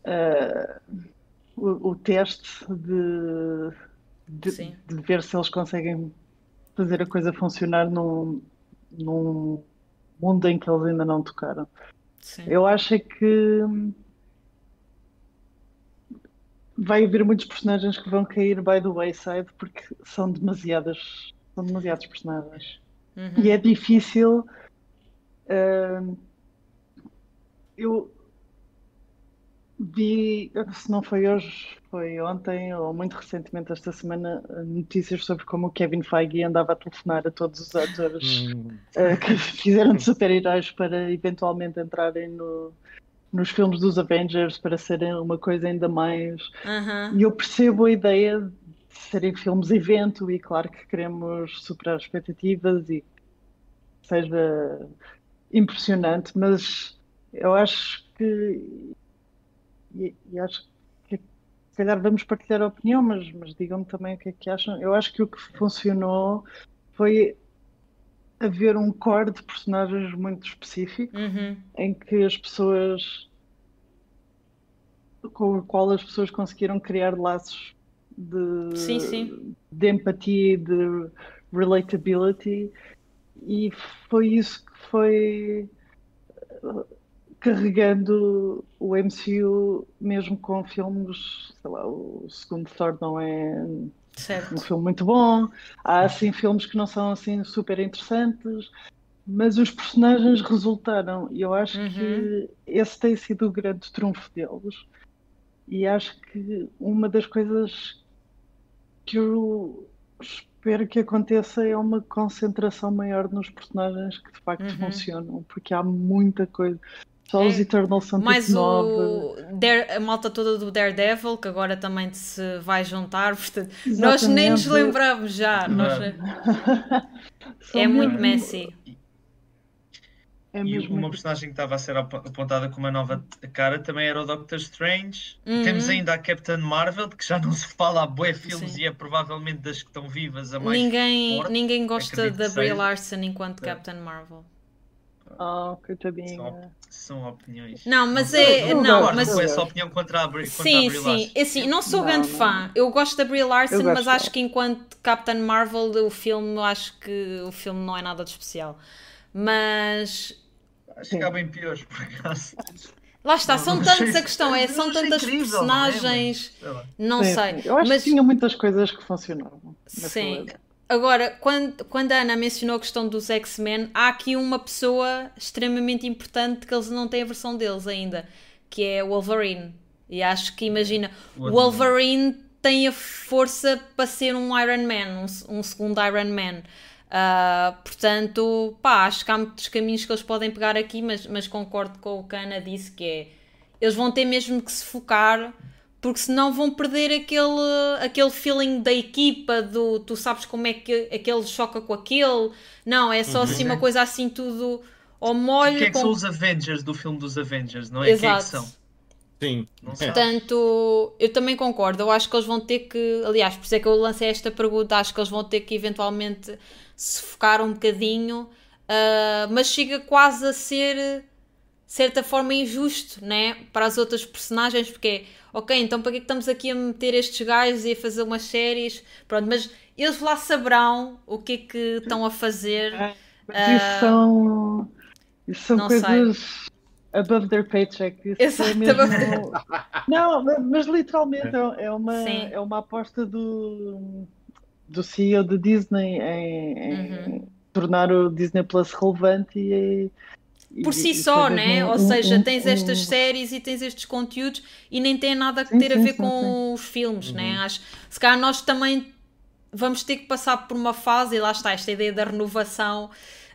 uh, o, o, teste de, de, de, ver se eles conseguem fazer a coisa funcionar num, num mundo em que eles ainda não tocaram. Sim. Eu acho é que vai haver muitos personagens que vão cair by the wayside porque são demasiadas são demasiados personagens Uhum. E é difícil. ah, eu vi, se não foi hoje, foi ontem ou muito recentemente esta semana, notícias sobre como o Kevin Feige andava a telefonar a todos os atores Hum, eh, que fizeram de super-heróis para eventualmente entrarem no- nos filmes dos Avengers para serem uma coisa ainda mais. E eu percebo a ideia de serem filmes evento e claro que queremos superar as expectativas e seja impressionante, mas eu acho que e, e acho que se calhar vamos partilhar a opinião, mas, mas digam-me também o que é que acham. Eu acho que o que funcionou foi haver um core de personagens muito específico Uhum. em que as pessoas com o qual as pessoas conseguiram criar laços de, Sim, sim. de empatia e de relatability e foi isso que foi carregando o MCU mesmo com filmes, sei lá, o segundo Thor não é um Certo. filme muito bom, há assim filmes que não são assim super interessantes, mas os personagens resultaram e eu acho Uhum. que esse tem sido o grande trunfo deles e acho que uma das coisas que eu espero que aconteça é uma concentração maior nos personagens que de facto Uhum. funcionam, porque há muita coisa. Só os É, Eternals são Mais tipo nove. o Dare- a malta toda do Daredevil, que agora também se vai juntar. [LAUGHS] Portanto, nós nem nos Exatamente. lembramos já. nós- [LAUGHS] é muito messy. É E mesmo uma muito- personagem que estava a ser ap- apontada com uma nova cara também era o Doctor Strange. Uhum. Temos ainda a Captain Marvel, que já não se fala há bué filmes Sim. e é provavelmente das que estão vivas a mais Ninguém, forte, ninguém gosta da Brie. Larson enquanto É. Captain Marvel. Oh, coitadinha. São, são opiniões. Não, mas Não, é. eu Não, gosto, mas. com essa opinião contra a Brie, contra a Sim, Brie sim. Larson. É Assim, não sou Não, grande não. fã. Eu gosto da Brie Larson, mas acho que enquanto Captain Marvel, o filme, acho que o filme não é nada de especial. Mas. Acho que há bem piores, por acaso. Lá está, Não, são não tantos sei. a questão, é, são tantas incrível, não é, personagens. Não Sim, sei. Eu acho mas que tinha muitas coisas que funcionavam. Sim. época. Agora, quando, quando a Ana mencionou a questão dos X-Men, há aqui uma pessoa extremamente importante que eles não têm a versão deles ainda, que é o Wolverine. E acho que, imagina, O Wolverine tem a força para ser um Iron Man, um, um segundo Iron Man. Ah, portanto, pá, acho que há muitos caminhos que eles podem pegar aqui, mas, mas concordo com o que a Ana disse, que é, eles vão ter mesmo que se focar porque senão vão perder aquele, aquele feeling da equipa, do tu sabes como é que aquele choca com aquele. Não, é só assim uma coisa assim tudo ao molho. Quem é que com- são os Avengers do filme dos Avengers, não é? Quem é que Exato. são? Sim. Não É. Portanto, eu também concordo. Eu acho que eles vão ter que. Aliás, por isso é que eu lancei esta pergunta. Acho que eles vão ter que eventualmente se focar um bocadinho, ah, mas chega quase a ser, certa forma, injusto né? para as outras personagens, porque é, ok, então para que é que estamos aqui a meter estes gajos e a fazer umas séries? Pronto, mas eles lá saberão o que é que estão a fazer. Mas Ah, isso são, isso são não sei. coisas above their paycheck. Isso Exato, é mesmo... Não, mas, literalmente é, é uma, Sim. é uma aposta do, do CEO da Disney em, em Uhum. tornar o Disney Plus relevante e- por si só, né? Ou seja, tens estas séries e tens estes conteúdos e nem tem nada a Sim, ter a ver sim, com os filmes, né? Acho se calhar nós também vamos ter que passar por uma fase, e lá está esta ideia da renovação,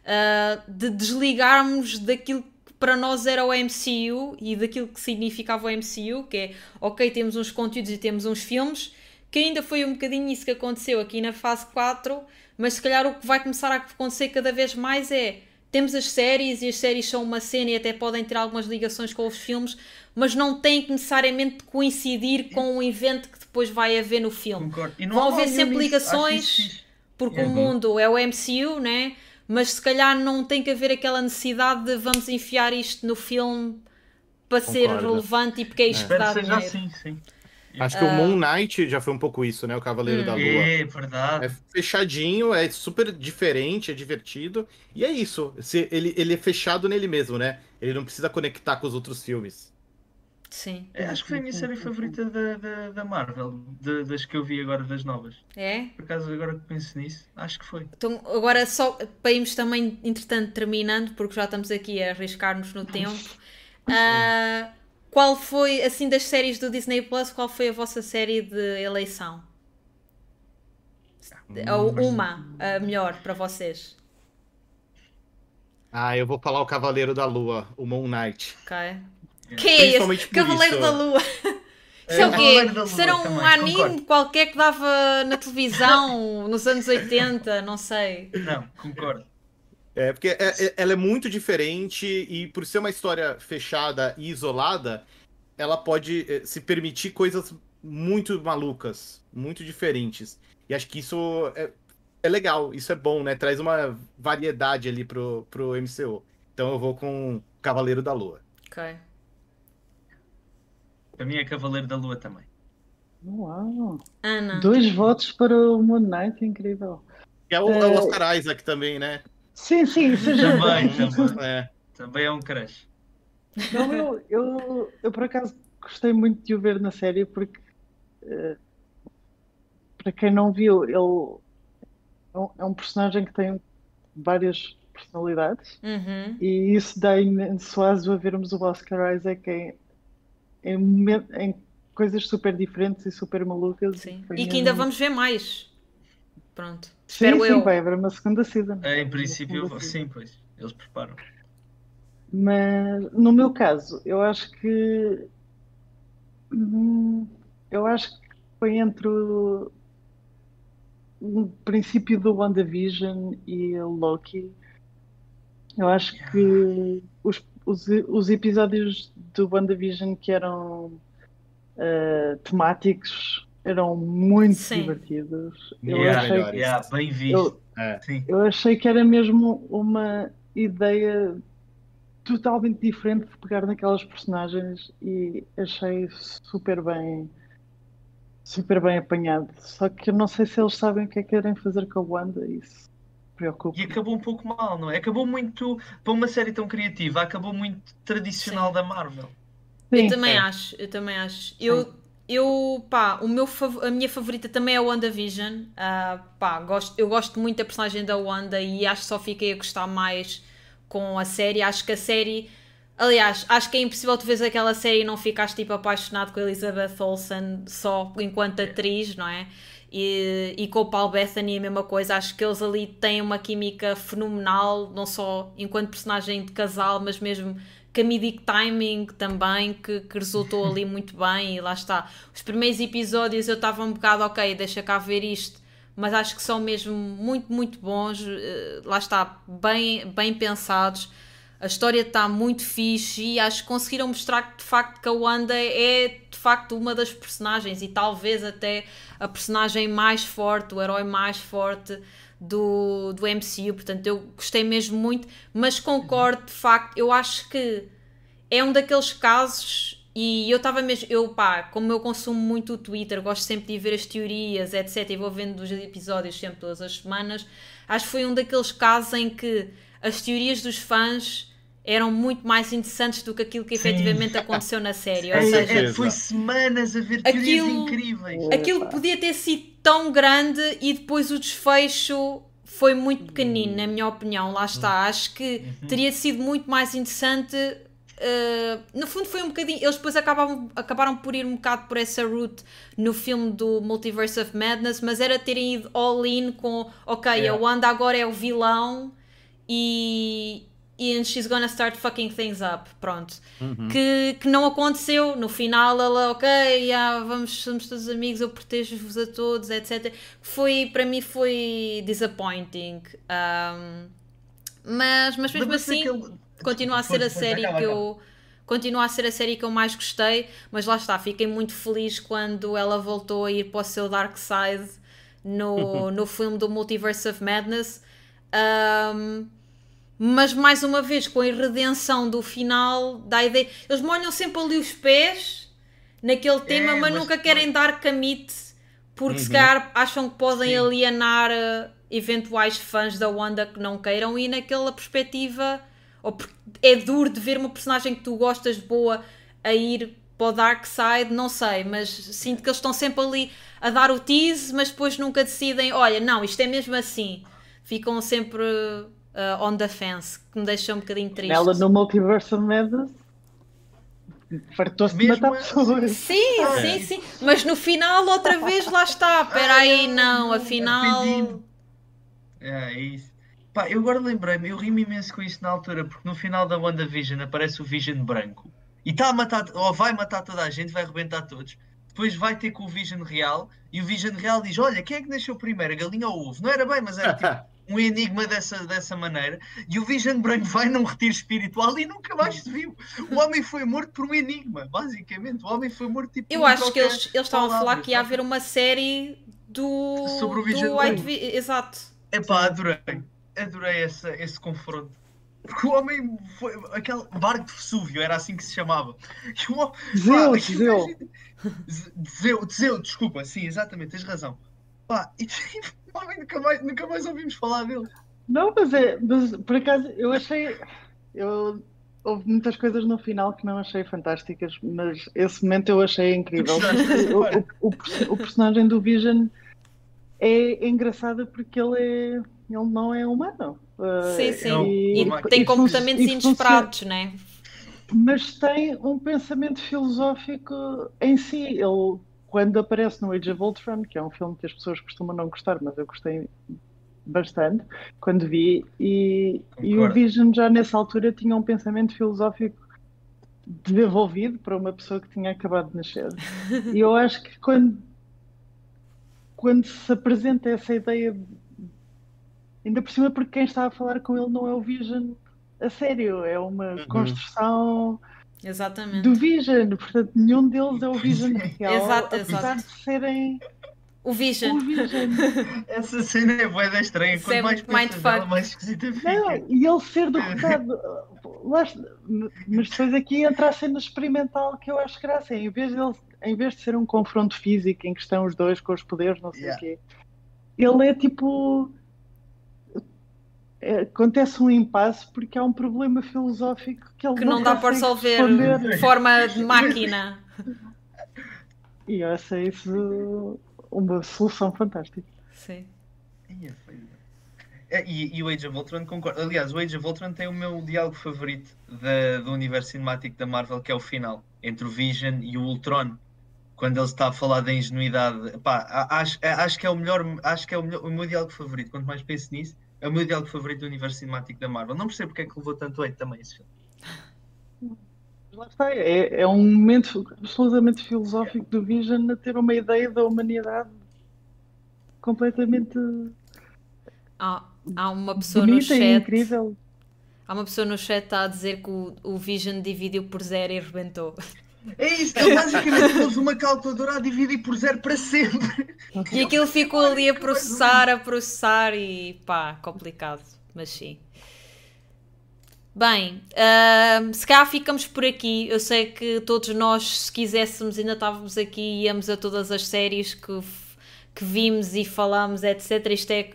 ah, de desligarmos daquilo que para nós era o MCU e daquilo que significava o MCU, que é ok, temos uns conteúdos e temos uns filmes, que ainda foi um bocadinho isso que aconteceu aqui na fase 4, mas se calhar o que vai começar a acontecer cada vez mais é temos as séries e as séries são uma cena e até podem ter algumas ligações com os filmes, mas não têm que necessariamente coincidir com um evento que depois vai haver no filme. Concordo. E não Vão haver sempre ligações. isso. Porque o Uhum. mundo é o MCU, né? Mas se calhar não tem que haver aquela necessidade de vamos enfiar isto no filme para ser Concordo. relevante e porque é isto que dá dinheiro. assim, sim. Acho que o Moon Knight já foi um pouco isso, né? O Cavaleiro da Lua. É verdade. É fechadinho, é super diferente, é divertido. E é isso. Ele, ele é fechado nele mesmo, né? Ele não precisa conectar com os outros filmes. Sim. É, acho que foi a minha série favorita da, da, da Marvel, de- das que eu vi agora das novas. É? Por acaso, agora que penso nisso, acho que foi. Então, agora só para irmos também, entretanto, terminando, porque já estamos aqui a arriscar-nos no tempo. [LAUGHS] ah, qual foi, assim, das séries do Disney Plus, qual foi a vossa série de eleição? Ou uma, a melhor para vocês? Ah, eu vou falar o Cavaleiro da Lua, o Moon Knight. Ok. Que é esse? Por Cavaleiro isso. da Lua. [LAUGHS] Isso é É, o quê? Isso era um também, anime concordo. qualquer que dava na televisão nos anos 80, não sei. Não, concordo. É, porque é- é- ela é muito diferente e por ser uma história fechada e isolada, ela pode eh, se permitir coisas muito malucas, muito diferentes. E acho que isso é, é legal, isso é bom, né? Traz uma variedade ali pro, pro MCU. Então eu vou com Cavaleiro da Lua. Ok. Para mim é Cavaleiro da Lua também. Uau! Ana. Dois votos para o Moon Knight, incrível. Que é o, é É. o Oscar Isaac também, né? Sim, sim, seja Também, também. É. Também é um crush. Não, eu, eu, eu por acaso gostei muito de o ver na série porque eh, para quem não viu, ele é um, é um personagem que tem várias personalidades Uhum. e isso dá imenso aso a vermos o Oscar Isaac em, em, em coisas super diferentes e super malucas. Sim. E que ainda vamos ver mais. Pronto. Sim, Espero sim, eu. vai haver uma segunda season. É, em princípio, season. sim, pois. Eles preparam. Mas no meu caso, eu acho que hum, eu acho que foi entre o, o princípio do WandaVision e o Loki. Eu acho que os, os, os episódios do WandaVision que eram ah, temáticos eram muito Sim. divertidos. Eu Yeah, achei melhor. que Yeah, bem visto. eu, É. Sim. eu achei que era mesmo uma ideia totalmente diferente de pegar naquelas personagens e achei super bem, super bem apanhado. Só que eu não sei se eles sabem o que é que querem fazer com a Wanda e isso preocupa. E acabou um pouco mal, não é? Acabou muito, para uma série tão criativa, acabou muito tradicional Sim. da Marvel. Eu Sim, também É. acho, eu também acho. Eu, eu pá, o meu, a minha favorita também é a WandaVision. Ah, pá, gosto, eu gosto muito da personagem da Wanda e acho que só fiquei a gostar mais com a série. Acho que a série. Aliás, acho que é impossível tu veres aquela série e não ficares tipo apaixonado com a Elizabeth Olsen só enquanto atriz, não é? E, e com o Paul Bethany a mesma coisa. Acho que eles ali têm uma química fenomenal, não só enquanto personagem de casal, mas mesmo comedic timing também, que, que resultou ali [LAUGHS] muito bem. E lá está. Os primeiros episódios eu estava um bocado, ok, deixa cá ver isto, mas acho que são mesmo muito, muito bons. eh, Lá está, bem, bem pensados. A história está muito fixe e acho que conseguiram mostrar que de facto que a Wanda é de facto uma das personagens e talvez até a personagem mais forte, o herói mais forte do, do MCU. Portanto, eu gostei mesmo muito, mas concordo de facto. Eu acho que é um daqueles casos. E eu estava mesmo, eu pá, como eu consumo muito o Twitter, gosto sempre de ver as teorias, etc. E vou vendo os episódios sempre todas as semanas. Acho que foi um daqueles casos em que as teorias dos fãs eram muito mais interessantes do que aquilo que Sim. efetivamente aconteceu na série. [LAUGHS] Ou É, seja, é, foi semanas a ver teorias Aquilo- incríveis. aquilo podia ter sido tão grande e depois o desfecho foi muito pequenino, na minha opinião. Lá está. Acho que teria sido muito mais interessante. uh, no fundo, foi um bocadinho. Eles depois acabavam, acabaram por ir um bocado por essa route no filme do Multiverse of Madness, mas era terem ido all in com: ok, a Yeah. Wanda agora é o vilão e. And she's gonna start fucking things up. Pronto Uhum. que, que não aconteceu. No final, ela, ok, yeah, vamos, somos todos amigos, eu protejo-vos a todos, etc. Foi, para mim, foi disappointing. Um, mas, mas mesmo Lembra-se assim, daquele- continua a ser a série que eu. Continua a ser a série que eu mais gostei, mas lá está, fiquei muito feliz quando ela voltou a ir para o seu Dark Side no, no filme do Multiverse of Madness. Um, mas mais uma vez com a redenção do final da ideia eles molham sempre ali os pés naquele tema mas, mas nunca querem dar camite porque se Uhum. calhar acham que podem Sim. alienar eh, eventuais fãs da Wanda que não queiram e naquela perspectiva ou é duro de ver uma personagem que tu gostas boa a ir para para o Dark Side, não sei, mas sinto que eles estão sempre ali a dar o tease, mas depois nunca decidem, olha, não, isto é mesmo assim. Ficam sempre uh, on the fence, que me deixa um bocadinho triste. Ela no Multiverse of Madness fartou-se de matar assim. pessoas. Sim, Ah, sim, é. sim. Mas no final, outra vez, lá está. Espera aí, não, afinal. É, é isso. Pá, eu agora lembrei-me, eu ri-me imenso com isso na altura, porque no final da WandaVision aparece o Vision branco e está a matar, ou vai matar toda a gente, vai arrebentar todos. Depois vai ter com o Vision real e o Vision real diz: Olha, quem é que nasceu primeiro, a galinha ou o ovo? Não era bem, mas era tipo [LAUGHS] um enigma dessa, dessa maneira. E o Vision branco vai num retiro espiritual e nunca mais se viu. O homem foi morto por um enigma, basicamente. O homem foi morto tipo. Eu por um acho que eles, eles estavam a falar que ia haver uma série do. Sobre o Vision do White Branco. Vi- Exato. Epá, adorei. Adorei essa, esse confronto. Porque o homem foi. Aquele barco de Vesúvio, era assim que se chamava. Zeus, pá, Zeus. imagina- Z- Zeu, Zeu, desculpa, sim, exatamente, tens razão. Pá, e [LAUGHS] o homem nunca mais, nunca mais ouvimos falar dele. Não, mas é, mas por acaso eu achei. Eu, houve muitas coisas no final que não achei fantásticas, mas esse momento eu achei incrível. O, o- o o personagem do Vision é engraçado porque ele é. Ele não é humano. Uh, Sim, sim. não, E uma- tem e comportamentos e inesperados, né? Mas tem um pensamento filosófico em si. Ele, quando aparece no Age of Ultron, que é um filme que as pessoas costumam não gostar, mas eu gostei bastante quando vi, e, e o. Vision já nessa altura tinha um pensamento filosófico desenvolvido para uma pessoa que tinha acabado de nascer. E eu acho que quando, quando se apresenta essa ideia, ainda por cima porque quem está a falar com ele não é o Vision a sério, é uma Uhum. construção Exatamente. do Vision, portanto nenhum deles é o Vision [LAUGHS] real, Exato, apesar exato. de serem O o Vision. Vision. [LAUGHS] Essa cena é boa estranha. É Quanto mais muito pensas nela, mais esquisita fica. Não, e ele ser derrotado. [LAUGHS] Mas depois aqui entra a cena experimental que eu acho graça. Em vez, dele, em vez de ser um confronto físico em que estão os dois com os poderes, não sei Yeah. o quê, ele é tipo. É, acontece um impasse porque há um problema filosófico que ele Que não dá para resolver de forma de [LAUGHS] máquina. E eu achei isso uma solução fantástica. Sim. Foi- É, E, e o Age of Ultron concordo. Aliás, o Age of Ultron tem o meu diálogo favorito da- do universo cinemático da Marvel, que é o final, entre o Vision e o Ultron. Quando ele está a falar da ingenuidade. Pá, acho, acho que é o melhor, acho que é o, melhor- o meu diálogo favorito. Quanto mais penso nisso, é o meu diálogo favorito do universo cinemático da Marvel. Não percebo porque é que levou tanto hate também esse filme. Mas Lá está, é, é um momento absolutamente filosófico do Vision a ter uma ideia da humanidade completamente Há, há uma pessoa no chat. incrível. Há uma pessoa no chat que está a dizer que o, o Vision dividiu por zero e rebentou. É isso, ele basicamente pôs uma calculadora a dividir por zero para sempre. E aquilo ficou ali a processar, a processar e pá, complicado, mas sim. Bem, ahm, se calhar ficamos por aqui. Eu sei que todos nós, se quiséssemos, ainda estávamos aqui e íamos a todas as séries que, que vimos e falamos, etc. Isto é,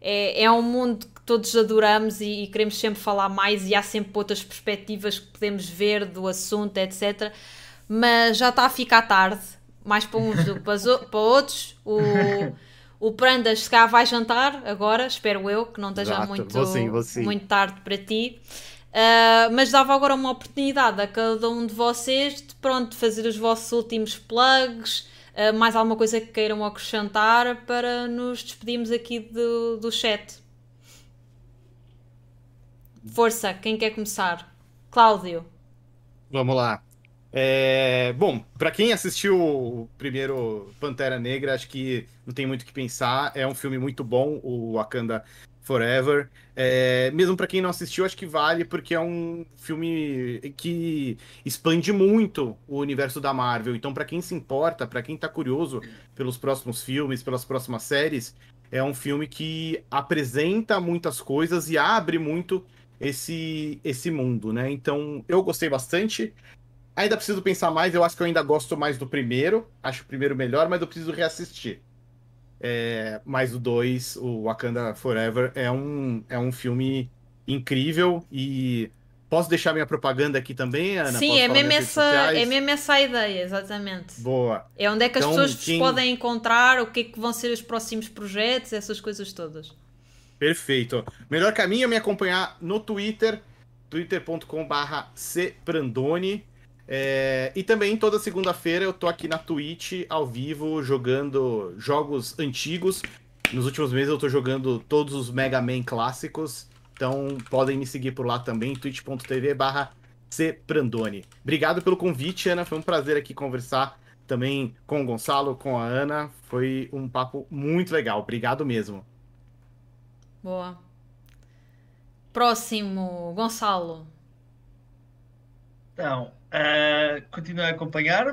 é, é um mundo que todos adoramos e, e queremos sempre falar mais e há sempre outras perspectivas que podemos ver do assunto, etc. Mas já está a ficar tarde, mais para uns do que para, outros. O, o Prandas se calhar vai jantar agora, espero eu, que não esteja Exato, muito, vou sim, vou sim. muito tarde para ti. Ah, mas dava agora uma oportunidade a cada um de vocês de pronto, fazer os vossos últimos plugs, ah, mais alguma coisa que queiram acrescentar para nos despedirmos aqui do, do chat. Força, quem quer começar? Cláudio. Vamos lá. É, bom, pra quem assistiu o primeiro Pantera Negra, acho que não tem muito o que pensar. É um filme muito bom, o Wakanda Forever. É, mesmo pra quem não assistiu, acho que vale, porque é um filme que expande muito o universo da Marvel. Então, pra quem se importa, pra quem tá curioso pelos próximos filmes, pelas próximas séries, é um filme que apresenta muitas coisas e abre muito esse, esse mundo, né? Então, eu gostei bastante. Ainda preciso pensar mais, eu acho que eu ainda gosto mais do primeiro. Acho o primeiro melhor, mas eu preciso reassistir. É, mas o 2, o Wakanda Forever, é um, é um filme incrível e Posso deixar minha propaganda aqui também, Ana? Sim, é mesmo, essa, é mesmo essa a ideia, exatamente. Boa. É onde é que as então, pessoas quem... podem encontrar, o que é que vão ser os próximos projetos, essas coisas todas. Perfeito. Melhor caminho é me acompanhar no Twitter, twitter.com.br cprandoni. É, e também toda segunda-feira eu tô aqui na Twitch ao vivo jogando jogos antigos. Nos últimos meses eu tô jogando todos os Mega Man clássicos. Então podem me seguir por lá também, twitch.tv barra cprandoni. Obrigado pelo convite, Ana. Foi um prazer aqui conversar também com o Gonçalo, com a Ana. Foi um papo muito legal. Obrigado mesmo. Boa. Próximo, Gonçalo. Então, uh, continuo a acompanhar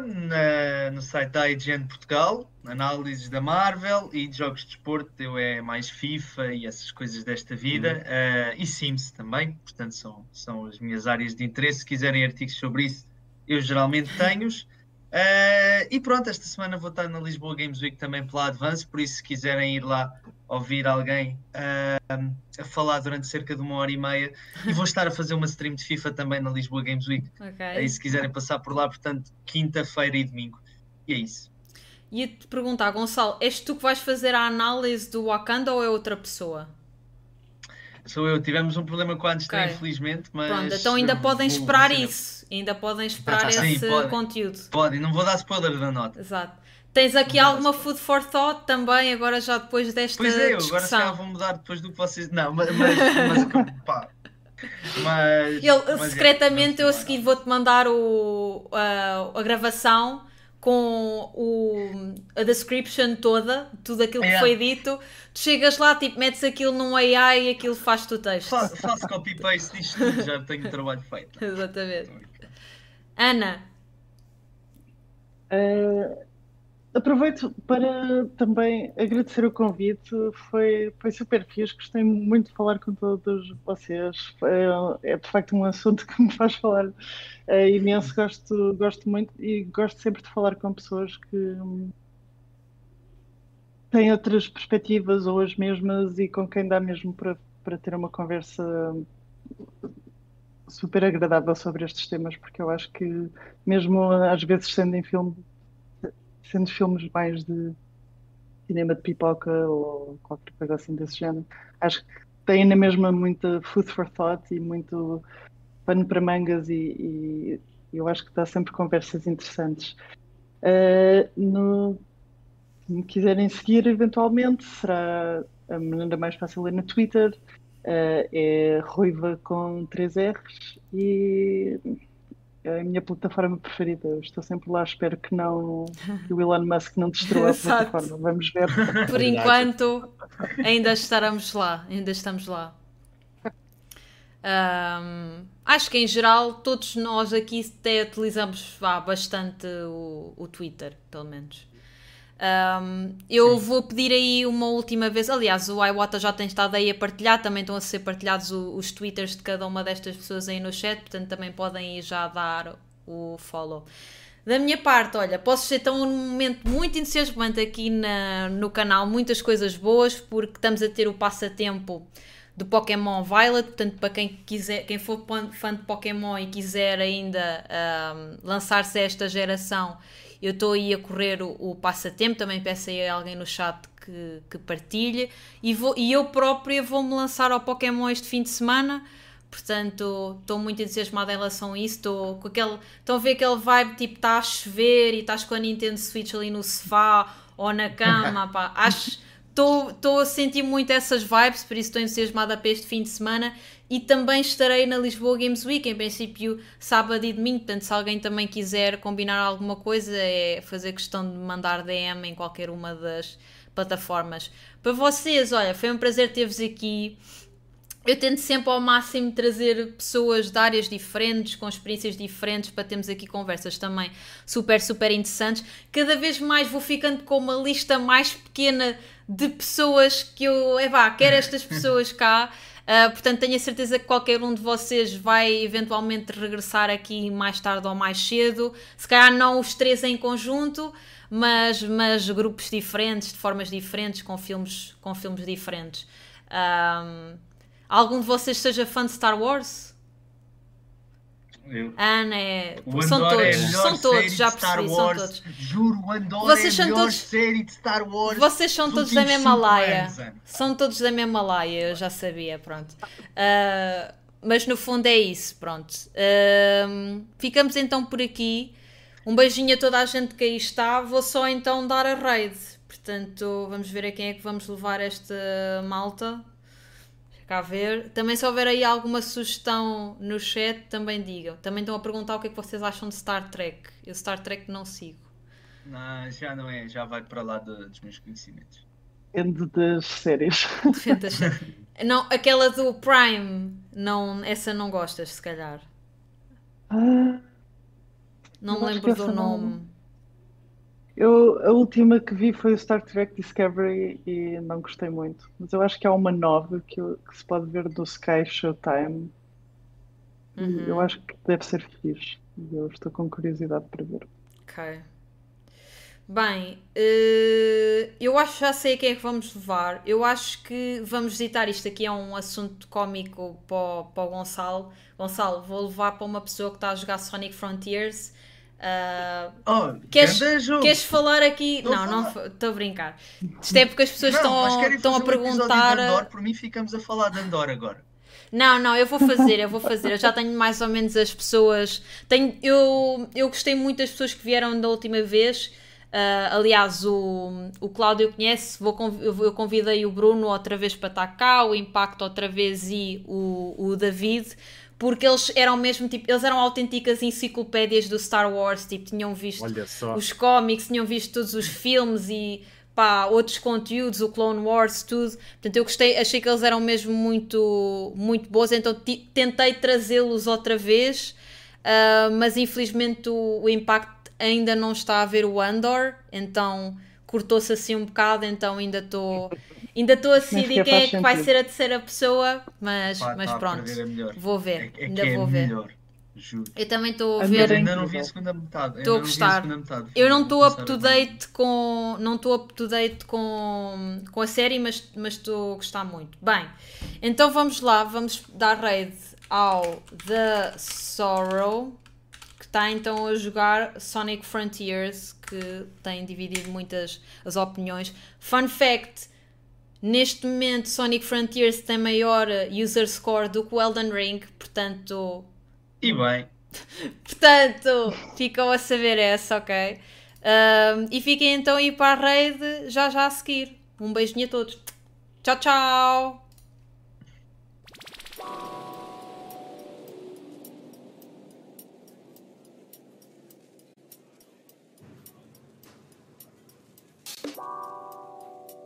no site da IGN Portugal, análises da Marvel e de jogos de desporto. Eu é mais FIFA e essas coisas desta vida. Uhum. Uh, e Sims também, portanto, são, são as minhas áreas de interesse. Se quiserem artigos sobre isso, eu geralmente tenho-os. Uh, e pronto, esta semana vou estar na Lisboa Games Week também pela Advance, por isso se quiserem ir lá ouvir alguém uh, a falar durante cerca de uma hora e meia. E vou estar a fazer uma stream de FIFA também na Lisboa Games Week. Okay. Aí se quiserem passar por lá, portanto, quinta-feira e domingo. E é isso. Ia-te perguntar, Gonçalo, és tu que vais fazer a análise do Wakanda ou é outra pessoa? Sou eu, tivemos um problema com a Anstray, okay. infelizmente, mas. Pronto, então ainda podem esperar isso. Ainda podem esperar ah, tá, esse pode, conteúdo. Pode, não vou dar spoiler da nota. Exato. Tens aqui alguma food for thought também, agora já depois desta Pois é, eu, agora já vou mudar depois do que vocês... Não, mas... mas, mas pá, mas, Ele, mas é, secretamente é, eu a seguir vou-te mandar o, a, a gravação com o, a description toda, tudo aquilo que foi dito, tu chegas lá, tipo, metes aquilo num AI e aquilo faz-te o texto. Faço, faço copy-paste disto tudo, já tenho o trabalho feito. [LAUGHS] Exatamente. Ana? Uh, Aproveito para também agradecer o convite, foi, foi super fixe, gostei muito de falar com todos vocês. É, é de facto um assunto [LAUGHS] que me faz falar é, imenso, gosto, gosto muito e gosto sempre de falar com pessoas que têm outras perspectivas ou as mesmas e com quem dá mesmo para, para ter uma conversa super agradável sobre estes temas, porque eu acho que mesmo às vezes sendo em filme sendo filmes mais de cinema de pipoca ou qualquer coisa assim desse género, acho que têm na mesma muita food for thought e muito pano para mangas e, e eu acho que dá sempre conversas interessantes. Uh, no, se me quiserem seguir eventualmente, será a maneira mais fácil é no Twitter, uh, é ruiva com 3 R's e é a minha plataforma preferida. Eu estou sempre lá, espero que não [LAUGHS] que o Elon Musk não destrua a plataforma. Vamos ver. Por enquanto, ainda estaremos lá, ainda estamos lá. Um, acho que em geral todos nós aqui até utilizamos vá, bastante o, o Twitter, pelo menos. Um, eu Sim. vou pedir aí uma última vez. Aliás, o iWata já tem estado aí a partilhar, também estão a ser partilhados o, os twitters de cada uma destas pessoas aí no chat, portanto também podem ir já dar o follow. Da minha parte, olha, posso ser tão um momento muito entusiasmante aqui na, no canal, muitas coisas boas, porque estamos a ter o passatempo do Pokémon Violet, portanto, para quem quiser, quem for fã de Pokémon e quiser ainda um, lançar-se a esta geração eu estou aí a correr o, o, passatempo, também peço aí a alguém no chat que, que partilhe. E, vou, e eu própria vou-me lançar ao Pokémon este fim de semana. Portanto, estou muito entusiasmada em relação a isso. Estou com aquele. Estão a ver aquele vibe tipo, está a chover e estás com a Nintendo Switch ali no sofá ou na cama. Pá. [LAUGHS] Acho estou a sentir muito essas vibes, por isso estou entusiasmada para este fim de semana e também estarei na Lisboa Games Week, em princípio sábado e domingo, portanto se alguém também quiser combinar alguma coisa é fazer questão de mandar DM em qualquer uma das plataformas. Para vocês, olha, foi um prazer ter-vos aqui. Eu tento sempre ao máximo trazer pessoas de áreas diferentes, com experiências diferentes, para termos aqui conversas também super, super interessantes. Cada vez mais vou ficando com uma lista mais pequena de pessoas que eu, é vá, quero estas pessoas cá. [LAUGHS] Uh, portanto, tenho a certeza que qualquer um de vocês vai eventualmente regressar aqui mais tarde ou mais cedo. Se calhar não os três em conjunto, mas, mas grupos diferentes, de formas diferentes, com filmes, com filmes diferentes. Um, algum de vocês seja fã de Star Wars? Eu. Ana é. O São Andor é todos, melhor são todos, já percebi, são todos. Juro, o Andor Vocês é a melhor todos- série de Star Wars. Vocês são dos todos da mesma laia. São todos da mesma laia, eu já sabia, pronto. Ah, mas no fundo é isso, pronto. Ahm, ficamos então por aqui. Um beijinho a toda a gente que aí está. Vou só então dar a raid. Portanto, vamos ver a quem é que vamos levar esta malta. Cá ver. Também se houver aí alguma sugestão no chat, também digam. Também estão a perguntar o que é que vocês acham de Star Trek. Eu Star Trek não sigo. Não, já não é, já vai para lá de- dos meus conhecimentos. Depende das séries. Defende a chat. Não, aquela do Prime, não, essa não gostas, se calhar. Ah, Não me lembro do essa não- nome. Eu, a última que vi foi o Star Trek Discovery e não gostei muito. Mas eu acho que há uma nova que, eu- que se pode ver do Sky Showtime. E Uhum. Eu acho que deve ser fixe. E eu estou com curiosidade para ver. Ok. Bem, eh, eu acho que já sei a quem é que vamos levar. Eu acho que vamos visitar isto aqui é um assunto cómico para o, para o Gonçalo. Gonçalo, vou levar para uma pessoa que está a jogar Sonic Frontiers. Ah, Oh, Queres- queres falar aqui? Não, não falar. estou a brincar. Isto é porque as pessoas Não, estão, a um perguntar. de Andor, por mim ficamos a falar de Andor agora. Não, não, eu vou fazer, eu vou fazer. Eu já tenho mais ou menos as pessoas. Tenho, eu, eu gostei muito das pessoas que vieram da última vez. Ah, aliás, o, o Cláudio conhece. Vou, eu convidei o Bruno outra vez para estar cá, o Impacto outra vez e o, o David. Porque eles eram mesmo tipo, eles eram autênticas enciclopédias do Star Wars, tipo, tinham visto os cómics, tinham visto todos os filmes e pá, outros conteúdos, o Clone Wars, tudo. Portanto, eu gostei, achei que eles eram mesmo muito, muito bons, então tentei trazê-los outra vez, ah, mas infelizmente o, o Impact ainda não está a ver o Andor, então cortou-se assim um bocado, então ainda estou [LAUGHS] ainda estou a decidir quem é que vai ser a terceira pessoa, mas, Pá, mas tá pronto, vou ver, É, é ainda que é vou ver. melhor. Juro. Eu também estou a ver. É ainda não vi a segunda metade. Estou a gostar. metade. Eu não estou up to date com não estou up to date com, com a série, mas mas estou a gostar muito. Bem, então vamos lá, vamos dar raid ao The Sorrow, que está então a jogar Sonic Frontiers, que tem dividido muitas as opiniões. Fun fact, neste momento Sonic Frontiers tem maior uh, user score do que o Elden Ring, portanto E bem, [LAUGHS] Portanto, ficam a saber essa, ok? Ahm, e fiquem então aí para a rede já já a seguir. Um beijinho a todos. Tchau, tchau!